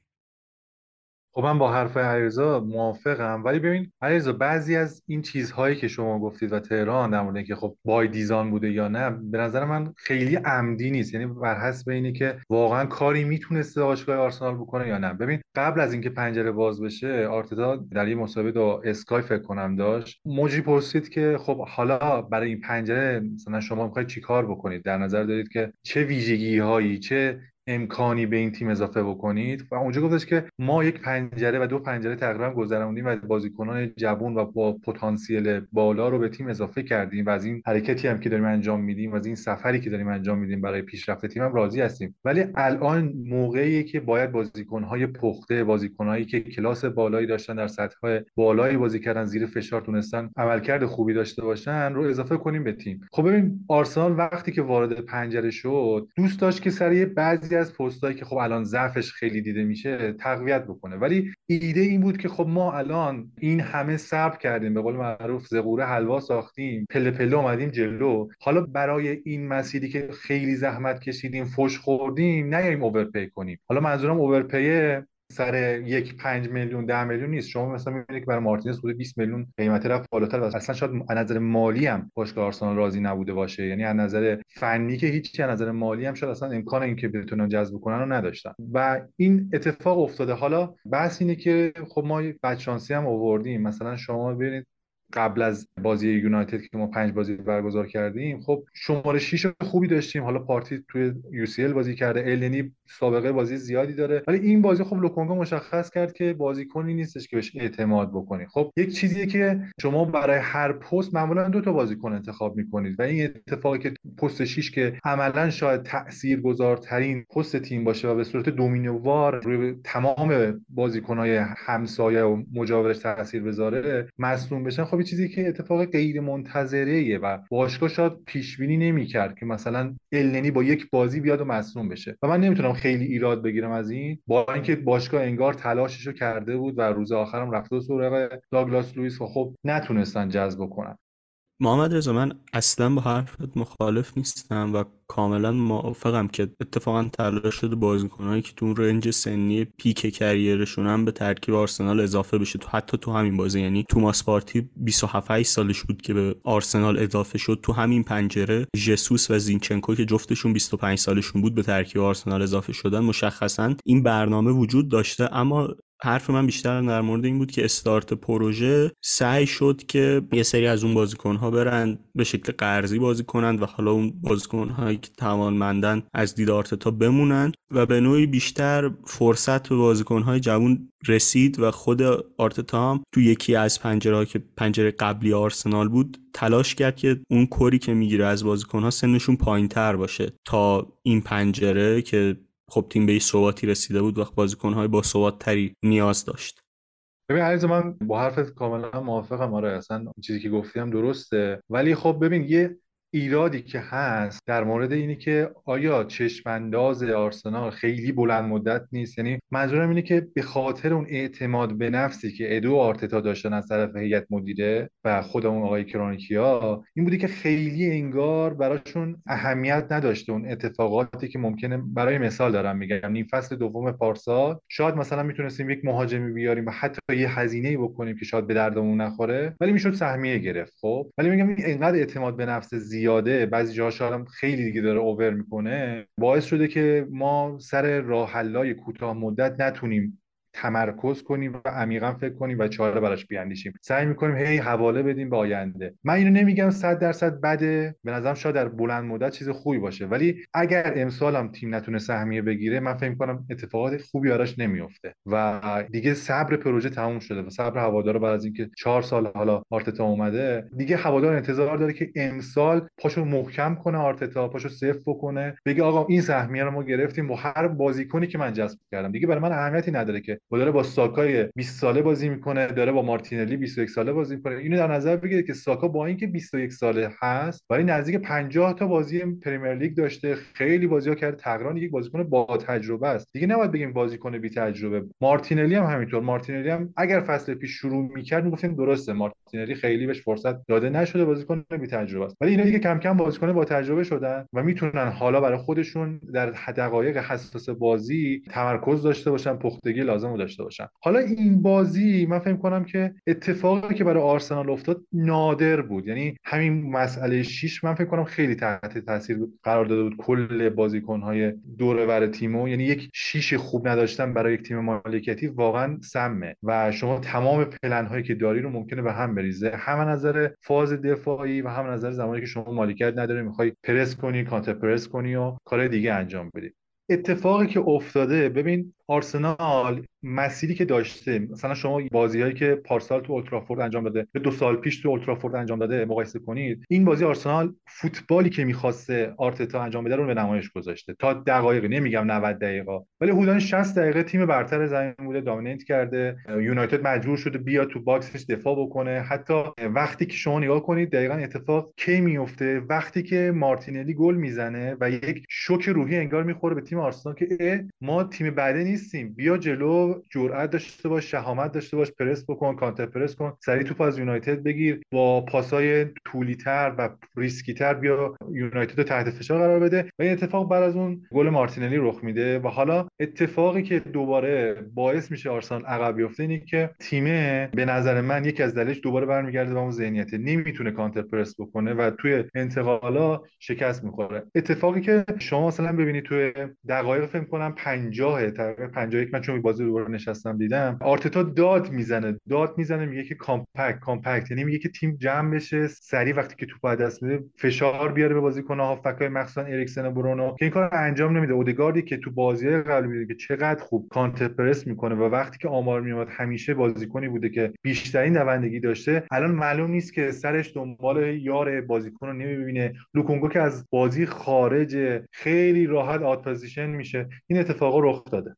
خب من با حرف علیرضا موافقم. ولی ببین علیرضا بعضی از این چیزهایی که شما گفتید و تهران در مورد که خب بای دیزان بوده یا نه به نظر من خیلی عمدی نیست. یعنی بر حسب اینه که واقعا کاری می‌تونسته باشگاه آرسنال بکنه یا نه. ببین قبل از اینکه پنجره باز بشه آرتتا در یه مسابقه با اسکای فکر کنم داشت. موجی پرسید که خب حالا برای این پنجره مثلا شما می‌خواید چیکار بکنید؟ در نظر دارید که چه ویژگی هایی چه امکانی به این تیم اضافه بکنید. و اونجا گفتش که ما یک پنجره و دو پنجره تقریبا گذروندیم و بازیکنان جوان و با پتانسیل بالا رو به تیم اضافه کردیم و از این حرکتی هم که داریم انجام میدیم و از این سفری که داریم انجام میدیم برای پیشرفت تیم هم راضی هستیم. ولی الان موقعیه که باید بازیکنهای پخته بازیکنهایی که کلاس بالایی داشتن در سطح بالایی بازی کردن زیر فشار تونستن عملکرد خوبی داشته باشن رو اضافه کنیم به تیم. خب ببین آرسنال وقتی که وارد پنجره شد دوست داشت که سری بعضی از پستایی که خب الان ضعفش خیلی دیده میشه تقویت بکنه. ولی ایده این بود که خب ما الان این همه صبر کردیم به قول معروف زغوره حلوا ساختیم پله پله اومدیم جلو. حالا برای این مسیری که خیلی زحمت کشیدیم فش خوردیم نیایم اوورپی کنیم. حالا منظورم اوورپی سر یک پنج میلیون ده میلیون نیست. شما مثلا می‌بینید که برای مارتینز بوده 20 میلیون قیمت رفت بالاتر. و اصلا شاید از نظر مالی هم باشگاه آرسنال راضی نبوده باشه. یعنی از نظر فنی که هیچی از نظر مالی هم شاید اصلا امکان اینکه بتونن جذب کنن رو نداشتن. و این اتفاق افتاده. حالا بحث اینه که خب ما بچانسی هم آوردیم. مثلا شما ببینید قبل از بازی یونایتد که ما پنج بازی برگزار کردیم خب شماره 6 خوبی داشتیم. حالا پارتی توی یو بازی کرده النی سابقه بازی زیادی داره. ولی این بازی خب لوکونگا مشخص کرد که بازیکنی نیستش که بهش اعتماد بکنی. خب یک چیزیه که شما برای هر پست معمولا دو تا بازیکن انتخاب می‌کنید و این اتفاقی که پست 6 که عملا شاید تاثیرگذارترین پست تیم باشه و به صورت دومینووار روی تمام بازیکنهای همسایه و مجاورش تاثیر بذاره مصدوم بشن خب خب چیزی که اتفاق غیر منتظره و باشگاه شاید پیش بینی نمی‌کرد که مثلا النی با یک بازی بیاد و مصدوم بشه. و من نمی‌تونم خیلی ایراد بگیرم از این با اینکه باشگاه انگار تلاششو کرده بود و روز آخرم رفته سراغ داگلاس لوئیس و خب نتونستن جذب کنن. محمد رضا من اصلا با حرفت مخالف نیستم و کاملا موافقم که اتفاقا تلاش شده بازیکنهایی که تو رنج سنی پیک کریرشون هم به ترکیب آرسنال اضافه بشه. تو حتی تو همین بازی یعنی توماس پارتی 27 8 سالش بود که به آرسنال اضافه شد. تو همین پنجره ژسوس و زینچنکو که جفتشون 25 سالشون بود به ترکیب آرسنال اضافه شدن مشخصا این برنامه وجود داشته. اما حرف من بیشتر در مورد این بود که استارت پروژه سعی شد که یه سری از اون بازیکنها برن به شکل قرضی بازی کنند و حالا اون بازیکنهایی که توانمندن از دید آرتتا بمونند و به نوعی بیشتر فرصت به بازیکنهای جوان رسید و خود آرتتا هم تو یکی از پنجره که پنجره قبلی آرسنال بود تلاش کرد که اون کری که می‌گیره از بازیکنها سنشون پایین تر باشه تا این پنجره که خب تیم به این ثباتی رسیده بود و بازیکنهای با ثبات تری نیاز داشت. ببین علیرضا من با حرفت کاملا موافقم. آره اصلا چیزی که گفتیم درسته. ولی خب ببین یه ایرادی که هست در مورد اینه که آیا چشمانداز آرسنال خیلی بلند مدت نیست؟ یعنی منظورم اینه که به خاطر اون اعتماد به نفسی که ادو آرتتا داشتن از طرف هیئت مدیره و خود اون آقای کرانکیا این بودی که خیلی انگار براشون اهمیت نداشته اون اتفاقاتی که ممکنه برای مثال دارم میگم نیم فصل دوم پارسال شاید مثلا می‌تونستیم یک مهاجمی بیاریم و حتی یه هزینه بکنیم که شاید به دردمون نخوره ولی می‌شد سهمیه گرفت خب؟ ولی میگم این انقدر اعتماد به نفس زیاده بعضی جاها شاید هم خیلی دیگه داره اوور می‌کنه باعث شده که ما سر راه حلای کوتاه مدت نتونیم تمرکز کنیم و عمیقا فکر کنیم و چاره براش بیاندیشیم. سعی می‌کنیم هی حواله بدیم به آینده. من اینو نمیگم صد درصد بده. به نظرم شاید در بلند مدت چیز خوبی باشه. ولی اگر امسال هم تیم نتونه سهمیه بگیره من فکر کنم اتفاقات خوبی براش نمیفته و دیگه صبر پروژه تموم شده و صبر هوادارا بعد از اینکه چهار سال حالا آرتتا اومده دیگه هوادار انتظار داره که امسال پاشو محکم کنه آرتتا پاشو صفر بکنه بگه آقا این سهمیه رو ما گرفتیم با هر بازیکنی که من جذب کردم. دیگه برای من اهمیتی نداره که و داره با ساکای 20 ساله بازی می‌کنه داره با مارتینلی 21 ساله بازی می‌کنه. اینو در نظر بگیرید که ساکا با اینکه 21 ساله هست ولی نزدیک 50 تا بازی پرمیر لیگ داشته. خیلی بازی ها کرده. تقریبا یک بازیکن با تجربه است. دیگه نباید بگیم بازیکن بی تجربه. مارتینلی هم همینطور. مارتینلی هم اگر فصل پیش شروع می‌کرد می‌گفتیم درسته. مارتینلی خیلی بهش فرصت داده نشده بازیکن بی تجربه است. ولی اینا دیگه کم کم بازیکن با تجربه شدن و می‌تونن حالا برای خودشون در دقایق حساس بازی تمرکز داشته باشن. پختگی لازم رو داشته باشن. حالا این بازی من فکر کنم که اتفاقی که برای آرسنال افتاد نادر بود. یعنی همین مسئله شیش من فکر کنم خیلی تحت تاثیر قرار داده بود کل بازیکن‌های دور بر تیمو. یعنی یک شیش خوب نداشتن برای یک تیم مالکیتی واقعا سمه. و شما تمام پلن هایی که داری رو ممکنه به هم بریزه. هم نظر فاز دفاعی و هم نظر زمانی که شما مالکیت نداری می‌خوای پرس کنی counter press کنی و کار دیگه انجام بدی. اتفاقی که افتاده ببین آرسنال مسیری که داشته مثلا شما بازیهایی که پارسال تو اولدترافورد انجام داده دو سال پیش تو اولدترافورد انجام داده مقایسه کنید این بازی آرسنال فوتبالی که می‌خواسته آرتتا انجام بده رو به نمایش گذاشته. تا دقایق نمیگم 90 دقیقه ولی حدود 60 دقیقه تیم برتر زمین بوده dominate کرده. یونایتد مجبور شده بیاد تو box ش دفاع بکنه. حتی وقتی که شما نگاه کنید دقیقا اتفاق کی میفته وقتی که مارتینلی گل می‌زنه و یک شوک روحی انگار می‌خوره به تیم آرسنال که ما تیم بعده نیستیم. بیا جلو جرأت داشته باش شهامت داشته باش پرس بکن counter press کن سریع توپ از یونایتد بگیر با پاسای طولیتر و ریسکیتر بیا یونایتد رو تحت فشار قرار بده. و این اتفاق بعد از اون گل مارتینلی رخ میده. و حالا اتفاقی که دوباره باعث میشه آرسنال عقب بیفته اینه که تیمه به نظر من یکی از دلیلش دوباره برمیگرده به اون ذهنیت. نمی‌تونه counter press بکنه و توی انتقالا شکست می‌خوره. اتفاقی که شما مثلا ببینید توی دقایق فکر کنم 50 تقریبا 51 من چون بازی دوباره نشستم دیدم آرتتا داد می‌زنه داد می‌زنه میگه که compact compact یعنی میگه که تیم جمع بشه سریع وقتی که توپ دست میده فشار بیاره به بازیکن‌ها هافبک‌های مخصوصا اریکسن و برونو که این کار انجام نمیده. اودگاردی که تو بازی قبل میده که چقدر خوب counter press می‌کنه و وقتی که آمار میاد همیشه بازیکنی بوده که بیشترین دوندگی داشته. الان معلوم نیست که سرش دنبال یار بازیکن رو نمی‌بینه. لوکونگو که از بازی خارج خیلی راحت آت میشه. این اتفاقا رخ داده.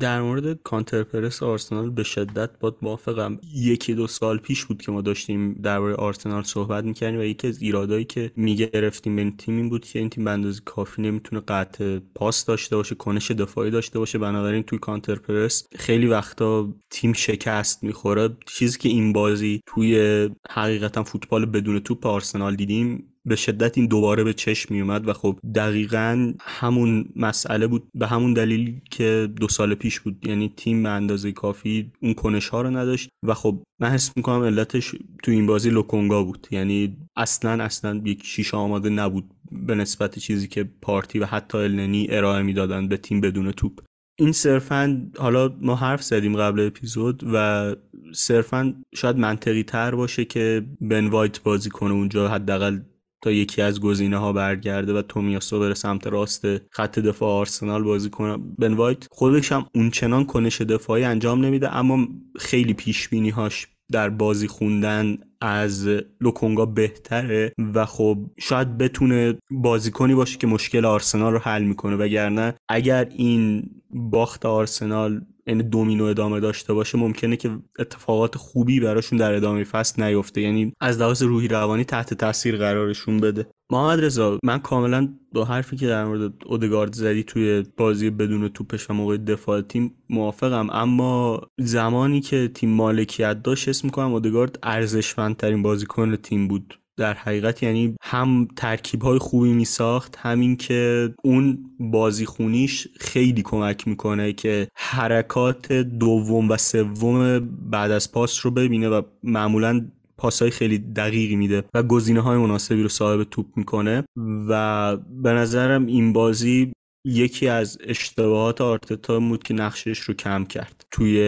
در مورد کانتر پرس آرسنال به شدت با موافقم. یکی دو سال پیش بود که ما داشتیم درباره آرسنال صحبت می‌کردیم و یکی از ایرادایی که می‌گرفتیم به این تیم این بود که این تیم کافی نمی‌تونه قطع پاس داشته باشه کنش دفاعی داشته باشه. بنابراین توی کانتر پرس خیلی وقتا تیم شکست می‌خوره. چیزی که این بازی توی حقیقتا فوتبال بدون توپ آرسنال دیدیم به شدت این دوباره به چشم می اومد و خب دقیقا همون مسئله بود. به همون دلیل که دو سال پیش بود یعنی تیم به اندازه کافی اون کنش ها رو نداشت و خب من حس می‌کنم علتش تو این بازی لوکونگا بود. یعنی اصلا اصلا یک شیشه آماده نبود به نسبت چیزی که پارتی و حتی النی ارائه می‌دادن به تیم بدون توپ. این صرفا حالا ما حرف زدیم قبل اپیزود و صرفا شاید منطقی تر باشه که بن وایت بازی کنه اونجا حداقل تا یکی از گزینه ها برگرده و تومیاسو بره سمت راست خط دفاع آرسنال بازی کنه. بن وایت خودش هم اونچنان کنش دفاعی انجام نمیده اما خیلی پیش بینی هاش در بازی خوندن از لوکونگا بهتره و خب شاید بتونه بازیکنی باشه که مشکل آرسنال رو حل می‌کنه. وگرنه اگر این باخت آرسنال یعنی دومینو ادامه داشته باشه ممکنه که اتفاقات خوبی براشون در ادامه فصل نیفته. یعنی از لحاظ روحی روانی تحت تاثیر قرارشون بده. محمد رضا من کاملا با حرفی که در مورد اودگارد زدی توی بازی بدون توپش و موقع دفاع تیم موافقم. اما زمانی که تیم مالکیت داشت اسم می‌کنم اودگارد ارزشمندترین بازیکن تیم بود. در حقیقت یعنی هم ترکیب های خوبی می ساخت همین که اون بازیخونیش خیلی کمک می‌کنه که حرکات دوم و سوم بعد از پاس رو ببینه و معمولا پاسهای خیلی دقیقی میده و گزینه های مناسبی رو صاحب توپ می‌کنه و به نظرم این بازی یکی از اشتباهات آرتتا بود که نقشش رو کم کرد توی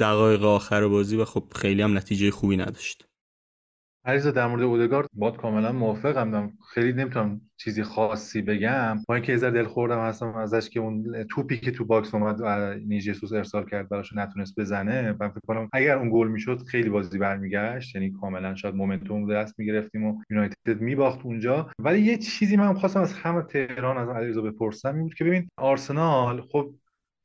دقایق آخر بازی و خب خیلی هم نتیجه خوبی نداشت. علیرضا در مورد اودگارد باد کاملا موافقم. دم خیلی نمی‌تونم چیزی خاصی بگم. با اینکه یه دل خوردم هستم ازش که اون توپی که تو box اومد و جسوس ارسال کرد براش نتونست بزنه من فکر کنم اگر اون گل می‌شد خیلی بازی برمیگشت. یعنی کاملا شاید momentum دست می‌گرفتیم و یونایتد میباخت اونجا. ولی یه چیزی من خواستم از همه تهران از علیرضا بپرسم این بود که ببین آرسنال خب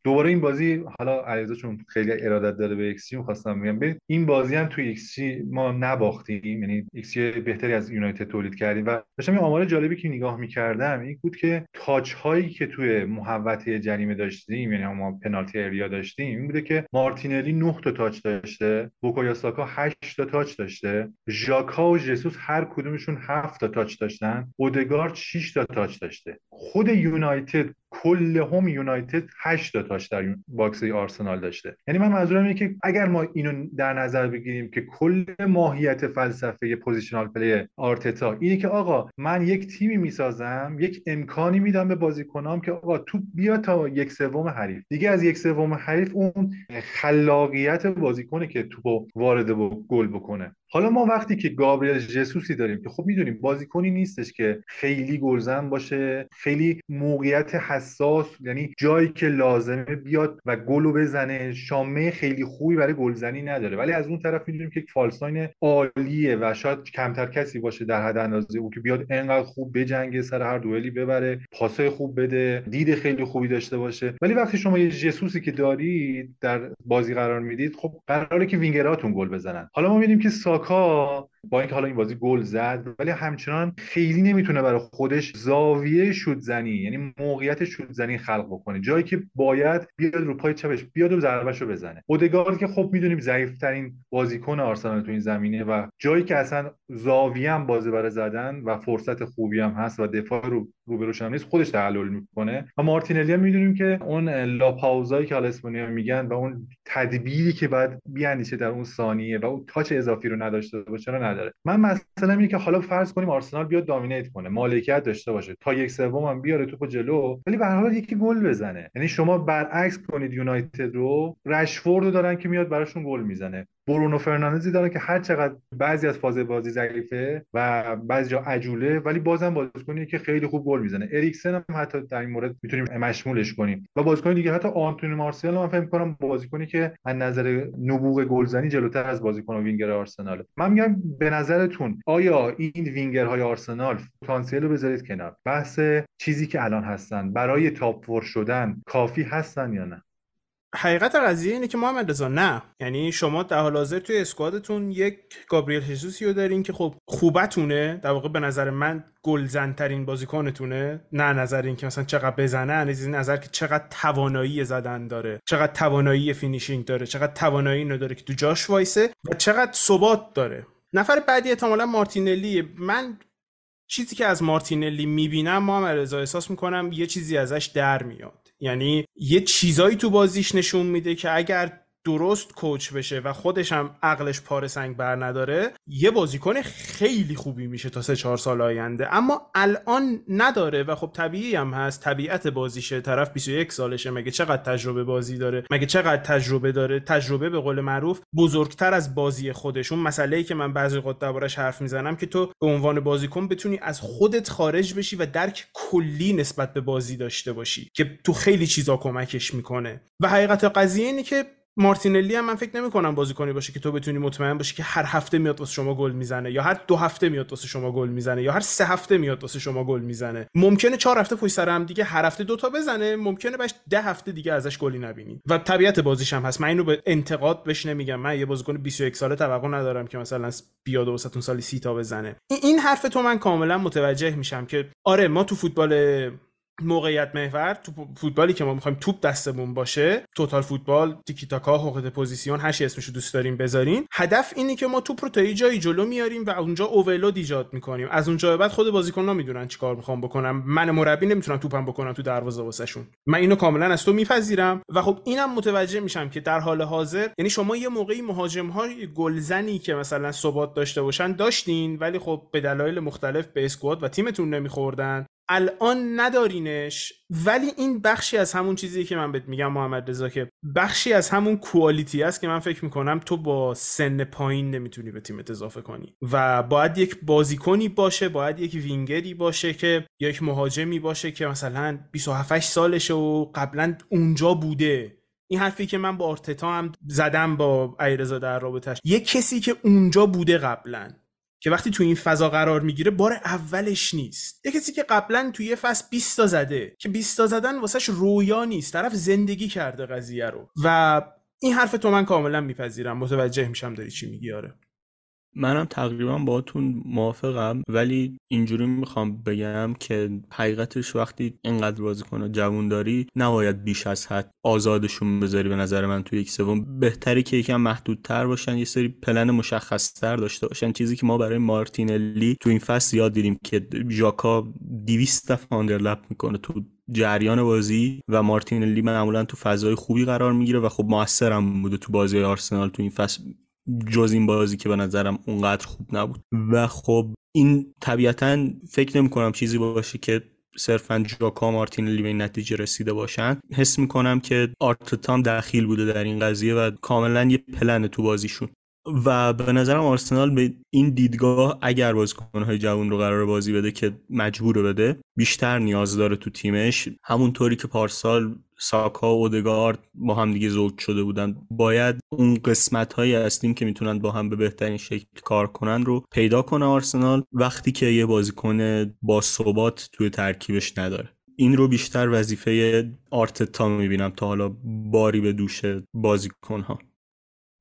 دوباره این بازی حالا علیرضا چون خیلی ارادت داره به ایکس خواستم بگم. ببین این بازی هم توی ایکس ما نباختیم یعنی ایکس بهتری از یونایتد تولید کردیم. و داشتم یه آمار جالبی که نگاه می‌کردم این بود که touch هایی که توی محوطه جریمه داشتیم یعنی ما penalty area داشتیم این بوده که مارتینلی 9 تا touch داشته بوکایا ساکا 8 تا touch داشته ژاکا و ژسوس هر کدومشون 7 تا touch داشتن اودگارد 6 تا touch داشته. خود یونایتد کل هم یونایتد 8 تا touch در box آرسنال داشته. یعنی من منظورم اینه که اگر ما اینو در نظر بگیریم که کل ماهیت فلسفه positional play آرتتا اینه که آقا من یک تیمی می‌سازم یک امکانی میدم به بازیکنام که آقا تو بیا تا یک سوم حریف. دیگه از یک سوم حریف اون خلاقیت بازیکنه که توپو وارد و گل بکنه. حالا ما وقتی که گابریل جسوسی داریم که خب می‌دونیم بازیکنی نیستش که خیلی گلزن باشه خیلی موقعیت حساس یعنی جایی که لازمه بیاد و گلو بزنه. شامه خیلی خوبی برای گلزنی نداره. ولی از اون طرف می‌دونیم که false nine عالیه و شاید کمتر کسی باشه در حد اندازه او که بیاد انقدر خوب بجنگه سر هر دوئلی ببره پاسای خوب بده دید خیلی خوبی داشته باشه. ولی وقتی شما یه جسوسی که دارید در بازی قرار می‌دید خب قراره که وینگراتون گل بزنن. حالا ما می‌بینیم که ساکا با اینکه حالا این بازی گل زد ولی همچنان خیلی نمی‌تونه برای خودش زاویه شوت زنی یعنی موقعیت شوت زنی خلق بکنه. جایی که باید بیاد رو پای چپش بیاد و ضربهشو بزنه. اودگارد که خب می‌دونیم ضعیف ترین بازیکن آرسنال تو این زمینه و جایی که اصلا زاویه هم بازی برای زدن و فرصت خوبی هم هست و دفاع رو روبروش هم نیست خودش تحلل می‌کنه. و مارتینلی هم می‌دونیم که اون لاپاوزایی که حالا اسپانیا میگن و اون تدبیری که بعد بیاندیشه در اون ثانیه و اون تاچ اضافی رو نداشته باشه نداره. من مثلا اینه که حالا فرض کنیم آرسنال بیاد دامینیت کنه مالکیت داشته باشه تا یک سوم هم بیاره توپو جلو ولی به هر حال یکی گل بزنه. یعنی شما برعکس کنید یونایتد رو رشفورد رو دارن که میاد براشون گل می‌زنه. برونو فرناندزی داره که هر چقدر بعضی از فاز بازی ضعیفه و بعضی جا عجوله ولی بازم بازیکنی که خیلی خوب گل می‌زنه. اریکسن هم حتی در این مورد می‌تونیم مشمولش کنیم. و بازیکن دیگه حتی آنتونی مارسیال من فکر کنم بازیکنی که از نظر نبوغ گلزنی جلوتر از بازیکن و وینگر آرسنال من میگم به نظرتون آیا این وینگرهای آرسنال پتانسیل رو بذارید کنار؟ بحث چیزی که الان هستن برای top شدن کافی هستن یا نه؟ حقیقت قضیه اینه که محمد رضا نه. یعنی شما در حال حاضر توی squad تون یک گابریل ژسوسی رو دارین که خب خوبتونه. در واقع به نظر من گلزن ترین بازیکنتونه. نه نظر این که مثلا چقدر بزنه از این نظر که چقدر توانایی زدن داره. چقدر توانایی finishing داره. چقدر توانایی اینو داره که تو جاش وایسه و چقدر ثبات داره. نفر بعدی احتمالا مارتینلی. من چیزی که از مارتینلی می‌بینم محمد رضا احساس می‌کنم یه چیزی ازش در میاد. یعنی یه چیزایی تو بازیش نشون میده که اگر درست کوچ بشه و خودش هم عقلش پاره سنگ بر نداره یه بازیکن خیلی خوبی میشه تا سه چهار سال آینده. اما الان نداره و خب طبیعی هم هست طبیعت بازیشه طرف 21 سالشه مگه چقدر تجربه بازی داره؟ مگه چقدر تجربه داره؟ تجربه به قول معروف بزرگتر از بازی خودش. اون مسئله ای که من بعضی وقت دربارش حرف می‌زنم که تو به عنوان بازیکن بتونی از خودت خارج بشی و درک کلی نسبت به بازی داشته باشی که تو خیلی چیزا کمکش می‌کنه. و حقیقت قضیه اینه که مارتینلی هم من فکر نمی کنم بازیکنی باشه که تو بتونی مطمئن باشی که هر هفته میاد واسه شما گل می‌زنه یا هر دو هفته میاد واسه شما گل می‌زنه یا هر سه هفته میاد واسه شما گل می‌زنه. ممکنه چهار هفته پشت سر هم دیگه هر هفته دوتا بزنه ممکنه باش ده هفته دیگه ازش گلی نبینی. و طبیعت بازیش هم هست. من اینو به انتقاد بهش نمیگم. من یه بازیکن 21 ساله توقع ندارم که مثلا بیاد و وسطون سالی 30 تا بزنه. این حرف تو من کاملا متوجه میشم که آره ما تو فوتبال موقعیت محور تو فوتبالی که ما می‌خوایم توپ دستمون باشه total football تیکی تاکا juego de posición هر چی اسمشو دوست داریم بذارین. هدف اینه که ما توپ رو تا یه جایی جلو میاریم و اونجا overload ایجاد می‌کنیم. از اونجا بعد خود بازیکن‌ها می‌دونن چیکار می‌خوان بکنن من مربی نمی‌تونم توپم بکنم تو دروازه واسهشون. من اینو کاملا از تو میپذیرم و خب اینم متوجه میشم که در حال حاضر یعنی شما یه موقعی مهاجم های گلزنی که مثلا ثبات داشته باشن داشتین ولی خب به دلایل مختلف به squad و تیمتون نمیخوردن. الان ندارینش ولی این بخشی از همون چیزی که من بهت میگم محمد رضا که بخشی از همون کوالیتی است که من فکر می‌کنم تو با سن پایین نمی‌تونی به تیمت اضافه کنی. و باید یک بازیکنی باشه باید یک وینگری باشه که یک مهاجمی باشه که مثلا 27 سالشه و قبلا اونجا بوده. این حرفی که من با آرتتا هم زدم با ایرزا در رابطش یک کسی که اونجا بوده قبلا. که وقتی تو این فضا قرار می‌گیره بار اولش نیست. یه کسی که قبلا توی یه فصل 20 تا زده که 20 تا زدن واسش رویا نیست طرف زندگی کرده قضیه رو. و این حرف تو من کاملا میپذیرم. متوجه میشم داری چی میگی آره. منم تقریبا باهاتون موافقم ولی اینجوری می‌خوام بگم که حقیقتش وقتی اینقدر بازیکن جوون داری نباید بیش از حد آزادشون بذاری به نظر من تو یک سوم. بهتری که یکم محدودتر باشن یه سری پلن مشخصتر داشته باشن. چیزی که ما برای مارتینلی تو این فصل یاد دیدیم که ژاکا 200 دفعه آندرلپ می‌کنه تو جریان بازی و مارتینلی معمولا تو فضای خوبی قرار می‌گیره و خب موثرم بوده تو بازی آرسنال تو این فصل. جز این بازی که به نظرم اونقدر خوب نبود. و خب این طبیعتا فکر نمی کنم چیزی باشه که صرفا جاکا مارتینلی به نتیجه رسیده باشن. حس می‌کنم که آرتتام دخیل بوده در این قضیه و کاملا یه پلن تو بازیشون. و به نظرم آرسنال به این دیدگاه اگر بازیکنهای جوان رو قرار بازی بده که مجبور بده بیشتر نیاز داره تو تیمش. همونطوری که پارسال ساکا و اودگارد با هم دیگه زوج شده بودن باید اون قسمت هایی از که می‌تونن با هم به بهترین شکل کار کنن رو پیدا کنه آرسنال وقتی که یه بازیکن با ثبات توی ترکیبش نداره. این رو بیشتر وظیفه آرتتا می‌بینم تا حالا باری به دوش بازیکن ها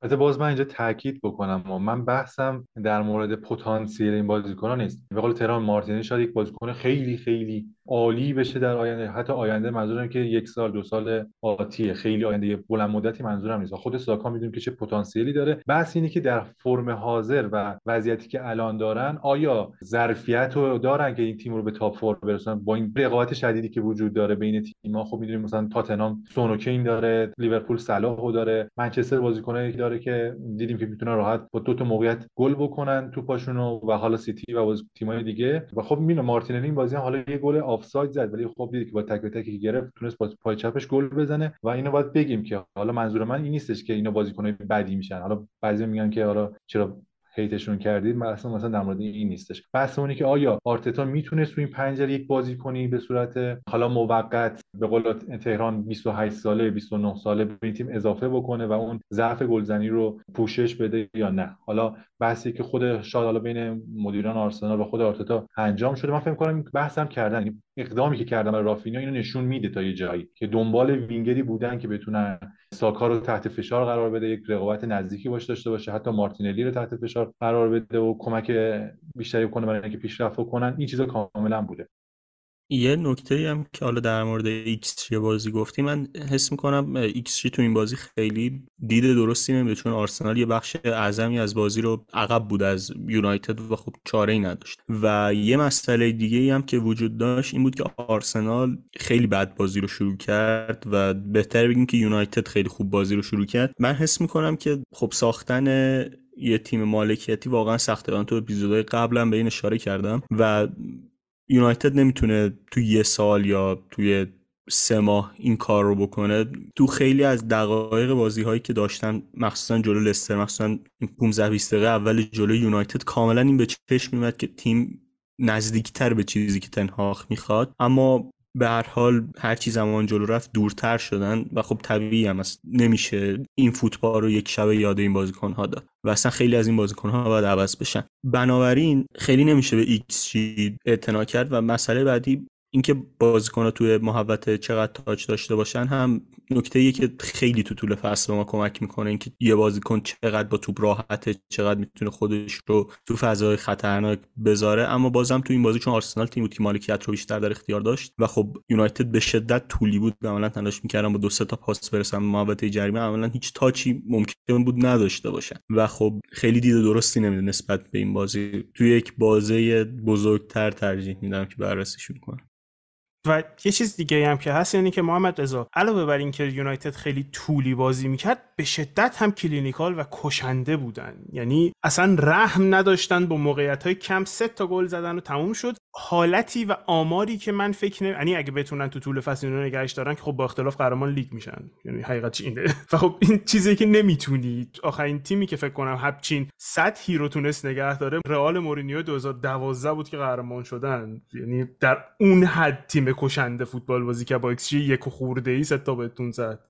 البته باز من اینجا تاکید بکنم و من بحثم در مورد پتانسیل این بازیکنان نیست. به قول تو همین مارتینلی شاید یک بازیکن خیلی خیلی عالی بشه در آینده. حتی آینده منظورم که یک سال دو سال آتیه. خیلی آینده بلند مدتی منظورم نیست. خود ساکا می‌دونیم که چه پتانسیلی داره. بحث اینه که در فرم حاضر و وضعیتی که الان دارن آیا ظرفیت رو دارن که این تیم رو به top four برسونن؟ با این رقابت شدیدی که وجود داره بین تیم‌ها خب می‌دونیم مثلا تاتنهام سون و کین داره لیورپول صلاحو داره. منچستر بازیکنایی داره که دیدیم که می‌تونن راحت با دو تا موقعیت گل بکنن تو پاشونو و حالا سیتی و تیم‌های دیگه. و خب مینو مارتینلی این بازی حالا یه گل آفساید زد ولی خب دیدی که با تک به تکی که گرفت تونست با پای چپش گل بزنه و اینو باید بگیم که حالا منظور من این نیستش که اینا بازیکنای بدی میشن. حالا بعضی میگن که حالا چرا هیتشون کردید مثلا مثلا در مورد این نیستش. بحث اونی که آیا آرتتا می‌تونه تو این پنجره یک بازی کنی به صورت حالا موقت به قول تهران 28 ساله 29 ساله به این تیم اضافه بکنه و اون ضعف گلزنی رو پوشش بده یا نه؟ حالا بحثی که خود شاید حالا بین مدیران آرسنال و خود آرتتا انجام شده من فکر کنم بحثم کردن. اقدامی که کردن رافینیا اینو نشون میده تا یه جایی که دنبال وینگری بودن که بتونن ساکا رو تحت فشار قرار بده یک رقابت نزدیکی باش داشته باشه حتی مارتینلی رو تحت فشار قرار بده و کمک بیشتری کنه برای اینکه پیشرفت کنن این چیزا کاملا بوده. یه نکته هم که حالا در مورد ایکس بازی گفتی من حس می‌کنم ایکس تو این بازی خیلی دید درستی نمیده چون آرسنال یه بخش اعظمی از بازی رو عقب بود از یونایتد و خب چاره ای نداشت. و یه مسئله دیگه هم که وجود داشت این بود که آرسنال خیلی بد بازی رو شروع کرد و بهتر بگیم که یونایتد خیلی خوب بازی رو شروع کرد. من حس می‌کنم که خب ساختن یه تیم مالکیتی واقعا سخته. من تو اپیزودهای قبلا به این اشاره کردم و یونایتد نمی‌تونه تو یه سال یا توی سه ماه این کار رو بکنه. تو خیلی از دقایق بازی هایی که داشتن مخصوصا جلو لستر مخصوصا 15 20 دقیقه اول جلو یونایتد کاملا این به چشم میومد که تیم نزدیکتر به چیزی که تن‌هاخ می‌خواد. اما به هر حال هر چی زمان جلو رفت دورتر شدن و خب طبیعی هم است. نمیشه این فوتبال رو یک شبه یاد این بازیکن ها داد و اصلا خیلی از این بازیکن ها باید عوض بشن. بنابراین خیلی نمیشه به ایکس اعتنا کرد و مسئله بعدی اینکه بازیکن توی محوت چقدر تاچ داشته باشن هم نکته ایه که خیلی تو طول فصل ما کمک می‌کنه اینکه یه بازیکن چقدر با توپ راحته چقدر می‌تونه خودش رو تو فضای خطرناک بذاره. اما بازم تو این بازی چون آرسنال تیم بود که مالکیت رو بیشتر در اختیار داشت و خب یونایتد به شدت طولی بود. عملا تلاش می‌کردن با دو سه تا پاس برسن محوطه جریمه. عملا هیچ تاچی ممکن بود نداشته باشن. و خب خیلی دید درستی نمیده نسبت به این بازی. تو یک بازی بزرگتر ترجیح میدم که بررسیشون کنم. و یه چیز دیگه هم که هست یعنی که محمد رضا علاوه بر اینکه یونایتد خیلی طولی بازی می‌کرد به شدت هم clinical و کشنده بودن. یعنی اصلا رحم نداشتن با موقعیت های کم سه تا گل زدن و تموم شد. حالتی و آماری که من فکر نمی یعنی اگه بتونن تو طول فصل اینو نگهش دارن که خب با اختلاف قهرمان لیگ میشن. یعنی حقیقت اینه. و خب این چیزی که نمی‌تونی. آخرین تیمی که فکر کنم همچین چیزی رو تونست نگه داره رئال مورینیو 2012 بود که قهرمان شدن. یعنی در اون حد تیم کشنده فوتبال بازی که با xG یک خورده ای سه تا بهتون زد.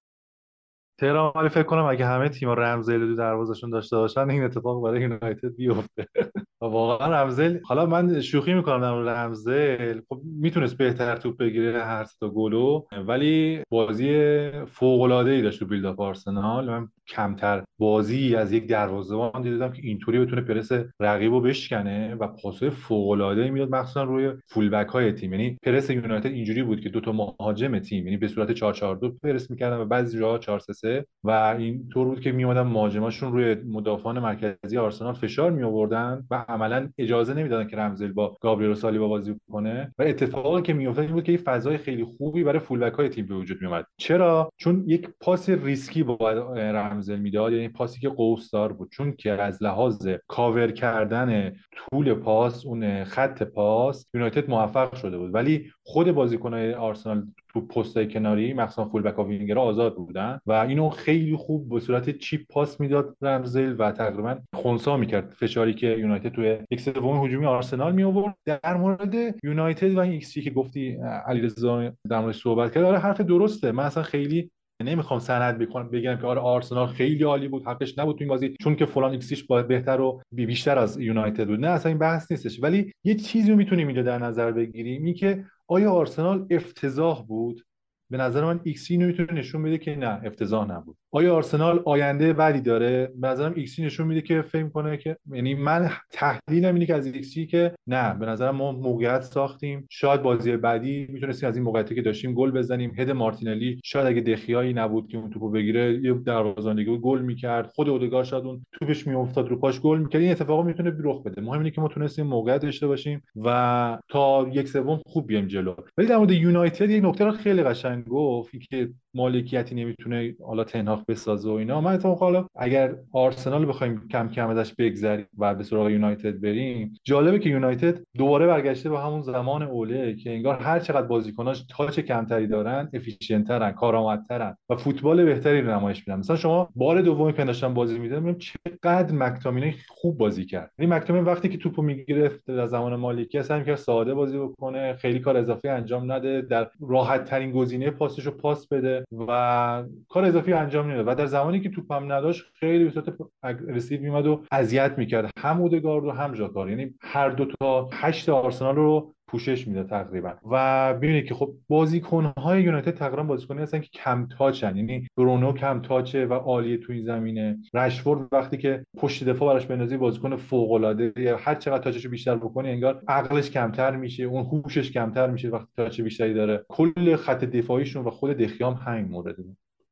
تهران ولی فکر کنم اگه همه تیم‌ها رمزل تو دروازشون داشته باشن این اتفاق برای یونایتد بیفته. واقعا رمزل حالا من شوخی می‌کنم در رمزل خب می‌تونست بهتر توپ بگیره هر تا گلو ولی بازی فوق العاده ای داشت تو بیلداپ آرسنال. من کمتر بازی از یک دروازه‌بان دیدم که اینطوری بتونه پرس رقیب رو بشکنه و پاسهای فوق العاده ای می‌داد مخصوصا روی فول بک های تیم. یعنی پرس یونایتد اینجوری بود که دو تا مهاجم تیم یعنی به صورت 4 4 2 پرس می‌کردن و بعضی جاها 4 3 3 و این طور بود که میومدن مهاجماشون روی مدافعان مرکزی آرسنال فشار می آوردن و عملا اجازه نمی‌دادن که رمزدیل با گابریل سالیبا بازی کنه. و اتفاقی که میافتاد این بود که یه فضای خیلی خوبی برای full back های تیم به وجود میومد چرا؟ چون یک پاس ریسکی با رمزدیل می‌داد یعنی پاسی که قوسدار بود. چون که از لحاظ کاور کردن طول پاس اون خط پاس یونایتد موفق شده بود. ولی خود بازیکن‌های آرسنال تو پستای کناری مخصوصا full back و وینگر آزاد بودن و اینو خیلی خوب به صورت chip پاس می‌داد رمزل و تقریبا خونسا می‌کرد. فشاری که یونایتد توی یک سوم هجومی آرسنال می آورد در مورد یونایتد و این ایکس که گفتی علیرضا در موردش صحبت کرد آره حرف درسته. من اصلا خیلی نمی‌خوام استناد بکنم بگم که آره آرسنال خیلی عالی بود حقش نبود تو این بازی چون که فلان ایکسیش باید بهتر و بیشتر از یونایتد بود. نه اصلا این بحث نیستش. ولی یه چیزی رو می‌تونیم اینجا در نظر بگیریم این که آیا آرسنال افتضاح بود؟ به نظر من ایکسی نمی‌تونه نشون بده که نه افتضاح نبود. آیا آرسنال آینده بدی داره؟ به نظرم ایکسی نشون میده که فکر کنه که یعنی من تحلیلم اینه که از ایکسی که نه به نظرم ما موقعیت ساختیم. شاید بازی بعدی می‌تونستیم از این موقعیتی که داشتیم گل بزنیم. head مارتینلی شاید اگه دخئایی نبود که اون توپو بگیره یه دروازه‌بان گل می‌کرد. خود اودگارد شاید اون توپش میافتاد رو پاش گل می‌کرد. این اتفاقا می‌تونه رخ بده. مهم اینه که ما تونستیم موقعیت داشته باشیم و تا یک سوم خوب بیایم جلو. ولی در مورد یونایتد یک نکته خیلی قشنگ گفت که مالکیتی نمی‌تونه حالا تنهاق بسازه و اینا. من اتفاقا حالا اگر آرسنال بخوایم کم کم ازش بگذریم و به سراغ یونایتد بریم جالبه که یونایتد دوباره برگشته به همون زمان اوله که انگار هر چقدر بازیکناش تاچ کمتری دارن افیشنترن کارآمدترن و فوتبال بهتری رو نمایش میدن. مثلا شما بار دومی که داشتن بازی میدن چقدر مکتامینه خوب بازی کرد. یعنی مکتامین وقتی که توپو می‌گرفت در زمان مالکی اصلا که ساده بازی بکنه خیلی کار اضافی انجام نده در راحت ترین گزینه پاسش رو پاس بده. و کار اضافی انجام نمی‌داد و در زمانی که توپم نداشت خیلی به صورت اگریسیو میومد و اذیت می‌کرد. هم اودگارد و هم ژاکار یعنی هر دو تا هشت آرسنال رو پوشش میده تقریبا. و ببینید که خب بازیکن‌های یونایتد تقریبا بازیکنایی هستن که کم تاچن یعنی برونو کم تاچه و عالیه تو این زمینه. رشفورد وقتی که پشت دفاع براش بندازی بازیکن فوق‌العاده. هر چقدر تاچشو بیشتر بکنی انگار عقلش کمتر میشه اون هوشش کمتر میشه وقتی تاچ بیشتری داره. کل خط دفاعیشون و خود دخیام همین مورد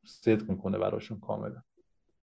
صدق می‌کنه براشون کاملا.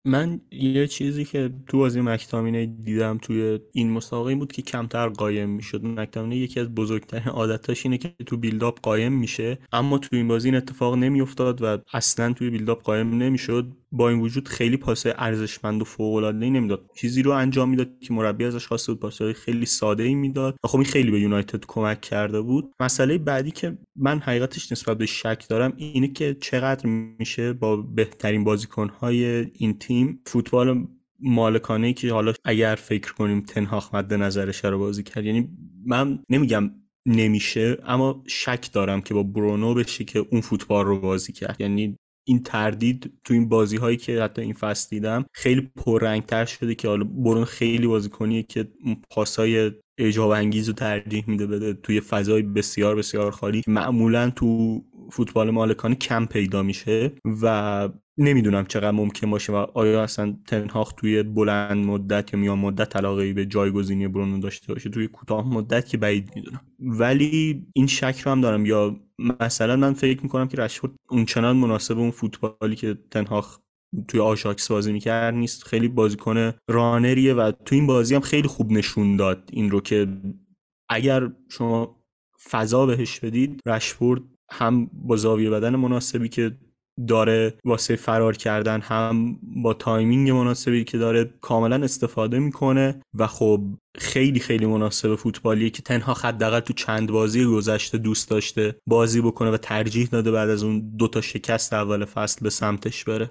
من یه چیزی که تو بازی مکتامینه دیدم توی این مسابقه این بود که کمتر قایم می‌شد. مکتامینه یکی از بزرگترین عادتاش اینه که تو بیلداپ قایم میشه. اما تو این بازی این اتفاق نمیافتاد و اصلا توی بیلداپ قایم نمی‌شد. با این وجود خیلی پاسه ارزشمند و فوق العاده نمی‌داد. چیزی رو انجام می‌داد که مربی ازش خواسته بود پاسهای خیلی ساده ای می‌داد خب این خیلی به یونایتد کمک کرده بود. مسئله بعدی که من حقیقتش نسبت به شک دارم اینه که چقدر میشه با بهترین بازیکنهای این تیم فوتبال مالکانه که حالا اگر فکر کنیم تنهاخ مد نظرش رو بازی کرد یعنی من نمیگم نمیشه اما شک دارم که با برونو بشه که اون فوتبال رو بازی کرد. یعنی این تردید تو این بازی هایی که حتی این فصل دیدم خیلی پررنگتر شده که حالا برون خیلی بازیکنیه که پاسای اجاب انگیز رو ترجیح میده بده توی فضای بسیار بسیار خالی. معمولا تو فوتبال مالکانه کم پیدا میشه و نمی‌دونم چقدر ممکن باشه و آیا اصلا تنهاخ توی بلند مدت یا میان مدت علاقه به جایگزینی برونو داشته باشه توی کوتاه مدت که بعید می‌دونم. ولی این شک رو هم دارم یا مثلا من فکر می‌کنم که رشفورد اونچنان مناسب اون فوتبالی که تنهاخ توی آشاکس بازی می‌کرد نیست. خیلی بازیکن رانریه و تو این بازی هم خیلی خوب نشون داد این رو که اگر شما فضا بهش بدید رشفورد هم با زاویه بدن مناسبی که داره واسه فرار کردن هم با timing مناسبی که داره کاملا استفاده می‌کنه و خب خیلی خیلی مناسب فوتبالیه که تن‌هاخ حداقل تو چند بازی گذشته دوست داشته بازی بکنه و ترجیح داده بعد از اون دوتا شکست اول فصل به سمتش بره.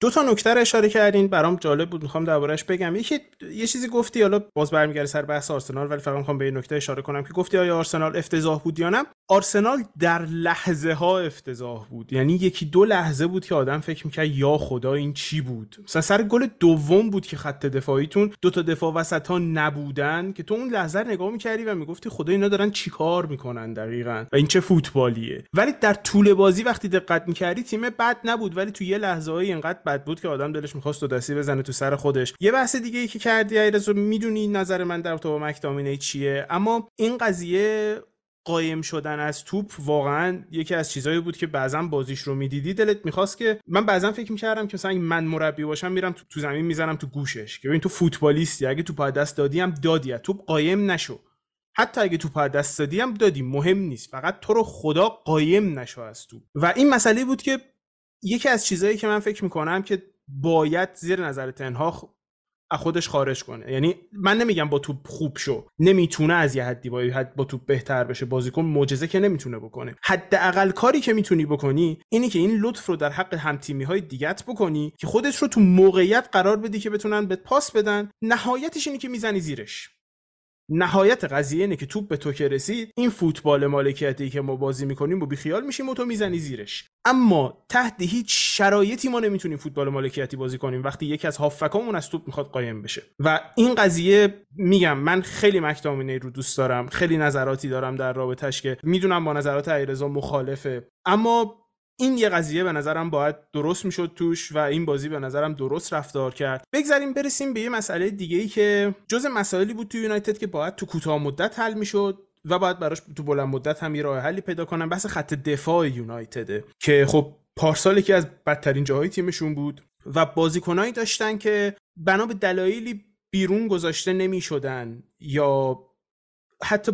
دو تا نکته رو اشاره کردین برام جالب بود می‌خوام دربارش بگم. یکی یه چیزی گفتی حالا باز برمیگرده سر بحث آرسنال ولی فقط می‌خوام به این نکته اشاره کنم که گفتی آیا آرسنال افتضاح بود یا نه؟ آرسنال در لحظه ها افتضاح بود. یعنی یکی دو لحظه بود که آدم فکر می‌کرد یا خدا این چی بود؟ مثلا سر گل دوم بود که خط دفاعیتون دو تا دفاع وسط ها نبودن که تو اون لحظه نگاه می‌کردی و می‌گفتی خدا اینا دارن چیکار می‌کنن دقیقا و این چه فوتبالیه. ولی در طول بازی وقتی دقت می‌کردی تیم بد نبود ولی تو یه لحظه های اینقدر بد بود که آدم دلش می‌خواست دستی بزنه تو سر خودش. یه بحث دیگه ای که کردی ایرزو می‌دونی نظر من در تو مکدامینه چیه؟ اما این قضیه قایم شدن از توپ واقعا یکی از چیزایی بود که بعضا بازیش رو می‌دیدی. دلت می‌خواست که من بعضا فکر می‌کردم که مثلا من مربی باشم میرم تو, زمین می‌زنم تو گوشش. که ببین تو فوتبالیستی اگه تو دست دادی هم دادی. توپ قایم نشو. حتی اگه تو دست دادی هم دادی. مهم نیست. فقط تو رو خدا قایم نشو از تو و این مسئله بود که یکی از چیزایی که من فکر می‌کنم که باید زیر نظر تنها از خودش خارج کنه. یعنی من نمیگم با توپ خوب شو. نمی‌تونه از یه حدی با حد با توپ بهتر بشه. بازیکن معجزه که نمی‌تونه بکنه. حداقل کاری که می‌تونی بکنی اینی که این لطف رو در حق همتیمی های دیگت بکنی که خودت رو تو موقعیت قرار بدی که بتونن به پاس بدن. نهایتش اینی که می‌زنی زیرش. نهایت قضیه اینه که توپ به تو که رسید این فوتبال مالکیتی که ما بازی می‌کنیم و بیخیال میشیم و تو می‌زنی زیرش. اما تحت هیچ شرایطی ما نمی‌تونیم فوتبال مالکیتی بازی کنیم وقتی یکی از هافکامون از توپ می‌خواد قایم بشه. و این قضیه میگم من خیلی مکدامینه رو دوست دارم خیلی نظراتی دارم در رابطش که می‌دونم با نظرات علیرضا مخالفه. اما این یه قضیه به نظرم باید درست می‌شد توش و این بازی به نظرم درست رفتار کرد. بگذاریم برسیم به یه مسئله دیگه ای که جز مسائلی بود تو یونایتد که باید تو کوتاه مدت حل می‌شد و باید براش تو بلند مدت هم یه راه حلی پیدا کنن. بحث خط دفاع یونایتده که خب پارسال که از بدترین جاهای تیمشون بود و بازیکنایی داشتن که بنا به دلایلی بیرون گذاشته نمی شدن یا حتی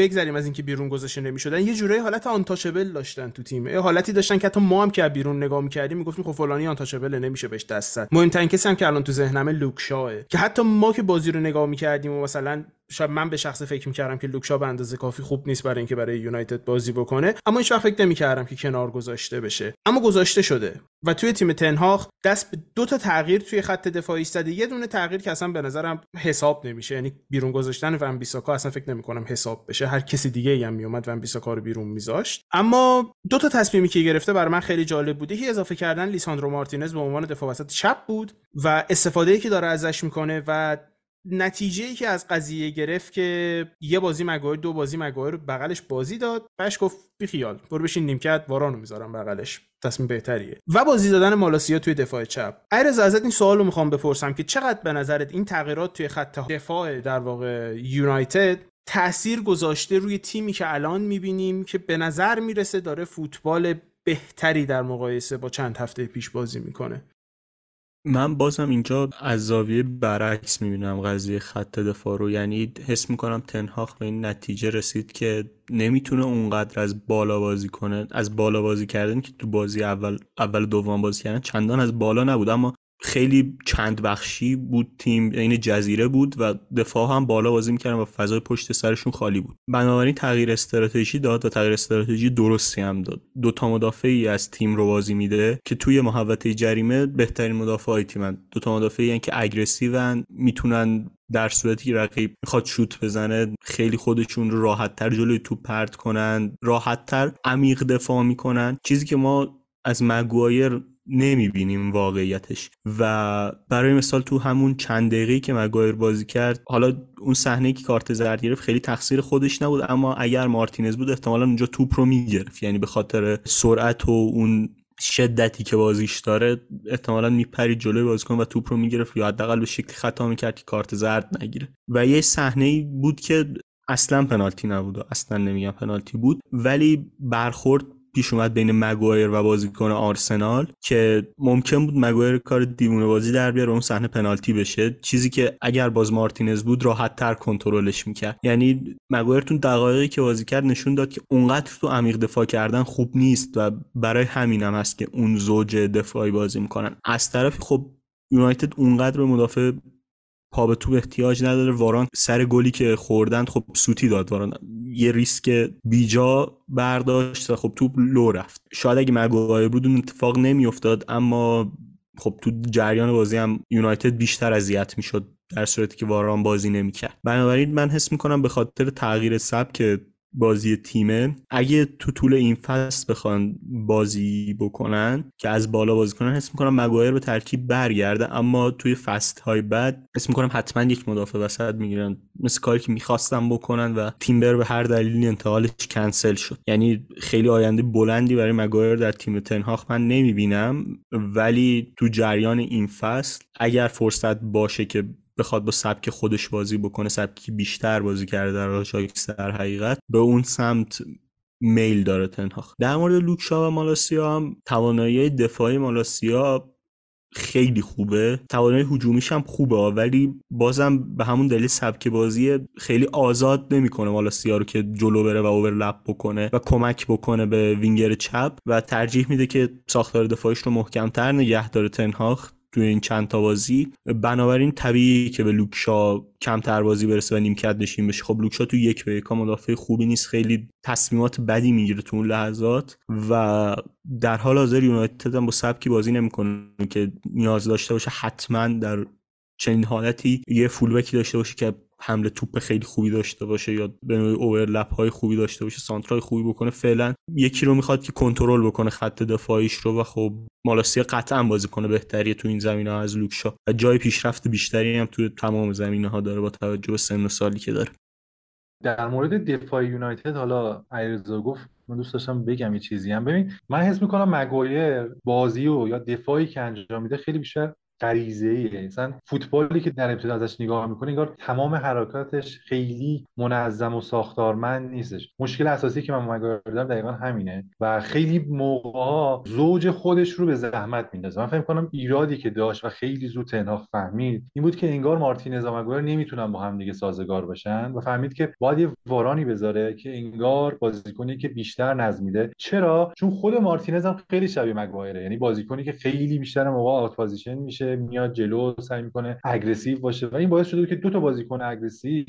بگذریم از اینکه بیرون گذاشته نمی‌شدن. یه جورایی حالت آنتاچبل داشتن تو تیم. حالتی داشتن که حتی ما هم که بیرون نگاه می‌کردیم می‌گفتیم خب فلانی آنتاچبل نمیشه بهش دست زد. مهمترین کسی هم که الان تو ذهنمه لوکشاه که حتی ما که بازی رو نگاه می‌کردیم و مثلا شاید من به شخص فکر می‌کردم که لوکشا به اندازه کافی خوب نیست برای اینکه برای یونایتد بازی بکنه اما هیچ وقت فکر نمی‌کردم که کنار گذاشته بشه. اما گذاشته شده و توی تیم تنهاخ دست به دو تا تغییر توی خط دفاعی زده. یه دونه تغییر که اصلا به نظرم حساب نمیشه یعنی بیرون گذاشتن ون بیساکا اصلا فکر نمی‌کنم حساب بشه. هر کسی دیگه هم میومد ون بیساکا رو بیرون میذاشت. اما دو تا تصمیمی که گرفته برای من خیلی جالب بوده. که اضافه کردن لیساندرو مارتینز به عنوان دفاع وسط چپ بود و استفاده که داره ازش می‌کنه و نتیجه ای که از قضیه گرفت که یه بازی مگایر دو بازی مگایر بغلش بازی داد. بهش گفت بیخیال برو بشین نیمکت وارانو می‌ذارم بغلش. تصمیم بهتریه. و بازی دادن مالاسیا توی دفاع چپ. ایرز ازت این سوال رو می‌خوام بپرسم که چقدر به نظرت این تغییرات توی خط دفاع در واقع یونایتد تاثیر گذاشته روی تیمی که الان می‌بینیم که به نظر می‌رسه داره فوتبال بهتری در مقایسه با چند هفته پیش بازی می‌کنه؟ من بازم اینجا از زاویه برعکس می‌بینم قضیه خط دفاع رو. یعنی حس می‌کنم تنهاخ به این نتیجه رسید که نمی‌تونه اونقدر از بالا بازی کنه از بالا بازی کردن که تو بازی اول اول دوم بازی کردن چندان از بالا نبود. اما خیلی چند بخشی بود تیم این جزیره بود و دفاع هم بالا بازی می‌کردن و فضای پشت سرشون خالی بود. بنابراین تغییر استراتژی داد و تغییر استراتژی درستی هم داد. دو تا مدافعی از تیم رو بازی میده که توی محوطه جریمه بهترین مدافعای تیمن. دو تا مدافعی که اگریسیون می‌تونن در صورتی که رقیب می‌خواد شوت بزنه خیلی خودشون رو راحتتر جلوی توپ پرت کنن راحتتر عمیق دفاع می‌کنن. چیزی که ما از مگوایر نمی‌بینیم واقعیتش. و برای مثال تو همون چند دقیقه که مگایر بازی کرد حالا اون صحنه که کارت زرد گرفت خیلی تقصیر خودش نبود اما اگر مارتینز بود احتمالا اونجا توپ رو می‌گرفت. یعنی به خاطر سرعت و اون شدتی که بازیش داره احتمالا میپرید جلوی بازیکن و توپ رو می‌گرفت یا حداقل به شکلی خطا می‌کرد که کارت زرد نگیره. و یه صحنه بود که اصلا پنالتی نبود اصلا نمیگم پنالتی بود ولی برخورد پیش اومد بین مگوایر و بازیکن آرسنال که ممکن بود مگوایر کار دیوونه بازی در بیاره اون صحنه پنالتی بشه. چیزی که اگر باز مارتینز بود راحت تر کنترلش می‌کرد. یعنی مگوایر تو دقایقی که بازی کرد نشون داد که اونقدر تو عمیق دفاع کردن خوب نیست و برای همینم هست که اون زوج دفاعی بازی می‌کنن. از طرفی خب یونایتد اونقدر به مدافع پا به توپ احتیاج نداره. واران سر گلی که خوردن خب سوتی داد. واران یه ریسک بیجا برداشت و خب توپ لو رفت. شاید اگه مگوایر بود اون اتفاق نمیافتاد اما خب تو جریان بازی هم یونایتد بیشتر اذیت می‌شد در صورتی که واران بازی نمی‌کرد. بنابراین من حس می‌کنم به خاطر تغییر سبک بازی تیمه اگه تو طول این فصل بخوان بازی بکنن که از بالا بازی کنن حس می‌کنم مگایر به ترکیب برگرده اما توی فست های بعد حس می‌کنم حتما یک مدافع وسط می‌گیرن. مثل کاری که می‌خواستم بکنن و تیمبر به هر دلیلی انتقالش کنسل شد. یعنی خیلی آینده بلندی برای مگایر در تیم تنهاخ من نمی‌بینم. ولی تو جریان این فصل اگر فرصت باشه که بخواد با سبک خودش بازی بکنه سبکی بیشتر بازی کرده در آژاکس در حقیقت به اون سمت میل داره تنهاخ. در مورد لوکشا و مالاسیا هم توانایی دفاعی مالاسیا خیلی خوبه. توانایی هجومیش هم خوبه ولی بازم به همون دلیل سبک بازی خیلی آزاد نمی‌کنه مالاسیا رو که جلو بره و overlap بکنه و کمک بکنه به وینگر چپ و ترجیح میده که ساختار دفاعیش رو محکمتر نگه داره تنهاخ. توی این چند تا بازی. بنابراین طبیعی که به لوکشا کمتر بازی برسه و نیمکت نشین بشه. خب لوکشا تو یک به یکا مدافع خوبی نیست. خیلی تصمیمات بدی می‌گیره تو اون لحظات و در حال حاضر یونایتد هم با سبکی بازی نمی‌کنه که نیاز داشته باشه. حتما در چنین حالتی یه فولبکی داشته باشه که حمله توپ خیلی خوبی داشته باشه یا به نوعی اوورلپ های خوبی داشته باشه سانترای خوبی بکنه فعلا یکی رو می‌خواد که کنترل بکنه خط دفاعیش رو و خب مالاسیا قطعا بازی کنه بهتری تو این زمینه از لوکشا و جای پیشرفت بیشتری هم تو تمام زمینه ها داره با توجه به سن و سالی که داره. در مورد دفاع یونایتد حالا علیرضا گفت من دوست داشتم بگم یه چیزی هم. ببین من حس می‌کنم مگوایر بازی و یا دفاعی که انجام میده خیلی بیشتر غریزیه مثلا فوتبالی که در ابتدا ازش نگاه می‌کنه انگار تمام حرکاتش خیلی منظم و ساختارمند نیستش. مشکل اساسی که من مگایر دارم دقیقا همینه و خیلی موقع زوج خودش رو به زحمت میندازه. من فکر کنم ایرادی که داشت و خیلی زود تنهاخ فهمید این بود که انگار مارتینز و مگایر نمی‌تونن با هم دیگه سازگار باشن و فهمید که باید یه وارانی بذاره که انگار بازیکنی که بیشتر نظم میده چرا؟ چون خود مارتینز هم خیلی شبیه مگوایره یعنی بازیکنی که خیلی بیشتر موقع out position میشه میاد جلو سعی می‌کنه aggressive باشه. و این باعث شده که دو تا بازیکن aggressive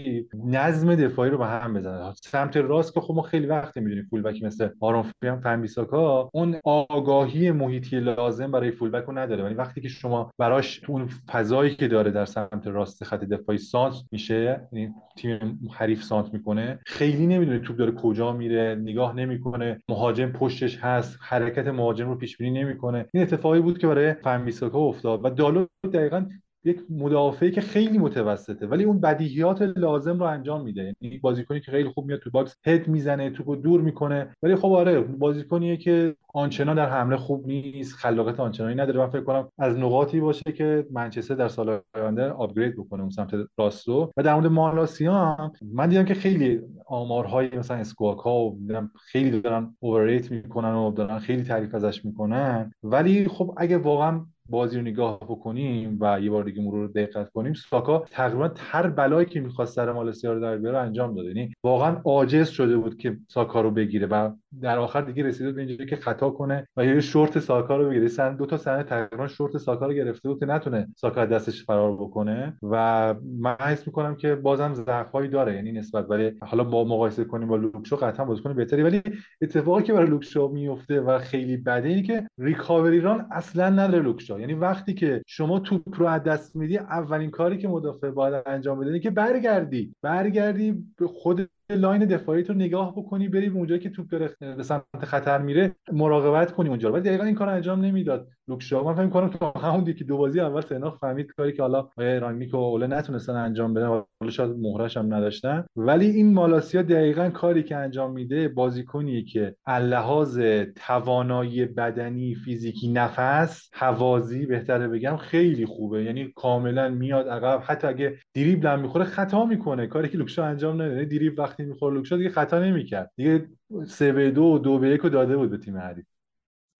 نظم دفاعی رو به هم بزنن. سمت راست که خب ما خیلی وقت می‌دونیم فولبک مثل آرون وان بیساکا اون آگاهی محیطی لازم برای فولبک رو نداره. ولی وقتی که شما براش اون فضایی که داره در سمت راست خط دفاعی سانتر میشه یعنی تیم حریف سانتر می‌کنه خیلی نمی‌دونه توپ داره کجا میره نگاه نمی‌کنه مهاجم پشتش هست حرکت مهاجم رو پیش بینی نمی‌کنه. این اتفاقی بود که برای وان بیساکا افتاد. و دالو دقیقا یک مدافعی که خیلی متوسطه ولی اون بدیهیات لازم رو انجام میده. یعنی بازیکنی که خیلی خوب میاد تو box head می‌زنه توپو دور می‌کنه. ولی خب آره بازیکنیه که آنچنان در حمله خوب نیست خلاقیت آنچنانی نداره. من فکر کنم از نقاطی باشه که منچستر در سال آینده upgrade بکنه اون سمت راست رو و در مورد مالاسیا من دیدم که خیلی آمارهای مثلا اسکواکا رو دیدم خیلی دارن overrate می‌کنن و دارن خیلی تعریف ازش می‌کنن. ولی خب اگه واقعا بازی رو نگاه بکنیم و یه بار دیگه مرور دقت کنیم ساکا تقریبا هر بلایی که می‌خواست سر مالسیا رو در بیاره انجام داده یعنی واقعا عاجز شده بود که ساکا رو بگیره و در آخر دیگه رسیده به اینجوری که خطا کنه و یه شورت ساکا رو بگیره. صحنه دو تا صحنه تقریبا شورت ساکا رو گرفته بود که نتونه ساکا دستش فرار بکنه. و من حس می‌کنم که بازم ضعفایی داره یعنی نسبت ولی حالا با مقایسه کنیم با لوکشو قطعا بازیکن بهتری ولی اتفاقی که برای لوکشو میفته و خیلی بده اینه که recovery run اصلا نداره لوکشو. یعنی وقتی که شما توپ رو از دست میدی اولین کاری که مدافع باید انجام بده که برگردی. برگردی به خود line دفاعی رو نگاه بکنی بری به اونجایی که توپ داره به سمت خطر میره مراقبت کنی اونجا ولی دقیقا این کار انجام نمی‌داد. لوکشا من فکر کنم تو همون یکی دو بازی اول تناخ فهمید کاری که حالا آقای رانگنیک و اوله نتونستن انجام بدن. حالا شاید مهرش هم نداشتن. ولی این مالاسیا دقیقا کاری که انجام میده بازیکنیه که لحاظ توانایی بدنی فیزیکی نفس هوازی بهتره بگم خیلی خوبه. یعنی کاملا میاد عقب. حتی اگه دریبل هم می‌خوره خطا می‌کنه. کاری که لوکشا انجام نمیده دریبل وقتی می‌خوره لوکشا دیگه خطا نمی‌کرد. دیگه سه به دو و دو به یک داده بود به تیم حریف.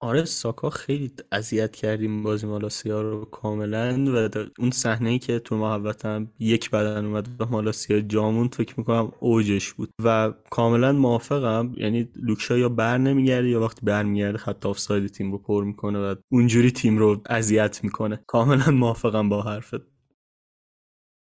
آره ساکا خیلی اذیت کردیم بازی مالاسیا رو کاملا و اون صحنه ای که تو محوطم یک بدن اومد و مالاسیا جامون فکر می‌کنم اوجش بود. و کاملا موافقم یعنی لوکشا یا بر نمیگرده یا وقتی برمیگرده خط آفساید تیم رو پر می‌کنه و اونجوری تیم رو اذیت می‌کنه. کاملا موافقم با حرفت.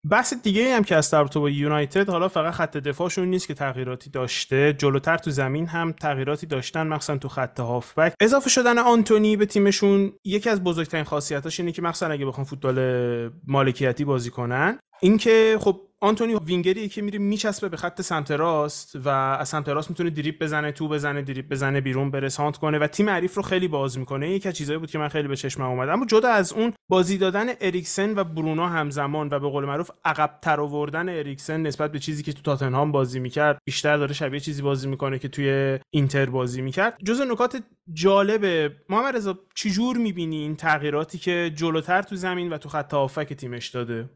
بحث دیگه هم که از در با یونایتد حالا فقط خط دفاعشون نیست که تغییراتی داشته. جلوتر تو زمین هم تغییراتی داشتن مخصوصا تو خط هافبک. اضافه شدن آنتونی به تیمشون یکی از بزرگترین خاصیتاش اینه که مخصوصا اگه بخوام فوتبال مالکیتی بازی کنن اینکه خب آنتونی وینگریه که میره میچسبه به خط سمت راست و از سمت راست می‌تونه دریپ بزنه تو بزنه دریپ بزنه بیرون بره سانت کنه و تیم حریف رو خیلی باز می‌کنه. یکی از چیزایی بود که من خیلی به چشمم اومد. اما جدا از اون بازی دادن اریکسن و برونو همزمان و به قول معروف عقب تر آوردن اریکسن نسبت به چیزی که تو تاتنهام بازی می‌کرد بیشتر داره شبیه چیزی بازی می‌کنه که توی اینتر بازی می‌کرد. جز نکات جالب محمد رضا چجور می‌بینی این تغییراتی که جلوتر تو زمین و تو خط تیمش داده؟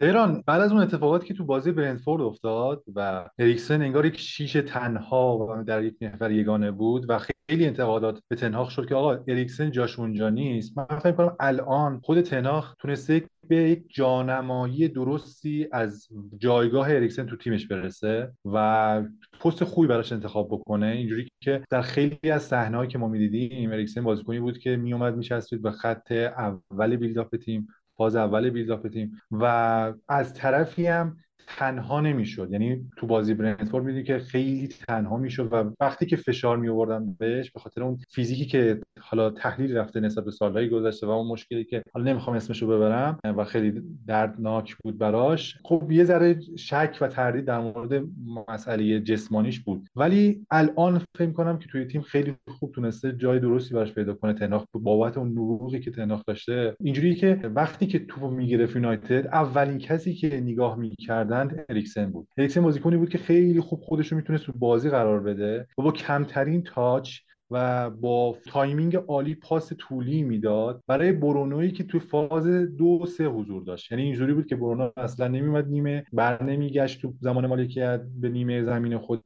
تهران بعد از اون اتفاقاتی که تو بازی برنتفورد افتاد و اریکسن انگار یک شیش تنها و در یک نفر یگانه بود و خیلی انتقادات به تنهاخ شد که آقا اریکسن جاش اونجا نیست. من فکر کنم الان خود تنهاخ تونسته به یک جانمایی درستی از جایگاه اریکسن تو تیمش برسه و پست خوبی براش انتخاب بکنه. اینجوری که در خیلی از صحنه‌هایی که ما می‌دیدیم اریکسن بازیکنی بود که میومد میچسبید به خط اول بیلداپ تیم. فاز اول بیلداپ تیم. و از طرفی هم تنها نمی‌شد. یعنی تو بازی برنتفورد می‌دونی که خیلی تنها می‌شد و وقتی که فشار می آوردن بهش به خاطر اون فیزیکی که حالا تحلیل رفته نسبت به سالهای گذشته و اون مشکلی که حالا نمی‌خوام اسمش رو ببرم و خیلی دردناک بود براش خب یه ذره شک و تردید در مورد مسئله جسمانیش بود. ولی الان فکر کنم که توی تیم خیلی خوب تونسته جای درستی براش پیدا کنه. تناخ بابت اون نبوغی که تناخ داشته. اینجوری که وقتی که توپو می‌گرفت یونایتد اولین کسی که نگاه می‌کردن اریکسن بود. اریکسن بازیکنی بود که خیلی خوب خودش رو می‌تونست تو بازی قرار بده. و با کمترین touch و با timing عالی پاس طولی می‌داد برای برونویی که تو فاز دو سه حضور داشت. یعنی اینجوری بود که برونو اصلا نمیومد نیمه بر نمیگشت تو زمان مالکیت به نیمه زمین خود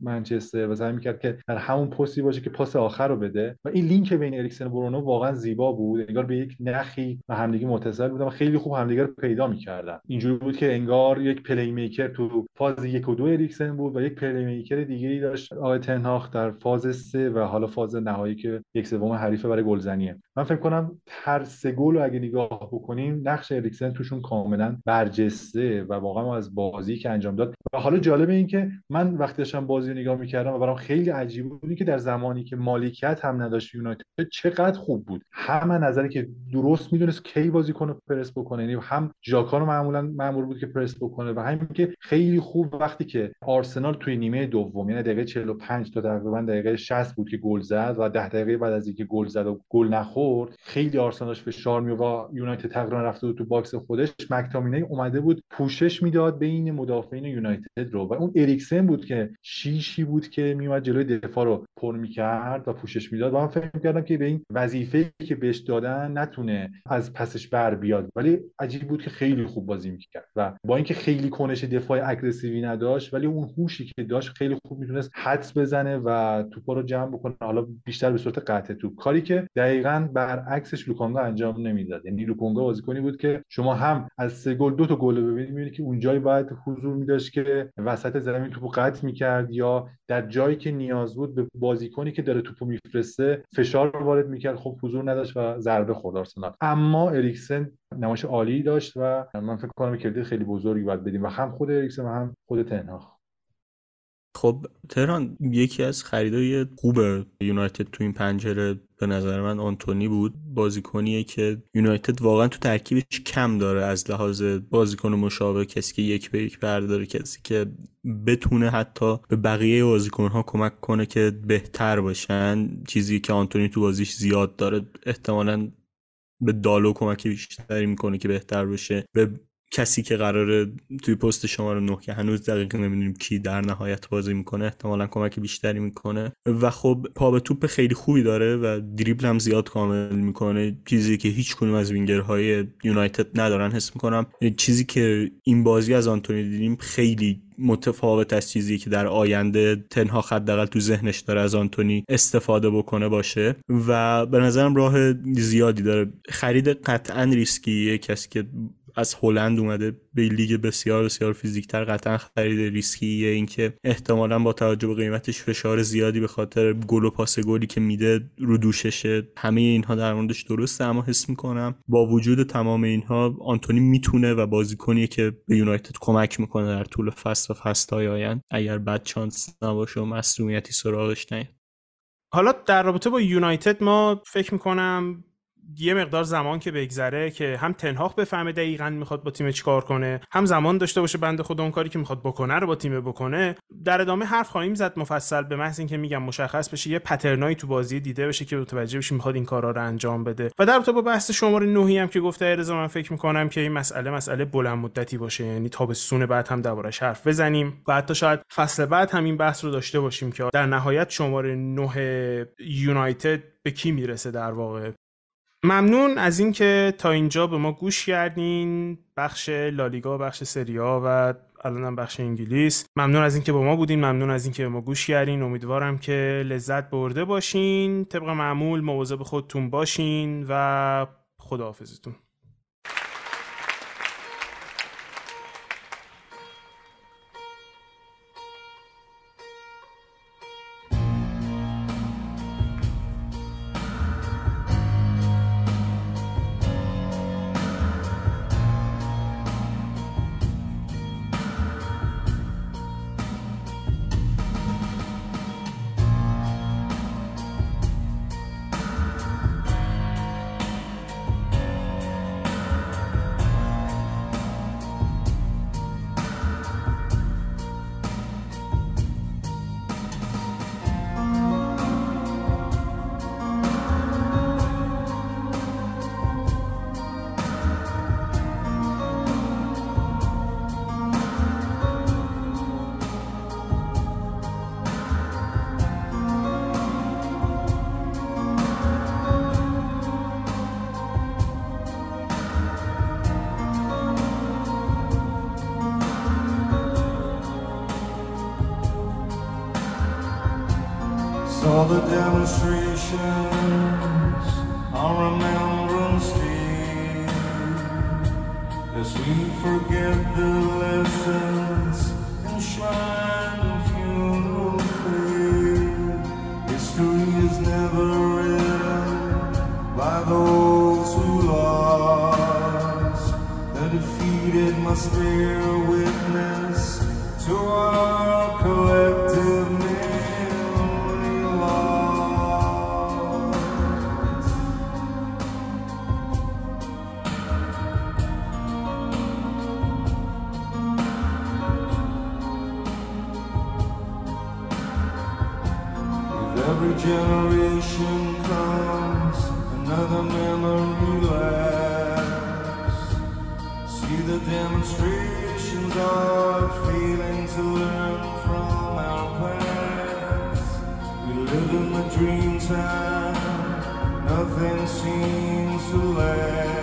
منچستر و سعی می‌کرد که در همون پستی باشه که پاس آخر رو بده. و این لینک بین اریکسن و برونو واقعا زیبا بود انگار به یک نخی و همدیگه متصل بودن و خیلی خوب همدیگه رو پیدا می‌کردن. اینجوری بود که انگار یک playmaker تو فاز یک و دو اریکسن بود و یک playmaker دیگه ای داشت. آقای تنهاخ در فاز سه و حالا فاز نهایی که یک سوم حریفه برای گلزنیه. من فکر کنم هر سه گل رو اگه نگاه بکنیم نقش اریکسن توشون کاملا برجسته و واقعا ما از بازی که انجام داد. و حالا جالب این که من وقتی داشتم بازی رو نگاه می‌کردم و برام خیلی عجیب بود که در زمانی که مالکیت هم نداشت یونایتد چقدر خوب بود. هم نظری که درست می‌دونست کی بازی کنه پرس بکنه یعنی هم ژاکا معمولا معمول بود که پرس بکنه و همین که خیلی خوب وقتی که آرسنال توی نیمه دوم یعنی دقیقه 45 تا تقریبا دقیقه 60 بود که گل زد و ده دقیقه بعد از اینکه گل زد و گل نخورد خیلی آرسنال فشار می و یونایتد تقریبا رفته بود تو box خودش. مکتامینی اومده بود پوشش می‌داد بین مدافعین یونایتد رو و اون اریکسن بود که شیش بود که میومد جلوی دفاع رو پر می‌کرد و پوشش می‌داد. و من فکر کردم که به این وظیفه که بهش دادن نتونه از پسش بر بیاد. ولی عجیب بود که خیلی خوب بازی می‌کرد و با اینکه خیلی کنش دفاع اگریسیوی نداشت ولی اون هوشی که داشت خیلی خوب می‌تونست حدس بزنه و توپا رو جمع بکنه حالا بیشتر به صورت قطع توپ. کاری که دقیقا برعکسش لوکانگا انجام نمی‌داد. یعنی لوکانگا بازیکنی بود که شما هم از سه گل دو تا گل ببینید می‌بینید که اونجایی باید حضور میداشت که وسط زمین توپو قطع می‌کرد یا در جایی که نیاز بود به بازیکنی که داره توپو میفرسته فشار وارد می‌کرد. خب حضور نداشت و ضربه خورد آرسنال. اما اریکسن نمایش عالی داشت و من فکر کنم کردیت خیلی بزرگی باید بدیم و هم خود اریکسن و هم خود تنهاخ خب تهران یکی از خریدای خوب یونایتد تو این پنجره به نظر من آنتونی بود. بازیکنیه که یونایتد واقعا تو ترکیبش کم داره از لحاظ بازیکن مشابه کسی که یک به یک برداره کسی که بتونه حتی به بقیه بازیکنها کمک کنه که بهتر باشن. چیزی که آنتونی تو بازیش زیاد داره احتمالا به دالو کمک بیشتری می‌کنه که بهتر بشه. به کسی که قراره توی پست شماره 9 که هنوز دقیق نمی‌دونیم کی در نهایت بازی می‌کنه احتمالا کمک بیشتری می‌کنه. و خب پا به توپ خیلی خوبی داره و دریبل هم زیاد کامل می‌کنه. چیزی که هیچ کنیم از وینگرهای یونایتد ندارن حس می‌کنم. چیزی که این بازی از آنتونی دیدیم خیلی متفاوت از چیزی که در آینده تنها حداقل تو ذهنش داره از آنتونی استفاده بکنه باشه. و به نظرم راه زیادی داره. خرید قطعا ریسکیه کسی که از هلند اومده به لیگ بسیار بسیار فیزیکتر قطعا خرید ریسکیه. اینکه احتمالا با توجه به قیمتش فشار زیادی به خاطر گل و پاس گلی که میده رو دوششه. همه اینها در موردش درسته اما حس می‌کنم با وجود تمام اینها آنتونی می‌تونه و بازیکنیه که به یونایتد کمک می‌کنه در طول فصل و فصلهای آیند. اگر بد چانس نباشه و مسئولیتی سراغش نیاد. حالا در رابطه با یونایتد ما فکر می‌کنم یه مقدار زمان که بگذره که هم تنهاق بفهمه دقیقا می‌خواد با تیم چیکار کنه هم زمان داشته باشه بنده خود اون کاری که می‌خواد بکنه رو با تیم بکنه. در ادامه حرف خواهیم زد مفصل به محض اینکه میگم مشخص بشه یه پترنایی تو بازی دیده بشه که متوجه بشیم می‌خواد این کارا رو انجام بده. و در با بحث شماره 9 هم که گفته ارزا من فکر می‌کنم که این مسئله مسئله بلند مدتی باشه یعنی تابستون بعد هم دربارش حرف بزنیم. و حتی شاید فصل بعد هم این بحث رو داشته باشیم که در نهایت شماره 9 یونایتد به کی می‌رسه در واقع. ممنون از اینکه تا اینجا به ما گوش کردین. بخش لالیگا بخش سریا و الانم بخش انگلیس. ممنون از اینکه با ما بودین. ممنون از اینکه به ما گوش کردین. امیدوارم که لذت برده باشین. طبق معمول مواظب خودتون باشین و خداحافظتون. Seems to last.